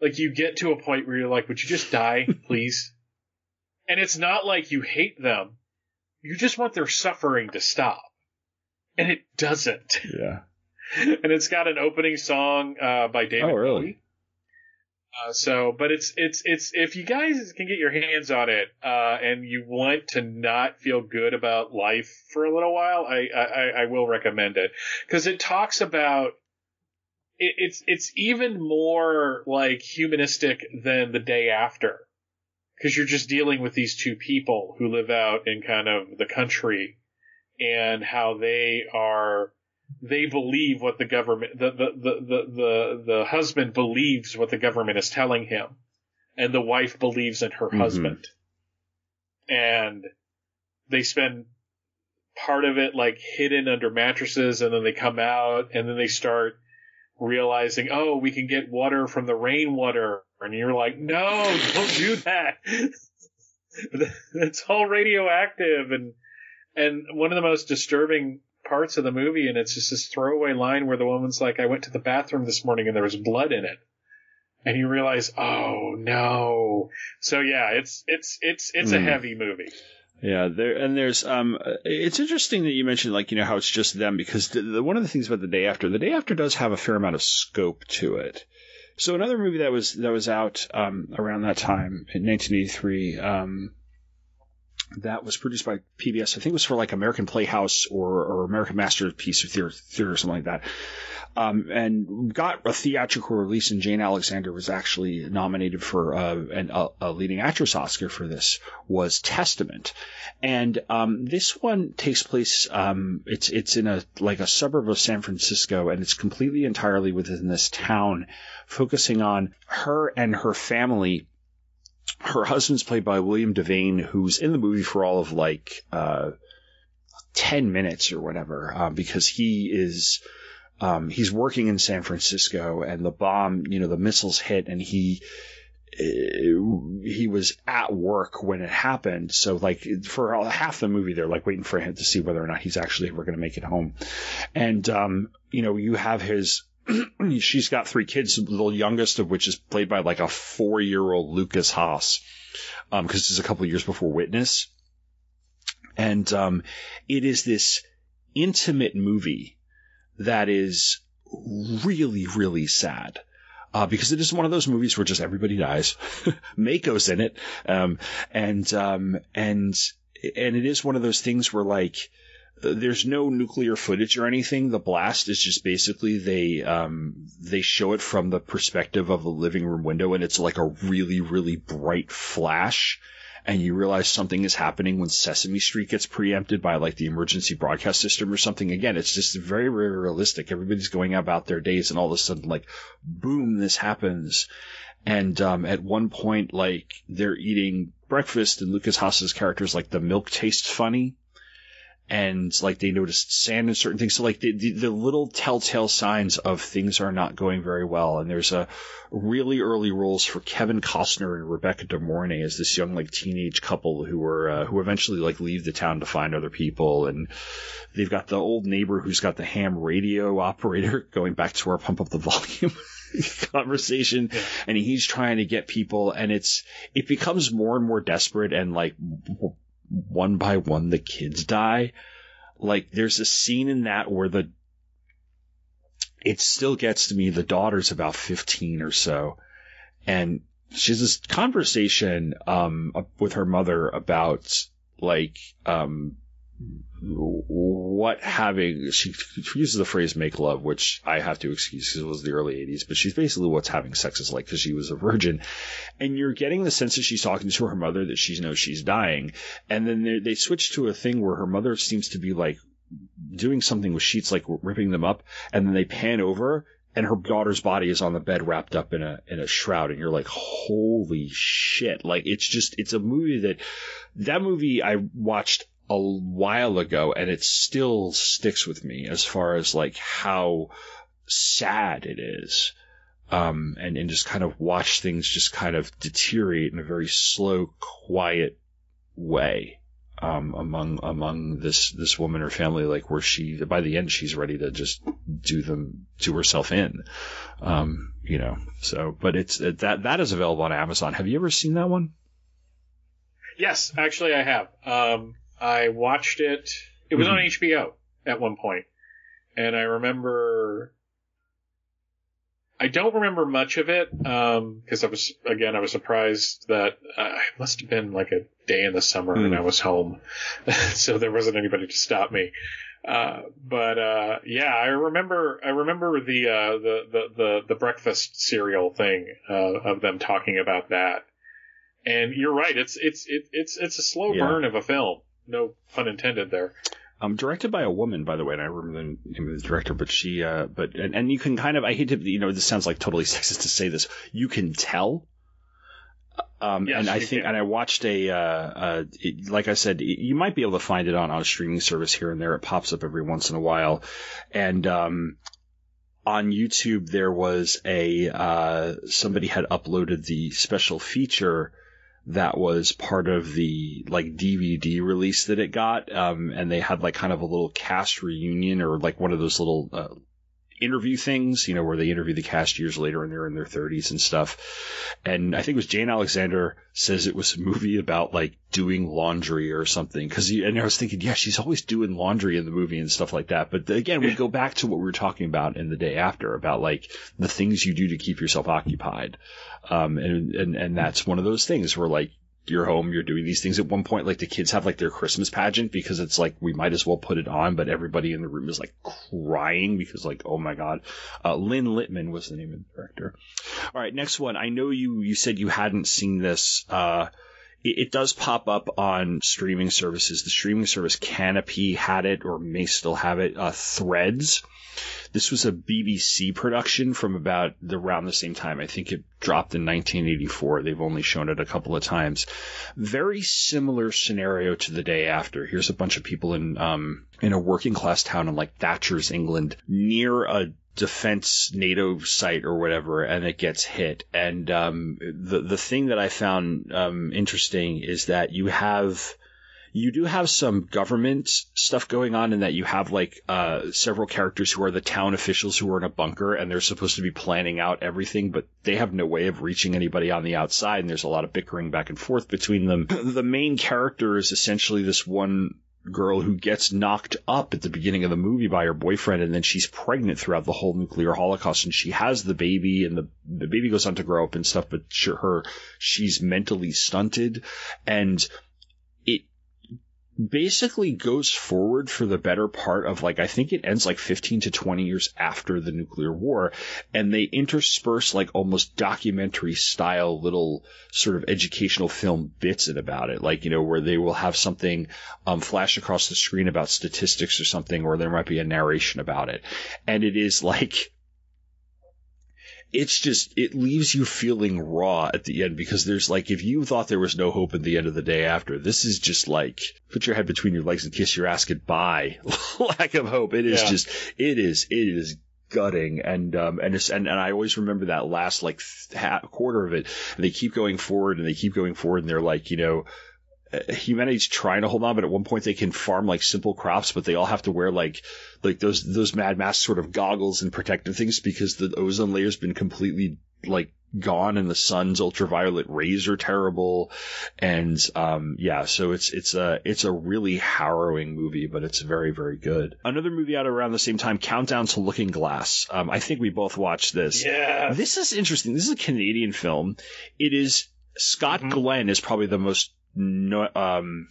like, you get to a point where you're like, would you just die, please? And it's not like you hate them. You just want their suffering to stop. And it doesn't. Yeah. and it's got an opening song uh, by David Oh, really? Uh, so, but it's it's it's if you guys can get your hands on it uh, and you want to not feel good about life for a little while, I I, I will recommend it because it talks about it, it's it's even more like humanistic than the day after because you're just dealing with these two people who live out in kind of the country and how they are they believe what the government the the, the, the, the, the husband believes what the government is telling him and the wife believes in her mm-hmm. husband and they spend part of it like hidden under mattresses and then they come out and then they start realizing oh we can get water from the rainwater and you're like, no, don't do that. It's all radioactive. And, and one of the most disturbing parts of the movie, and it's just this throwaway line where the woman's like, "I went to the bathroom this morning and there was blood in it," and you realize, oh no. So yeah, it's it's it's it's a Mm. heavy movie. Yeah, there and there's um, it's interesting that you mentioned like you know how it's just them because the, the, one of the things about the day after, the day after does have a fair amount of scope to it. So another movie that was that was out um, around that time in 1983, um, that was produced by PBS. I think it was for like American Playhouse or, or American Masterpiece of Theater, Theater or something like that. Um, and got a theatrical release, and Jane Alexander was actually nominated for uh, an, a, a leading actress Oscar for this. Was Testament, and um, this one takes place. Um, it's it's in a like a suburb of San Francisco, and it's completely entirely within this town, focusing on her and her family her husband's played by William Devane, who's in the movie for all of like uh, ten minutes or whatever, um, because he is um, he's working in San Francisco, and the bomb, you know, the missiles hit, and he uh, he was at work when it happened. So like for half the movie, they're like waiting for him to see whether or not he's actually ever going to make it home, and um, you know, you have his she's got three kids, the youngest of which is played by like a four year old Lukas Haas, um, because it's a couple years before Witness. And, um, it is this intimate movie that is really, really sad. Uh, because it is one of those movies where just everybody dies. Mako's in it. Um, and, um, and, and it is one of those things where like, there's no nuclear footage or anything. The blast is just basically they um, they show it from the perspective of the living room window, and it's like a really really bright flash. And you realize something is happening when Sesame Street gets preempted by like the emergency broadcast system or something. Again, it's just very, very realistic. Everybody's going about their days, and all of a sudden, like, boom, this happens. And um, at one point, like, they're eating breakfast, and Lukas Haas's character's like, the milk tastes funny and like they noticed sand and certain things. So like the, the, the little telltale signs of things are not going very well. And there's a really early roles for Kevin Costner and Rebecca De Mornay as this young like teenage couple who are uh, who eventually like leave the town to find other people. And they've got the old neighbor who's got the ham radio operator going back to our pump up the volume. conversation and he's trying to get people and it's it becomes more and more desperate and like one by one the kids die. Like there's a scene in that where the it still gets to me. The daughter's about 15 or so, and she has this conversation um with her mother about like um what having she uses the phrase make love which i have to excuse because it was the early 80s but she's basically what's having sex is like because she was a virgin. And you're getting the sense that she's talking to her mother that she knows she's dying. And then they, they switch to a thing where her mother seems to be like doing something with sheets like ripping them up and then they pan over and her daughter's body is on the bed wrapped up in a in a shroud. And you're like holy shit. Like it's just it's a movie that that movie i watched a while ago and it still sticks with me as far as like how sad it is um and and just kind of watch things just kind of deteriorate in a very slow quiet way um among among this this woman or family like where she by the end she's ready to just do them do herself in um you know. So but it's that that is available on amazon. Have you ever seen that one? Yes, actually, I have. Um, I watched it. It was on HBO at one point. and I remember. I don't remember much of it because I was again I was surprised that uh, it must have been like a day in the summer and I was home, so there wasn't anybody to stop me. Uh, but uh, yeah, I remember I remember the uh, the, the the the breakfast cereal thing uh, of them talking about that. And you're right, it's it's it, it's it's a slow Yeah. burn of a film. No pun intended there. Um, directed by a woman, by the way, and I remember the name of the director, but she, uh, but, and, and you can kind of, I hate to, you know, this sounds like totally sexist to say this. You can tell. Um, Yes, and I think, can. and I watched a, uh, uh, it, like I said, you might be able to find it on, on a streaming service here and there. It pops up every once in a while. And, um, on YouTube, there was a, uh, somebody had uploaded the special feature that was part of the like DVD release that it got, um, and they had like kind of a little cast reunion or like one of those little uh, interview things, you know, where they interview the cast years later and they're in their 30s and stuff. And I think it was Jane Alexander says it was a movie about like doing laundry or something. Cause he, and I was thinking, yeah, she's always doing laundry in the movie and stuff like that. But again, we go back to what we were talking about in the day after about like the things you do to keep yourself occupied. Um, and, and, and that's one of those things where like, you're home, you're doing these things. At one point, like the kids have like their Christmas pageant because it's like we might as well put it on, but everybody in the room is like crying because like oh my god. Uh, Lynne Littman was the name of the director. All right, next one. I know you you said you hadn't seen this. Uh, it, does pop up on streaming services. The streaming service Kanopy had it or may still have it. Uh, Threads. This was a BBC production from about the, around the same time. I think it dropped in 1984. They've only shown it a couple of times. Very similar scenario to the day after. Here's a bunch of people in um, in a working class town in like Thatcher's England near a defense NATO site or whatever, and it gets hit. And um, the the thing that I found um, interesting is that you have you do have some government stuff going on in that you have like uh, several characters who are the town officials who are in a bunker and they're supposed to be planning out everything, but they have no way of reaching anybody on the outside, and there's a lot of bickering back and forth between them. The main character is essentially this one girl who gets knocked up at the beginning of the movie by her boyfriend and then she's pregnant throughout the whole nuclear holocaust and she has the baby and the the baby goes on to grow up and stuff but her she's mentally stunted and basically goes forward for the better part of like I think it ends like 15 to 20 years after the nuclear war and they intersperse like almost documentary style little sort of educational film bits in about it. Like you know where they will have something um, flash across the screen about statistics or something or there might be a narration about it. And it is like it's just it leaves you feeling raw at the end because there's like if you thought there was no hope at the end of the day after this is just like put your head between your legs and kiss your ass goodbye. Lack of hope. It is Yeah. just it is it is gutting. And um and it's and, and I always remember that last like th- half, quarter of it. And they keep going forward and they keep going forward and they're like you know humanity's trying to hold on, but at one point they can farm like simple crops, but they all have to wear like like those those Mad Max sort of goggles and protective things because the ozone layer's been completely like gone and the sun's ultraviolet rays are terrible. And um yeah so it's it's a it's a really harrowing movie but it's very very good. Another movie out around the same time countdown to looking glass. Um i think we both watched this. Yeah. this is interesting. This is a canadian film. It is scott glenn is probably the most no, um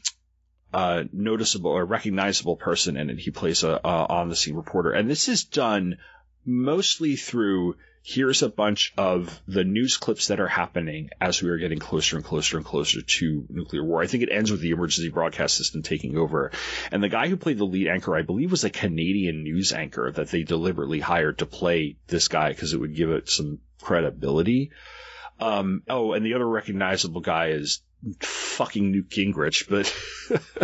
uh, noticeable or recognizable person in it. He plays a, a on the scene reporter, and this is done mostly through here's a bunch of the news clips that are happening as we are getting closer and closer and closer to nuclear war. I think it ends with the emergency broadcast system taking over. And the guy who played the lead anchor, I believe, was a Canadian news anchor that they deliberately hired to play this guy because it would give it some credibility. Um, oh, and the other recognizable guy is fucking Newt Gingrich, but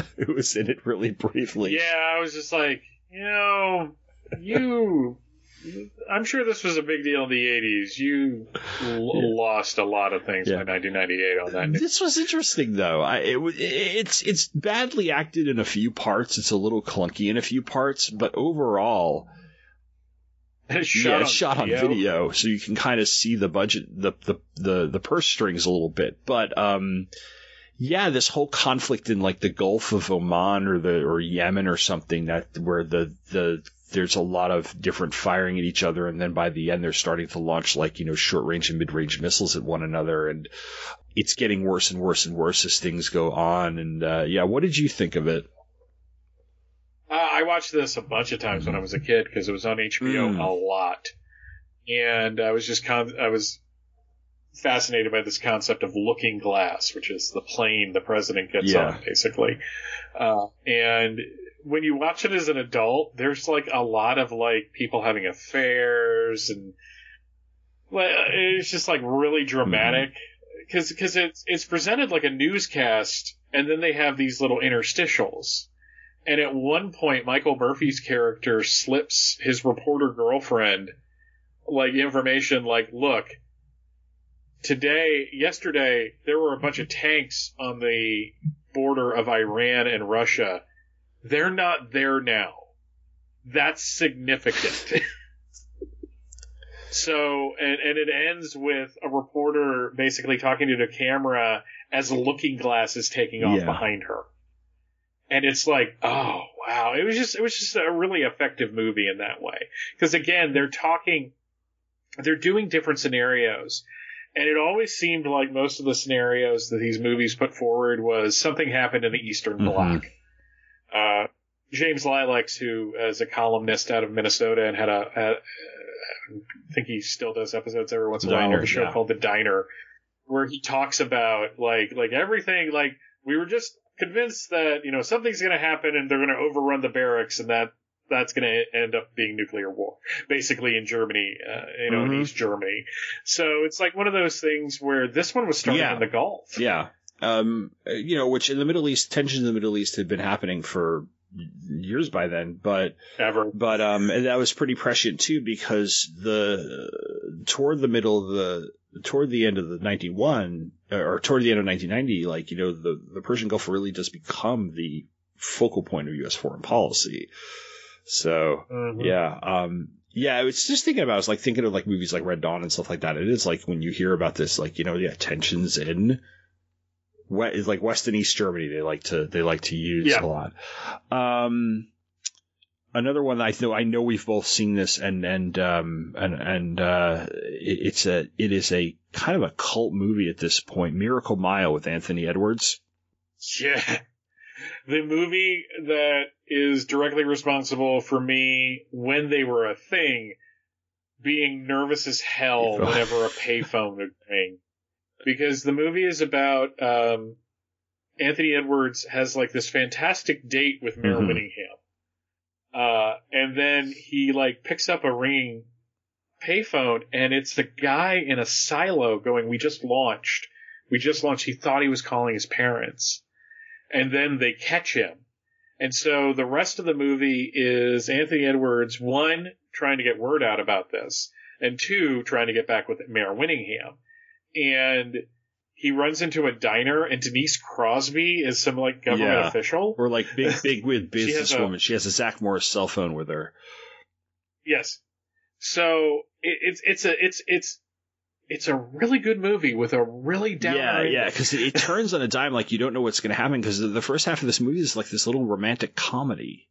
who was in it really briefly. Yeah, I was just like, you know, you. I'm sure this was a big deal in the 80s. You l- lost a lot of things Yeah. by 1998 on that. This was interesting though. I, it, it's it's badly acted in a few parts. It's a little clunky in a few parts, but overall, It's shot yeah, on it's shot video. on video, so you can kind of see the budget, the, the the the purse strings a little bit. But um, yeah, this whole conflict in like the Gulf of Oman or the or Yemen or something that where the the there's a lot of different firing at each other, and then by the end they're starting to launch like you know short range and mid range missiles at one another, and it's getting worse and worse and worse as things go on. And uh, yeah, what did you think of it? Uh, I watched this a bunch of times when I was a kid because it was on HBO Mm. a lot, and I was just con- I was fascinated by this concept of looking glass, which is the plane the president gets Yeah. on, basically. Uh, and when you watch it as an adult, there's like a lot of like people having affairs and like it's just like really dramatic because because it's it's presented like a newscast, and then they have these little interstitials. And at one point, Michael Murphy's character slips his reporter girlfriend like information like, look, today, yesterday, there were a bunch of tanks on the border of Iran and Russia. They're not there now. That's significant. so, and, and it ends with a reporter basically talking to the camera as a Looking Glass is taking off Yeah. behind her. And it's like, oh wow, it was just it was just a really effective movie in that way. Because again, they're talking, they're doing different scenarios, and it always seemed like most of the scenarios that these movies put forward was something happened in the Eastern Mhm. Bloc. Uh, James Lileks, who is a columnist out of Minnesota and had a, a I think he still does episodes every once in a while of a show yeah. called The Diner, where he talks about like like everything like we were just convinced that you know something's going to happen and they're going to overrun the barracks and that that's going to end up being nuclear war basically in Germany uh, you know Mhm. in East Germany so it's like one of those things where this one was started Yeah. in the Gulf Yeah. Um, uh, you know, which in the Middle East, tensions in the Middle East had been happening for years by then, but ever but um, and that was pretty prescient too because the toward the middle of the toward the end of the 91 or toward the end of 1990 like you know the the Persian Gulf really does become the focal point of US foreign policy so Mhm. yeah um yeah I was just thinking about I was like thinking of like movies like Red Dawn and stuff like that it is like when you hear about this like you know yeah tensions in what is like West and East Germany they like to they like to use Yeah. a lot um another one I know I know we've both seen this and and um and and uh it, it's a it is a kind of a cult movie at this point Miracle Mile with Anthony Edwards Yeah. The movie that is directly responsible for me when they were a thing being nervous as hell whenever a payphone would ring. Because the movie is about um, Anthony Edwards has like this fantastic date with Mare Mhm. Winningham. Uh, and then he like picks up a ringing payphone and it's the guy in a silo going, we just launched. We just launched. He thought he was calling his parents and then they catch him. And so the rest of the movie is Anthony Edwards, one, trying to get word out about this, and two, trying to get back with Mare Winningham. And he runs into a diner, and Denise Crosby is some like government Yeah. official. or like big big with She businesswoman she has a Zach Morris cell phone with her Yes. So it, it's it's a it's it's it's a really good movie with a really down. yeah yeah because it, it turns on a dime like you don't know what's going to happen because the, the first half of this movie is like this little romantic comedy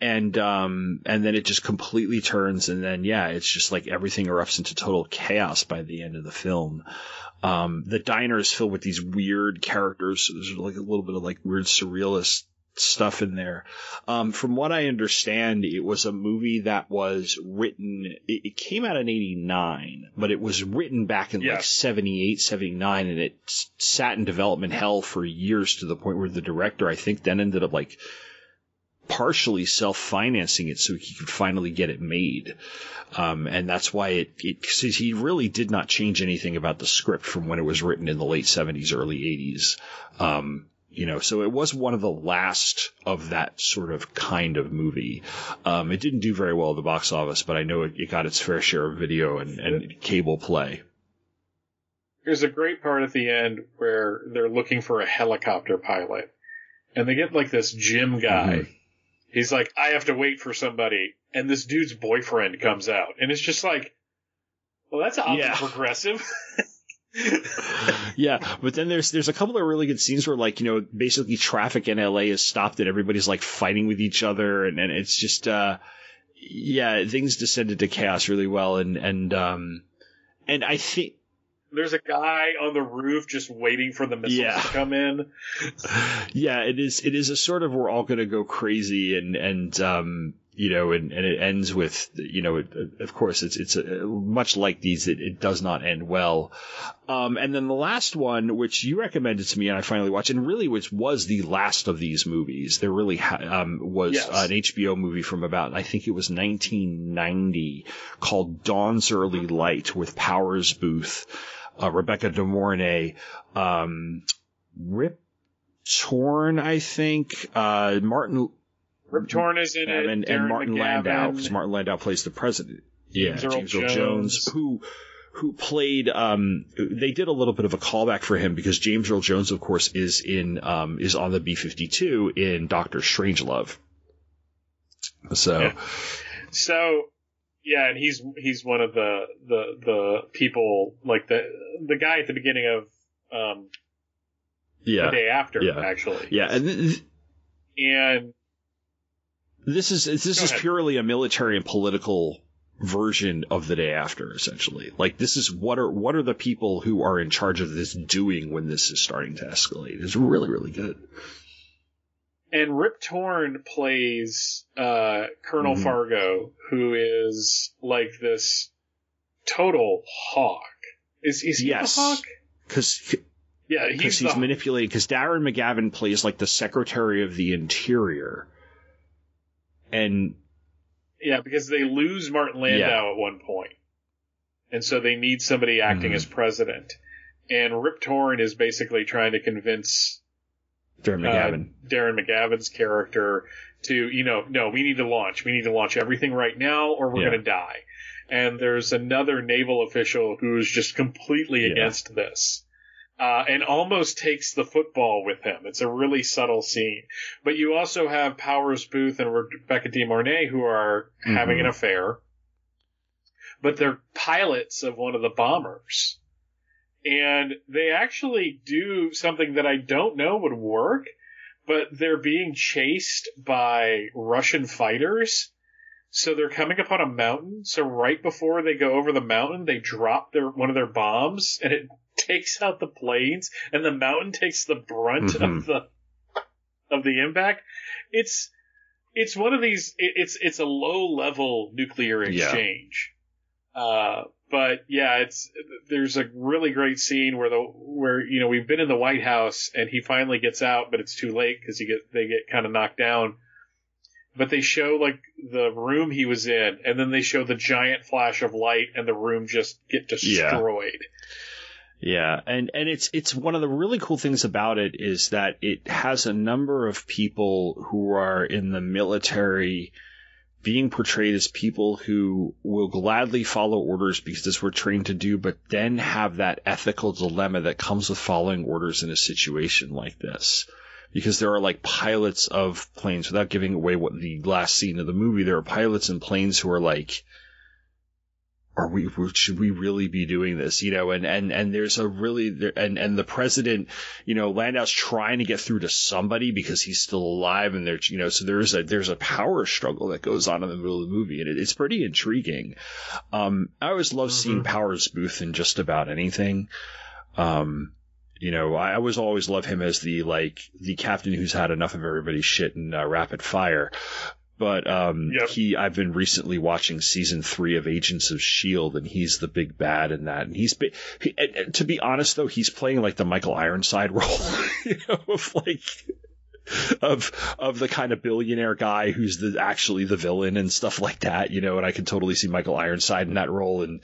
and um and then it just completely turns and then yeah it's just like everything erupts into total chaos by the end of the film. Um the diner is filled with these weird characters. So there's like a little bit of like weird surrealist stuff in there. Um from what i understand it was a movie that was written it, it came out in 89 but it was written back in like 78 79 and it s- sat in development hell for years to the point where the director i think then ended up like partially self-financing it so he could finally get it made. Um, and that's why it, it, 'cause he really did not change anything about the script from when it was written in the late 70s, early 80s. Um, you know, so it was one of the last of that sort of kind of movie. Um, it didn't do very well at the box office, but I know it, it got its fair share of video and, and cable play. There's a great part at the end where they're looking for a helicopter pilot, and they get like this gym guy. Mhm. He's like, I have to wait for somebody, and this dude's boyfriend comes out, and it's just like, well, that's oddly Yeah. progressive. yeah, but then there's there's a couple of really good scenes where like you know basically traffic in LA is stopped and everybody's like fighting with each other and, and it's just uh yeah things descended to chaos really well and and um and I think There's a guy on the roof just waiting for the missiles Yeah. to come in. yeah it is it is a sort of we're all gonna go crazy and and um you know and, and it ends with you know it, of course it's it's a, much like these it, it does not end well um and then the last one which you recommended to me and I finally watched and really which was the last of these movies there really ha- um was Yes. an HBO movie from about I think it was 1990 called Dawn's Early Light with Powers Boothe uh, Rebecca De Mornay um Rip Torn, I think. Uh, Martin Rip Torn is in it. and, and Martin McGavin. Landau, because Martin Landau plays the president. James yeah, Earl James Earl Jones. Jones, who who played. Um, they did a little bit of a callback for him because James Earl Jones, of course, is in um, is on the B fifty two in Doctor Strangelove. So, Yeah. So yeah, and he's he's one of the the the people like the the guy at the beginning of um yeah, the day after yeah. actually. yeah, and th- And this is this Go is ahead. purely a military and political version of the day after essentially like this is what are what are the people who are in charge of this doing when this is starting to escalate it's really really good and Rip Torn plays uh Colonel Mhm. Fargo, who is like this total hawk. Is is he Yes. the hawk? because Yeah, he's, because he's, the manipulating because Darren McGavin plays like the Secretary of the Interior and Yeah, because they lose Martin Landau Yeah. at one point. And so they need somebody acting Mhm. as president. And Rip Torn is basically trying to convince Darren uh, Darren McGavin's character to, you know, no, we need to launch. We need to launch everything right now or we're Yeah. going to die. And there's another naval official who's just completely Yeah. against this. Uh, and almost takes the football with him. It's a really subtle scene. But you also have Powers Boothe and Rebecca De Mornay who are having Mhm. an affair. But they're pilots of one of the bombers. And they actually do something that I don't know would work, but they're being chased by Russian fighters. So they're coming upon a mountain. So right before they go over the mountain, they drop their one of their bombs, and it takes out the planes, and the mountain takes the brunt Mhm. of the of the impact. It's it's one of these. It, it's it's a low level nuclear Yeah. exchange. Uh, but yeah, it's there's a really great scene where the where you know we've been in the White House and he finally gets out, but it's too late because you get they get kind of knocked down. But they show like the room he was in, and then they show the giant flash of light, and the room just get Yeah. destroyed. Yeah, and and it's it's one of the really cool things about it is that it has a number of people who are in the military being portrayed as people who will gladly follow orders because that's what we're trained to do, but then have that ethical dilemma that comes with following orders in a situation like this. Because there are like pilots of planes, without giving away what the last scene of the movie, there are pilots in planes who are like, are we should we really be doing this you know? And and and there's a really and and the president you know landau's trying to get through to somebody because he's still alive and there's you know so there's a there's a power struggle that goes on in the middle of the movie and it, it's pretty intriguing. Um i always love seeing powers boothe in just about anything. Um you know, I always always love him as the like the captain who's had enough of everybody's shit in uh, Rapid Fire. But um, Yep. he, I've been recently watching season three of Agents of Shield, and he's the big bad in that. And he's, he, and- to be honest though, he's playing like the Michael Ironside role, you know, of like of of the kind of billionaire guy who's the actually the villain and stuff like that, you know. And I can totally see Michael Ironside in that role. And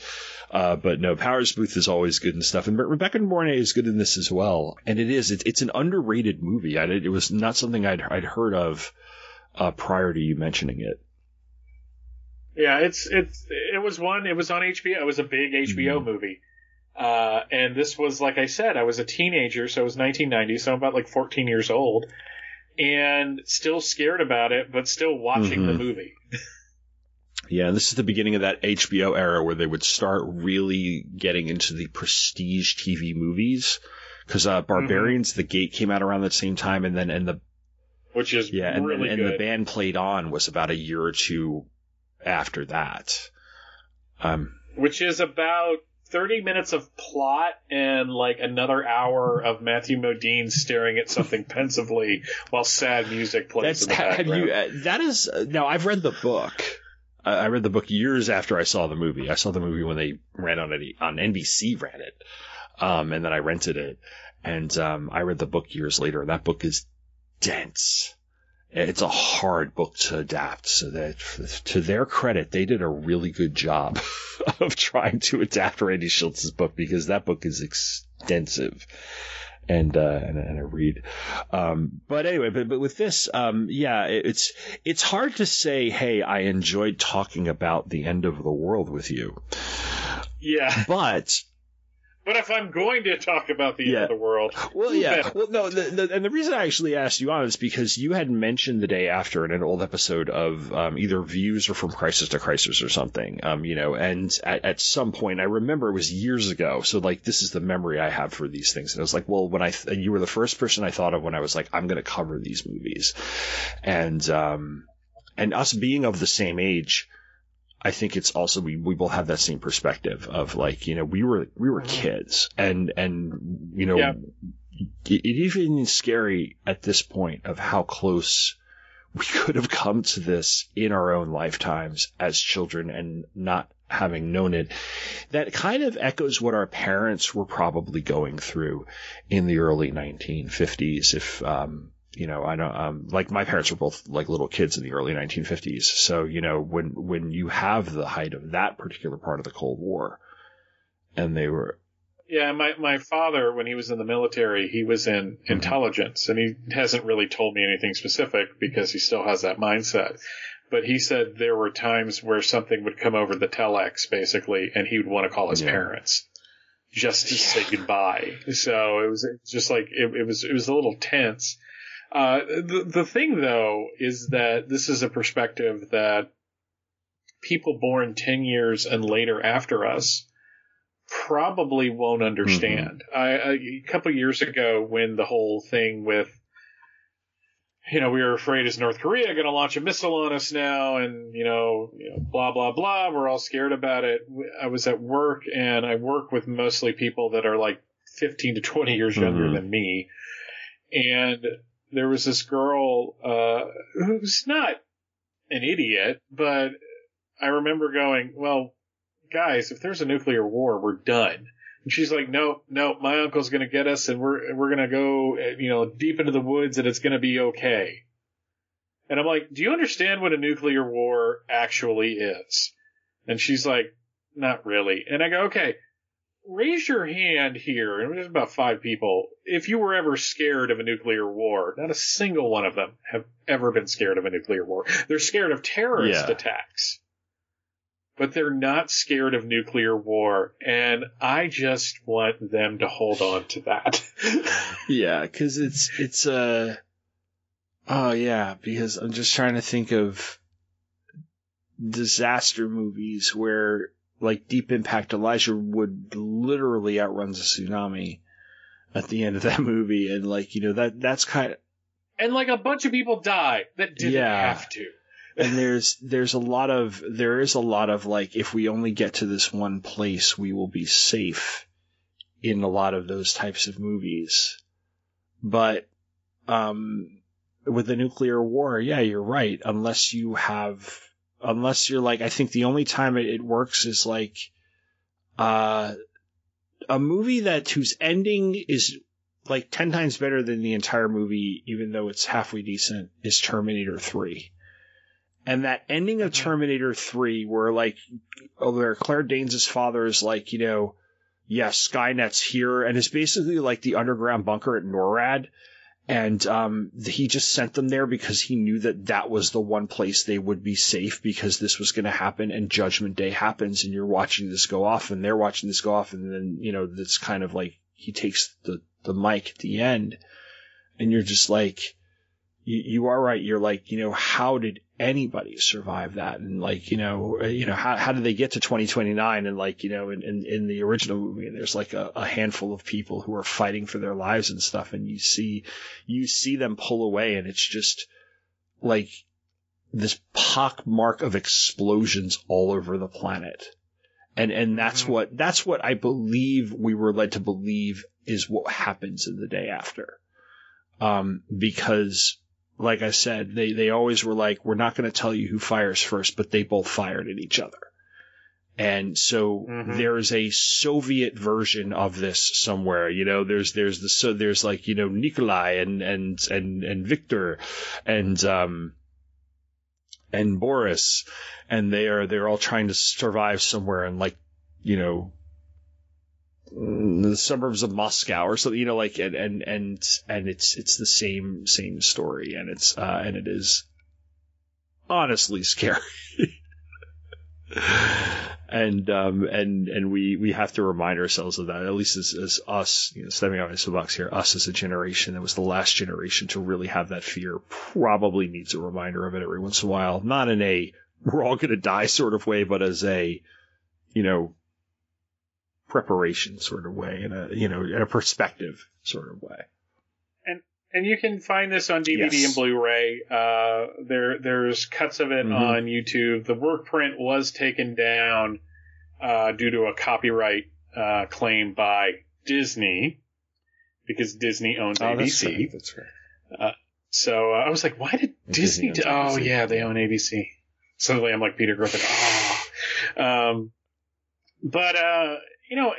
uh, but no, Powers Boothe is always good and stuff. And Re- Rebecca Mornay is good in this as well. And it is, it's, it's an underrated movie. I, it was not something I'd I'd heard of uh, prior to you mentioning it. Yeah, it's it's it was one. It was on HBO. It was a big HBO Mm-hmm. movie. Uh, and this was like I said, I was a teenager, so it was 1990, so I'm about like 14 years old, and still scared about it, but still watching the Mhm. movie. Yeah, and this is the beginning of that HBO era where they would start really getting into the prestige TV movies. Because uh, Barbarians, The Gate came out around the same time, and then and the Which is yeah, and, really and, good. the band played on was about a year or two after that. Um, which is about 30 minutes of plot and like another hour of Matthew Modine staring at something pensively while sad music plays That's in the have background. you? Uh, that is uh, now. I've read the book. Uh, I read the book years after I saw the movie. I saw the movie when they ran on it on NBC. Ran it, um, and then I rented it, and um, I read the book years later. And that book is dense. It's a hard book to adapt. So that, to their credit, they did a really good job of trying to adapt Randy Shilts's book because that book is extensive and uh, and, and a read. Um, but anyway, but, but with this, um, yeah, it's it's hard to say. Hey, I enjoyed talking about the end of the world with you. Yeah. But But if I'm going to talk about the Yeah. end of the world, Well, yeah. Well, no, the, the, and the reason I actually asked you on is because you had mentioned the day after in an old episode of um, either Views or From Crisis to Crisis or something, um, you know, and at, at some point, I remember it was years ago, so like this is the memory I have for these things, and I was like, well, when I, th- you were the first person I thought of when I was like, I'm going to cover these movies, and um, and us being of the same age. I think it's also we, we both have that same perspective of like you know we were we were kids and and you know Yeah. it, it even is scary at this point of how close we could have come to this in our own lifetimes as children and not having known it. That kind of echoes what our parents were probably going through in the early 1950s. If, um, you know, I know, um, like my parents were both like little kids in the early 1950s. So, you know, when, when you have the height of that particular part of the Cold War and they were, Yeah, my my father, when he was in the military, he was in Mm-hmm. intelligence, and he hasn't really told me anything specific because he still has that mindset. But he said there were times where something would come over the telex, basically, and he would want to call his Yeah. parents just to say goodbye. So it was just like it, it was it was a little tense. Uh, the the thing though is that this is a perspective that people born ten years and later after us probably won't understand. I, a couple years ago, when the whole thing with, you know, we were afraid is North Korea going to launch a missile on us now, and you know, you know, blah blah blah. We're all scared about it. I was at work, and I work with mostly people that are like 15 to 20 years younger Mhm. than me, and there was this girl uh, who's not an idiot, but I remember going, well, guys, if there's a nuclear war, we're done. And she's like, nope, nope, my uncle's going to get us and we're, we're going to go, uh, you know, deep into the woods and it's going to be okay. And I'm like, do you understand what a nuclear war actually is? And she's like, not really. And I go, okay, raise your hand here. And there's about five people. If you were ever scared of a nuclear war, not a single one of them have ever been scared of a nuclear war. They're scared of terrorist Yeah. attacks but they're not scared of nuclear war, and I just want them to hold on to that. Yeah, because it's it's uh oh yeah, because I'm just trying to think of disaster movies where like Deep Impact Elijah Wood literally outruns a tsunami at the end of that movie, and like you know that that's kind of and like a bunch of people die that didn't Yeah. have to. and there's there's a lot of there is a lot of like if we only get to this one place we will be safe in a lot of those types of movies but um with the nuclear war yeah you're right unless you have unless you're like i think the only time it, it works is like uh a movie that whose ending is like 10 times better than the entire movie even though it's halfway decent is terminator 3 and that ending of Terminator 3, where like, oh, where Claire Danes' father is like, you know, yes, Skynet's here, and it's basically like the underground bunker at NORAD. And um, he just sent them there because he knew that that was the one place they would be safe because this was going to happen. And Judgment Day happens, and you're watching this go off, and they're watching this go off, and then you know that's kind of like he takes the the mic at the end, and you're just like, you, you are right. You're like, you know, how did anybody survive that? And like, you know, uh, you know, how, how did they get to 2029? And like, you know, in, in, in the original movie, and there's like a, a handful of people who are fighting for their lives and stuff. And you see, you see them pull away and it's just like this pock mark of explosions all over the planet. And, and that's what, that's what I believe we were led to believe is what happens in the day after. Um, because like I said, they, they always were like, we're not going to tell you who fires first, but they both fired at each other. And so Mhm. there's a Soviet version of this somewhere, you know, there's, there's the, so there's like, you know, Nikolai and, and, and, and Victor and, um, and Boris, and they are, they're all trying to survive somewhere in like, you know, the suburbs of Moscow or something, you know, like, and, and, and, and it's, it's the same, same story. And it's, uh, and it is honestly scary. and um, and and we we have to remind ourselves of that. At least as, as us, you know, stepping out of the box here, us as a generation that was the last generation to really have that fear, probably needs a reminder of it every once in a while. Not in a we're all going to die sort of way, but as a you know preparation sort of way, in a you know in a perspective sort of way. And and you can find this on DVD Yes. and Blu-ray. Uh, there there's cuts of it Mhm. on YouTube. The work print was taken down uh, due to a copyright uh, claim by Disney because Disney owns Oh, that's ABC. right. That's right. Uh, so uh, I was like, why did Disney? Disney do- oh ABC. yeah, they own ABC. Suddenly I'm like Peter Griffin. Oh. Um, but uh, you know,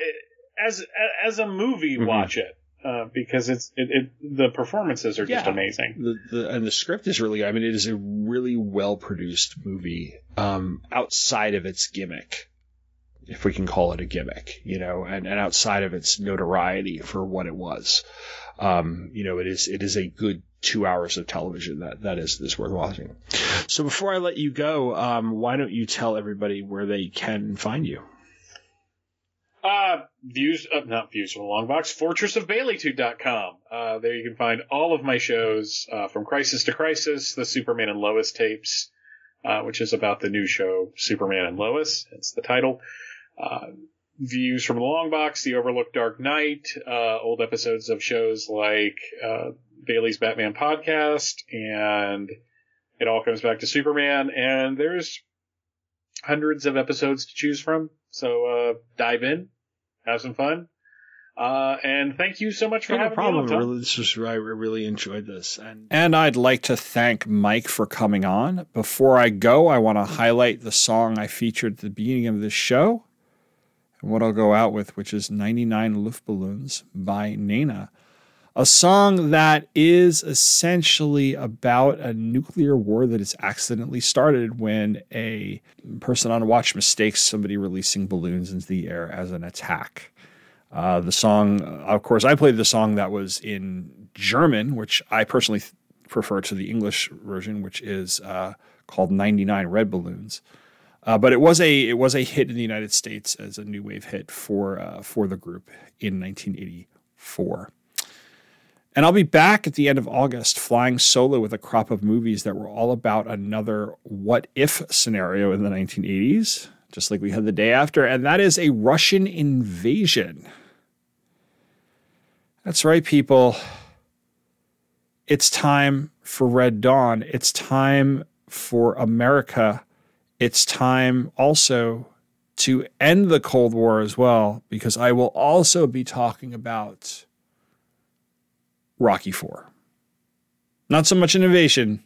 as as a movie, Mhm. watch it uh, because it's it, it the performances are just Yeah. amazing. The, the and the script is really I mean it is a really well produced movie um outside of its gimmick if we can call it a gimmick you know and, and outside of its notoriety for what it was um you know it is it is a good two hours of television that that is is worth watching so before I let you go um why don't you tell everybody where they can find you Uh, views, uh, not views from the long box, fortressofbaileytude.com. Uh, there you can find all of my shows, uh, from Crisis to Crisis, the Superman and Lois tapes, uh, which is about the new show, Superman and Lois. It's the title. Uh, views from the long box, the Overlook Dark Knight, uh, old episodes of shows like, uh, Bailey's Batman podcast, and it all comes back to Superman, and there's hundreds of episodes to choose from. So, uh, dive in, have some fun. Uh, and thank you so much for Yeah, no having problem. me on. Tom. Really, this was I really enjoyed this, and and I'd like to thank Mike for coming on. Before I go, I want to highlight the song I featured at the beginning of this show, and what I'll go out with, which is "99 Luftballons" by Nena, a song that is essentially about a nuclear war that is accidentally started when a person on watch mistakes somebody releasing balloons into the air as an attack. Uh, the song, of course, I played the song that was in German, which I personally th- prefer to the English version, which is uh, called "99 Red Balloons." Uh, but it was a it was a hit in the United States as a new wave hit for uh, for the group in 1984. And I'll be back at the end of August flying solo with a crop of movies that were all about another what if scenario in the 1980s, just like we had the day after, and that is a Russian invasion. That's right, people. It's time for Red Dawn. It's time for America. It's time also to end the Cold War as well, because I will also be talking about Rocky Four. Not so much innovation,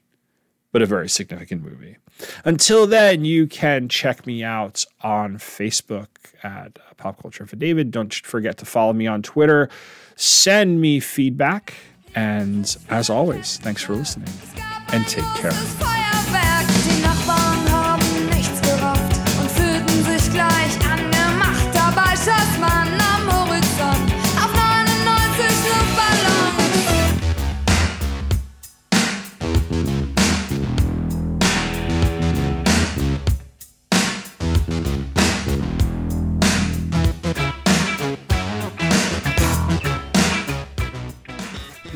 but a very significant movie. Until then, you can check me out on Facebook at Pop Culture Affidavit. Don't forget to follow me on Twitter. Send me feedback. And as always, thanks for listening and take care.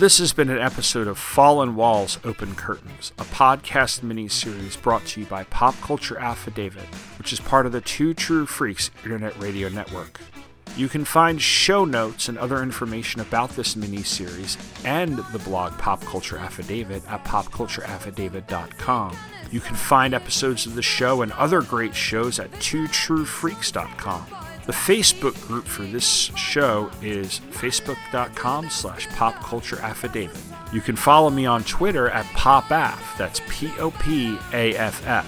This has been an episode of Fallen Walls, Open Curtains, a podcast miniseries brought to you by Pop Culture Affidavit, which is part of the Two True Freaks Internet Radio Network. You can find show notes and other information about this miniseries and the blog Pop Culture Affidavit at popcultureaffidavit.com. You can find episodes of the show and other great shows at twotruefreaks.com. The Facebook group for this show is facebook.com slash popcultureaffidavit. You can follow me on Twitter at popaff, that's P-O-P-A-F-F.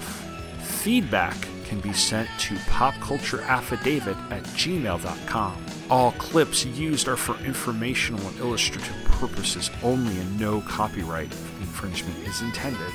Feedback can be sent to popcultureaffidavit at gmail.com. All clips used are for informational and illustrative purposes only and no copyright infringement is intended.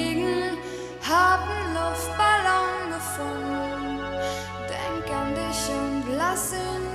haben Luftballon gefunden. Denk an dich und lass ihn